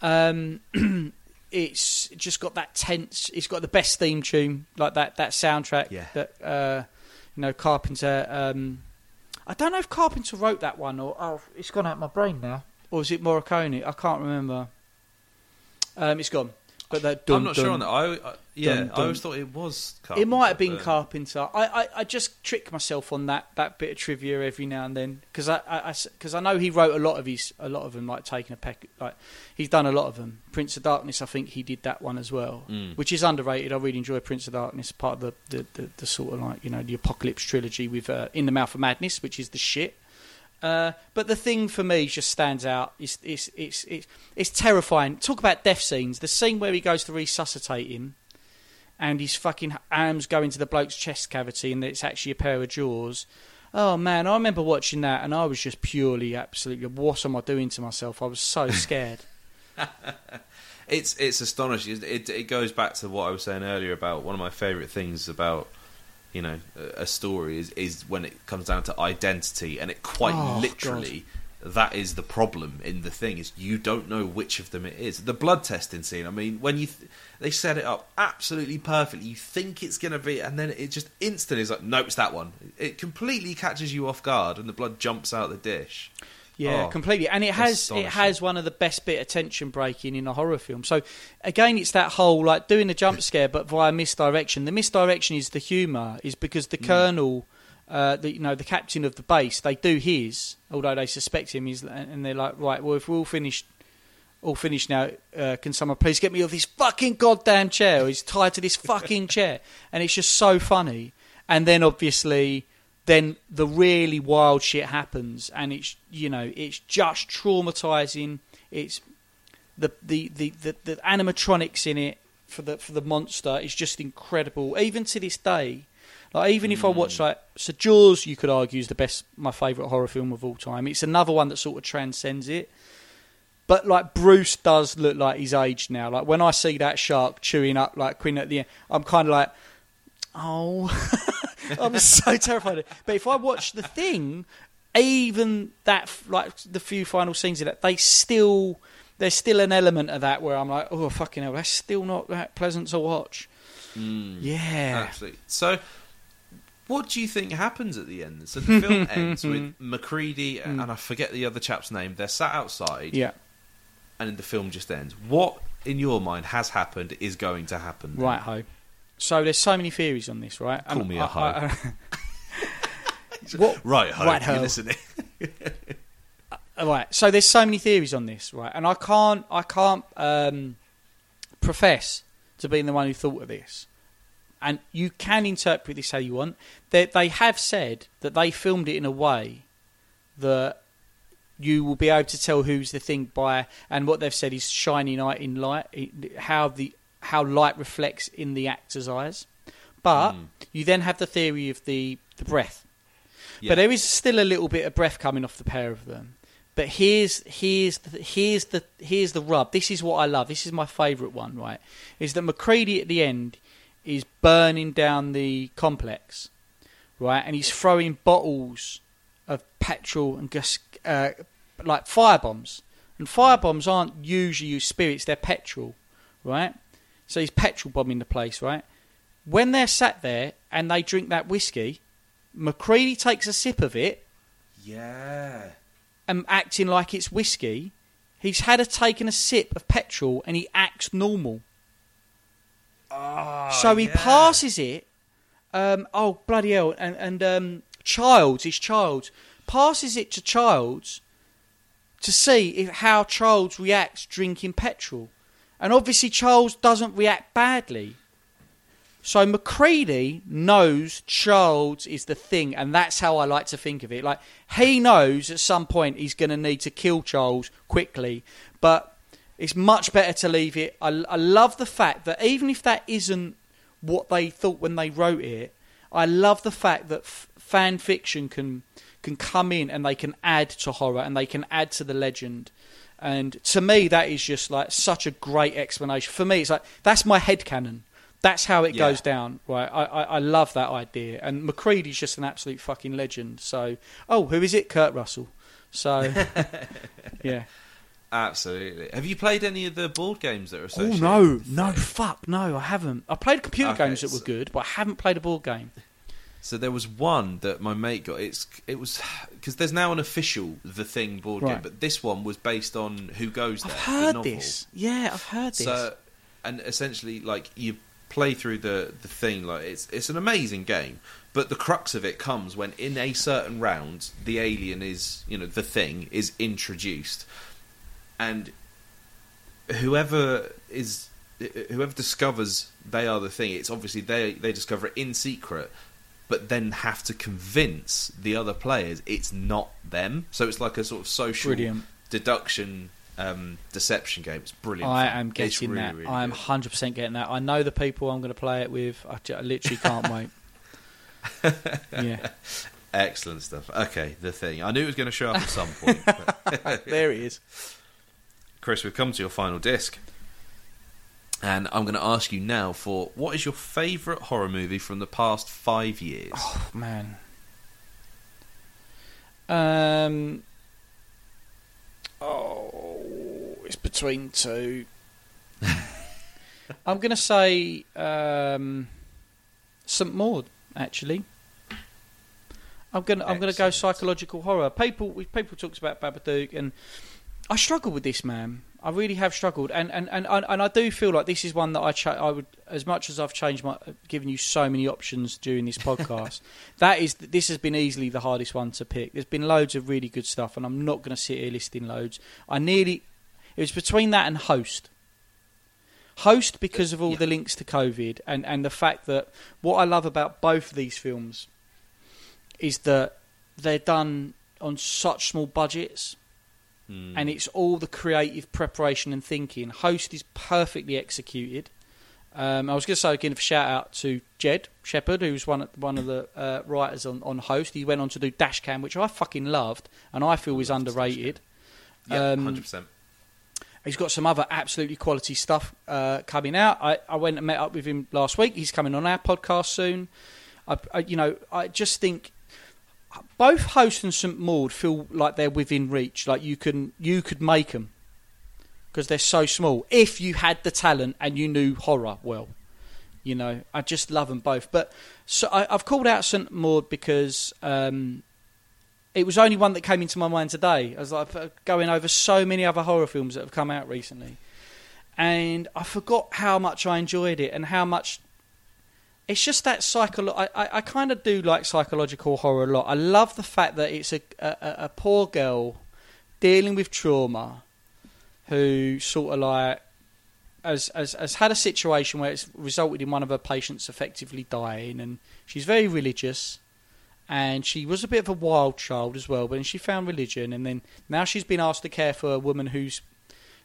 Um, it's just got that tense. It's got the best theme tune, like that that soundtrack. Yeah. That uh, you know Carpenter. Um, I don't know if Carpenter wrote that one or oh, it's gone out my brain now. Or is it Morricone? I can't remember. Um, it's gone. But that I'm not dun, sure on that. I, I yeah, dun, I always thought it was. it might have been Carpenter, Carpenter. I, I, I just trick myself on that, that bit of trivia every now and then because I, I, cause I know he wrote a lot of his a lot of them like taking a peck like he's done a lot of them. Prince of Darkness, I think he did that one as well, Mm. which is underrated. I really enjoy Prince of Darkness, part of the the, the, the sort of like you know the Apocalypse trilogy with uh, In the Mouth of Madness, which is the shit. Uh, but the thing for me just stands out. It's, it's, it's, it's, it's terrifying. Talk about death scenes. The scene where he goes to resuscitate him and his fucking arms go into the bloke's chest cavity and it's actually a pair of jaws. Oh man, I remember watching that and I was just purely, absolutely, what am I doing to myself? I was so scared. It's it's astonishing. It it goes back to what I was saying earlier about one of my favourite things about you know a, story is is when it comes down to identity, and it quite Oh, literally that is the problem in the thing is you don't know which of them it is. The blood testing scene. I mean, when you th- they set it up absolutely perfectly, you think it's going to be, and then it just instantly is like, nope, it's that one. It completely catches you off guard, and the blood jumps out the dish. Yeah, Oh, completely. And it has it has one of the best bit of tension breaking in a horror film. So again, it's that whole like doing a jump scare but via misdirection. The misdirection is the humour, is because Mm. the colonel, uh, the you know the captain of the base, they do his, although they suspect him. Is and they're like, right, well, if we're all finished. All finished now. Uh, can someone please get me off this fucking goddamn chair? He's tied to this fucking chair, and it's just so funny. And then obviously, then the really wild shit happens, and it's you know it's just traumatizing. It's the the, the, the, the animatronics in it for the for the monster is just incredible. Even to this day, like even if I hmm. watch like so Jaws, you could argue is the best my favorite horror film of all time. It's another one that sort of transcends it. But like Bruce does look like he's aged now. Like when I see that shark chewing up like Quinn at the end, I'm kind of like, oh, I'm so terrified. of it. But if I watch the thing, even that like the few final scenes of that, they still there's still an element of that where I'm like, oh fucking hell, that's still not that pleasant to watch. Mm. Yeah, Absolutely. So, what do you think happens at the end? So the film ends with MacReady and, and I forget the other chap's name. They're sat outside, yeah. and the film just ends. What, in your mind, has happened is going to happen? then? Right, ho. So there's so many theories on this, right? Call And me a I- hoe. I- what, Right, ho, Right, you're ho. listening. right. So there's so many theories on this, right? And I can't, I can't um, profess to being the one who thought of this. And you can interpret this how you want. They, they have said that they filmed it in a way that you will be able to tell who's the thing by, and what they've said is shining light in light, how the how light reflects in the actor's eyes. But Mm. you then have the theory of the the breath. Yeah. But there is still a little bit of breath coming off the pair of them. But here's here's the, here's the here's the rub. This is what I love. This is my favourite one. Right, is that MacReady at the end is burning down the complex, right, and he's throwing bottles of petrol and gas, uh, like fire bombs. And fire bombs aren't usually used spirits; they're petrol, right? So he's petrol bombing the place, right? When they're sat there and they drink that whiskey, MacReady takes a sip of it yeah. and acting like it's whiskey. He's had a taken a sip of petrol and he acts normal. Oh, so he yeah. passes it. Um, oh bloody hell! And and um, Childs, his Childs, passes it to Childs to see if how Childs reacts drinking petrol, and obviously Charles doesn't react badly. So MacReady knows Charles is the thing, and that's how I like to think of it. Like he knows at some point he's going to need to kill Charles quickly, but it's much better to leave it. I, I love the fact that even if that isn't what they thought when they wrote it, I love the fact that f- fan fiction can can come in and they can add to horror and they can add to the legend. And to me, that is just like such a great explanation. For me, it's like that's my head canon. That's how it Yeah. goes down, right? I, I, I love that idea, and MacReady's just an absolute fucking legend. So, oh, who is it? Kurt Russell. So, yeah. Absolutely. Have you played any of the board games that are Oh no, with no, fuck, no, I haven't. I played computer Okay, games that were good, but I haven't played a board game. So there was one that my mate got. It's it was because there's now an official The Thing board game, but this one was based on Who Goes There. I've heard novel. this. Yeah, I've heard this. So, and essentially, like you play through the the thing, like it's it's an amazing game. But the crux of it comes when, in a certain round, the alien is, you know, the thing is introduced, and whoever is whoever discovers they are the thing, it's obviously they they discover it in secret, but then have to convince the other players it's not them. So it's like a sort of social Brilliant. deduction um, deception game. It's brilliant. I am getting really, that. really I am hundred percent getting that. I know the people I'm going to play it with. I, I literally can't wait. yeah, Excellent stuff. Okay, the thing. I knew it was going to show up at some point. but- there it is. Chris, we've come to your final disc. And I'm going to ask you now for what is your favourite horror movie from the past five years? Oh man. Um, Oh, it's between two. I'm going to say um, St Maud. Actually, I'm going. to I'm going to go psychological horror. People people talks about Babadook, and I struggle with this man. I really have struggled, and and, and, and I do feel like this is one that I cha- I would as much as I've changed my given you so many options during this podcast. that is this has been easily the hardest one to pick. There's been loads of really good stuff, and I'm not going to sit here listing loads. I nearly it was between that and Host. Host because of all Yeah. the links to COVID and, and the fact that what I love about both of these films is that they're done on such small budgets Mm. and it's all the creative preparation and thinking. Host is perfectly executed. Um, I was going to say again a shout out to Jed Shepherd, who's one of, one of the uh, writers on, on Host. He went on to do Dashcam, which I fucking loved and I feel is underrated. yeah, um, hundred percent. He's got some other absolutely quality stuff uh, coming out. I, I went and met up with him last week. He's coming on our podcast soon. I, I, you know, I just think both Host and St Maud feel like they're within reach. Like you can you could make them because they're so small. If you had the talent and you knew horror well, you know, I just love them both. But so I, I've called out St Maud because um, it was only one that came into my mind today. As I was like uh, going over so many other horror films that have come out recently, and I forgot how much I enjoyed it and how much. It's just that psycho. I, I, I kind of do like psychological horror a lot. I love the fact that it's a, a, a poor girl dealing with trauma who sort of like has, has, has had a situation where it's resulted in one of her patients effectively dying, and she's very religious and she was a bit of a wild child as well. But then she found religion, and then now she's been asked to care for a woman who's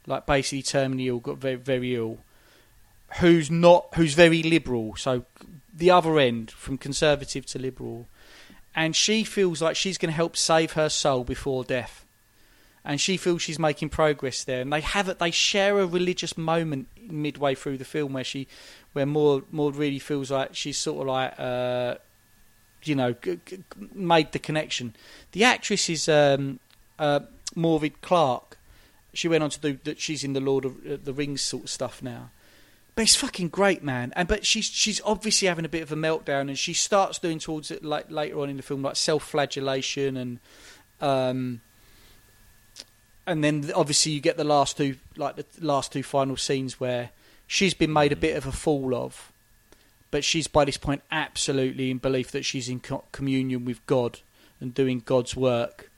like basically terminally ill, got very very ill, who's not who's very liberal. So the other end from conservative to liberal, and she feels like she's going to help save her soul before death. And she feels she's making progress there, and they have it. They share a religious moment midway through the film where she, where Maud, Maud really feels like she's sort of like, uh, you know, g- g- made the connection. The actress is um, uh, Morfydd Clark. She went on to do that. She's in the Lord of uh, the Rings sort of stuff now. But it's fucking great, man. And but she's she's obviously having a bit of a meltdown, and she starts doing towards it like later on in the film, like self-flagellation and. Um, and then obviously you get the last two, like the last two final scenes where she's been made a bit of a fool of, but she's by this point absolutely in belief that she's in co- communion with God and doing God's work.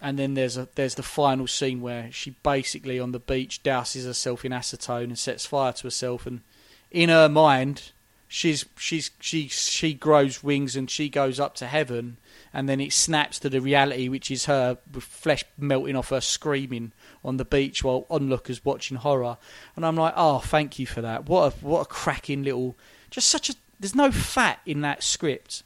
And then there's a there's the final scene where she basically on the beach douses herself in acetone and sets fire to herself, and in her mind, she's she's she she grows wings and she goes up to heaven, and then it snaps to the reality, which is her flesh melting off her, screaming on the beach while onlookers watching horror. And I'm like, oh, thank you for that. What a what a cracking little, just such a. There's no fat in that script.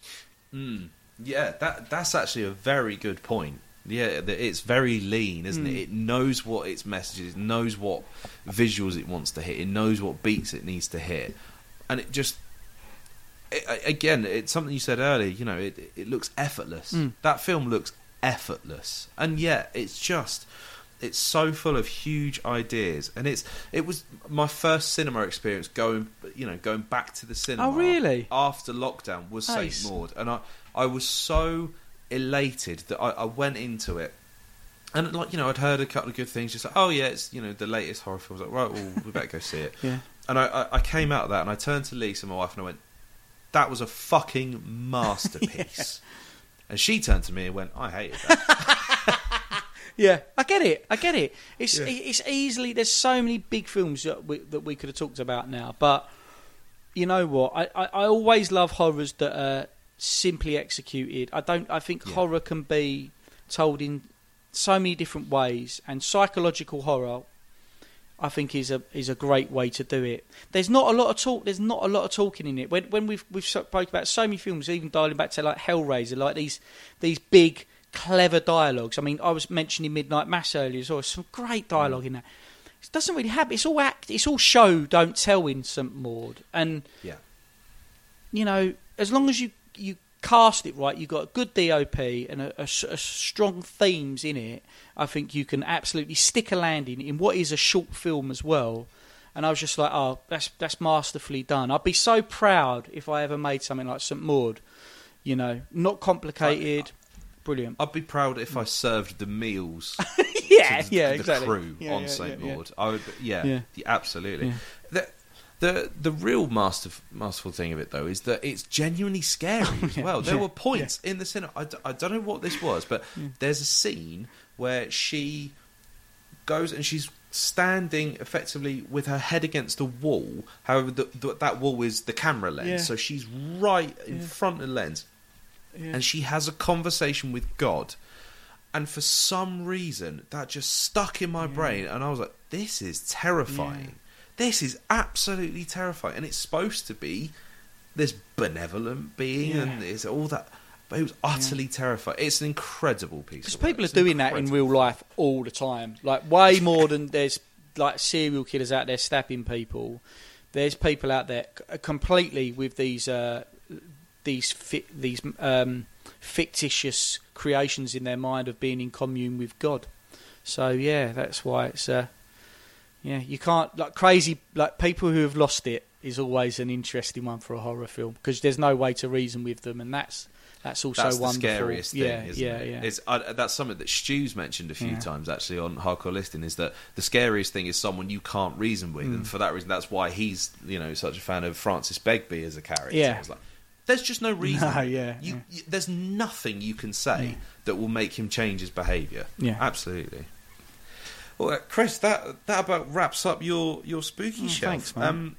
Mm. Yeah, that that's actually a very good point. Yeah, it's very lean, isn't it? Mm. It knows what its message is, it knows what visuals it wants to hit, it knows what beats it needs to hit, and it just. It, again, it's something you said earlier. You know, it it looks effortless. Mm. That film looks effortless, and yet it's just it's so full of huge ideas, and it's it was my first cinema experience going you know going back to the cinema. Oh, really? After lockdown was Nice. Saint Maud, and I I was so elated that I, I went into it. And like you know, I'd heard a couple of good things. Just like, oh yeah, it's you know the latest horror film. I was like, right, well, we better go see it. Yeah. And I, I, I came out of that, and I turned to Lisa, my wife, and I went, "That was a fucking masterpiece." And she turned to me and went, "I hated that." Yeah, I get it. I get it. It's Yeah. it's easily there's so many big films that we, that we could have talked about now, but you know what? I, I, I always love horrors that are simply executed. I don't. I think Yeah. horror can be told in so many different ways, and psychological horror. I think is a is a great way to do it. There's not a lot of talk. There's not a lot of talking in it. When when we've we've spoke about so many films, even dialing back to like Hellraiser, like these these big clever dialogues. I mean, I was mentioning Midnight Mass earlier. There's some great mm. dialogue in that. It doesn't really happen. It's all act. It's all show, don't tell in St Maud. And yeah, you know, as long as you you cast it right, you've got a good DOP and a, a a strong themes in it. I think you can absolutely stick a landing in what is a short film as well. And I was just like, oh, that's that's masterfully done. I'd be so proud if I ever made something like St Maud. You know, not complicated, brilliant. I'd be proud if I served the meals yeah, to the, yeah, the exactly. crew Yeah, on yeah, St yeah. Maud. I would, yeah, absolutely. Yeah. The, the real master, masterful thing of it though is that it's genuinely scary as well. There yeah, were points in the cinema. I, d- I don't know what this was, but Yeah. there's a scene where she goes and she's standing effectively with her head against a wall. However, the, the, that wall is the camera lens, Yeah. so she's right in Yeah. front of the lens Yeah. and she has a conversation with God. And for some reason, that just stuck in my brain, and I was like, "This is terrifying. This is absolutely terrifying." And it's supposed to be this benevolent being, Yeah. and it's all that, but it was utterly terrifying. It's an incredible piece. Because work. people are doing that in real life all the time. Like way more than there's like serial killers out there stabbing people. There's people out there completely with these uh, these fi- these um, fictitious creations in their mind of being in commune with God. So yeah, that's why it's uh, yeah you can't like crazy like people who have lost it is always an interesting one for a horror film because there's no way to reason with them, and that's that's also That's the scariest thing, yeah, isn't yeah, it? yeah. It's, uh, that's something that Stu's mentioned a few Yeah. times actually on Hardcore Listing. Is that the scariest thing is someone you can't reason with, Mm. and for that reason, that's why he's you know such a fan of Francis Begbie as a character. Yeah. Like, there's just no reason. No, yeah, You, yeah. you- there's nothing you can say that will make him change his behaviour. Yeah. absolutely. Well, uh, Chris, that that about wraps up your your spooky Oh, shelf. thanks, man. Um,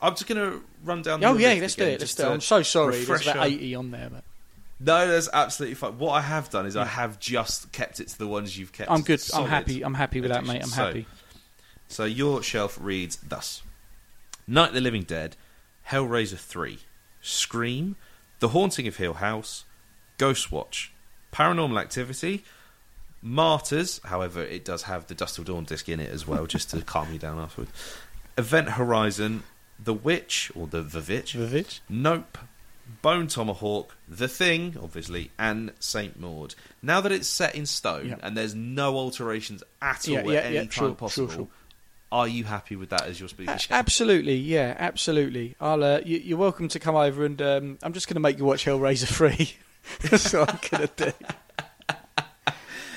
I'm just going to run down. Oh yeah, let's do it. Let's do it. I'm so sorry. There's about eighty on there, but no, that's absolutely fine. What I have done is I have just kept it to the ones you've kept. I'm good. I'm happy. I'm happy with that, mate. I'm. So- happy. So your shelf reads thus: Night of the Living Dead, Hellraiser Three, Scream, The Haunting of Hill House, Ghostwatch, Paranormal Activity, Martyrs. However, it does have the Dusk Till Dawn disc in it as well, just to calm you down afterwards. Event Horizon, The Witch or the Witch, Vivitch. Nope, Bone Tomahawk, The Thing, obviously, and Saint Maud. Now that it's set in stone Yeah. and there's no alterations at all Yeah, at yeah, any time sure, sure, possible, sure. are you happy with that as your A- absolutely, yeah, absolutely. I'll. Uh, you, you're welcome to come over, and um, I'm just going to make you watch Hellraiser three. That's what I'm going to do.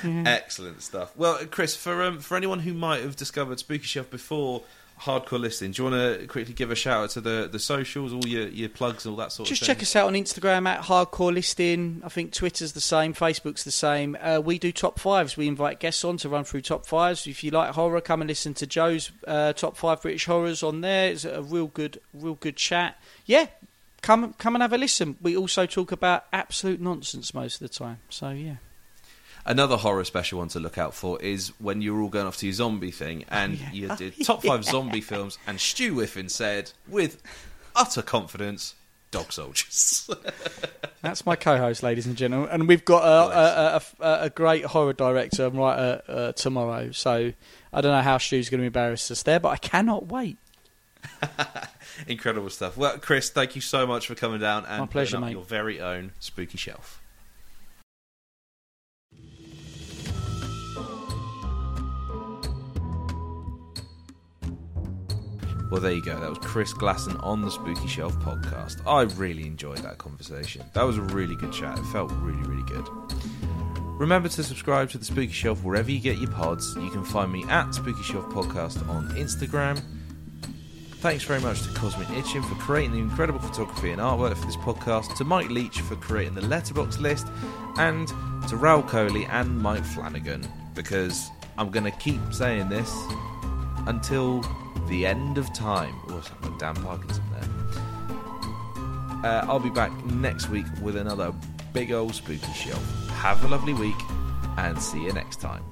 Excellent stuff. Well, Chris, for um, for anyone who might have discovered Spooky Shelf before hardcore listing, do you want to quickly give a shout out to the, the socials, all your, your plugs, all that sort Just of thing? Just check us out on Instagram at Hardcore Listing. I think Twitter's the same, Facebook's the same. Uh, we do top fives. We invite guests on to run through top fives. If you like horror, come and listen to Joe's uh, top five British horrors on there. It's a real good, real good chat. Yeah, come come and have a listen. We also talk about absolute nonsense most of the time. So yeah, Another horror special one to look out for is when you're all going off to your zombie thing, and yeah. you did top five zombie films, and Stu Whiffen said with utter confidence, Dog Soldiers. that's my co-host, ladies and gentlemen, and we've got a, a, a, a, a great horror director and writer uh, tomorrow. So I don't know how Stu's going to embarrass us there, but I cannot wait. Incredible stuff. Well, Chris, thank you so much for coming down and My pleasure, up mate. your very own spooky shelf. Well, there you go. That was Chris Glasson on the Spooky Shelf podcast. I really enjoyed that conversation. That was a really good chat. It felt really, really good. Remember to subscribe to the Spooky Shelf wherever you get your pods. You can find me at Spooky Shelf Podcast on Instagram. Thanks very much to Cosmic Itchin for creating the incredible photography and artwork for this podcast, to Mike Leach for creating the Letterboxd list, and to Raoul Coley and Mike Flanagan, because I'm going to keep saying this until the end of time. Oh, I've got Dan Parkinson there. Uh, I'll be back next week with another big old spooky show. Have a lovely week, and see you next time.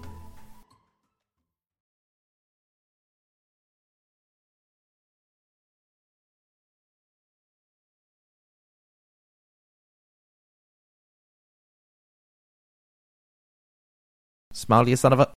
Smile, you son of a.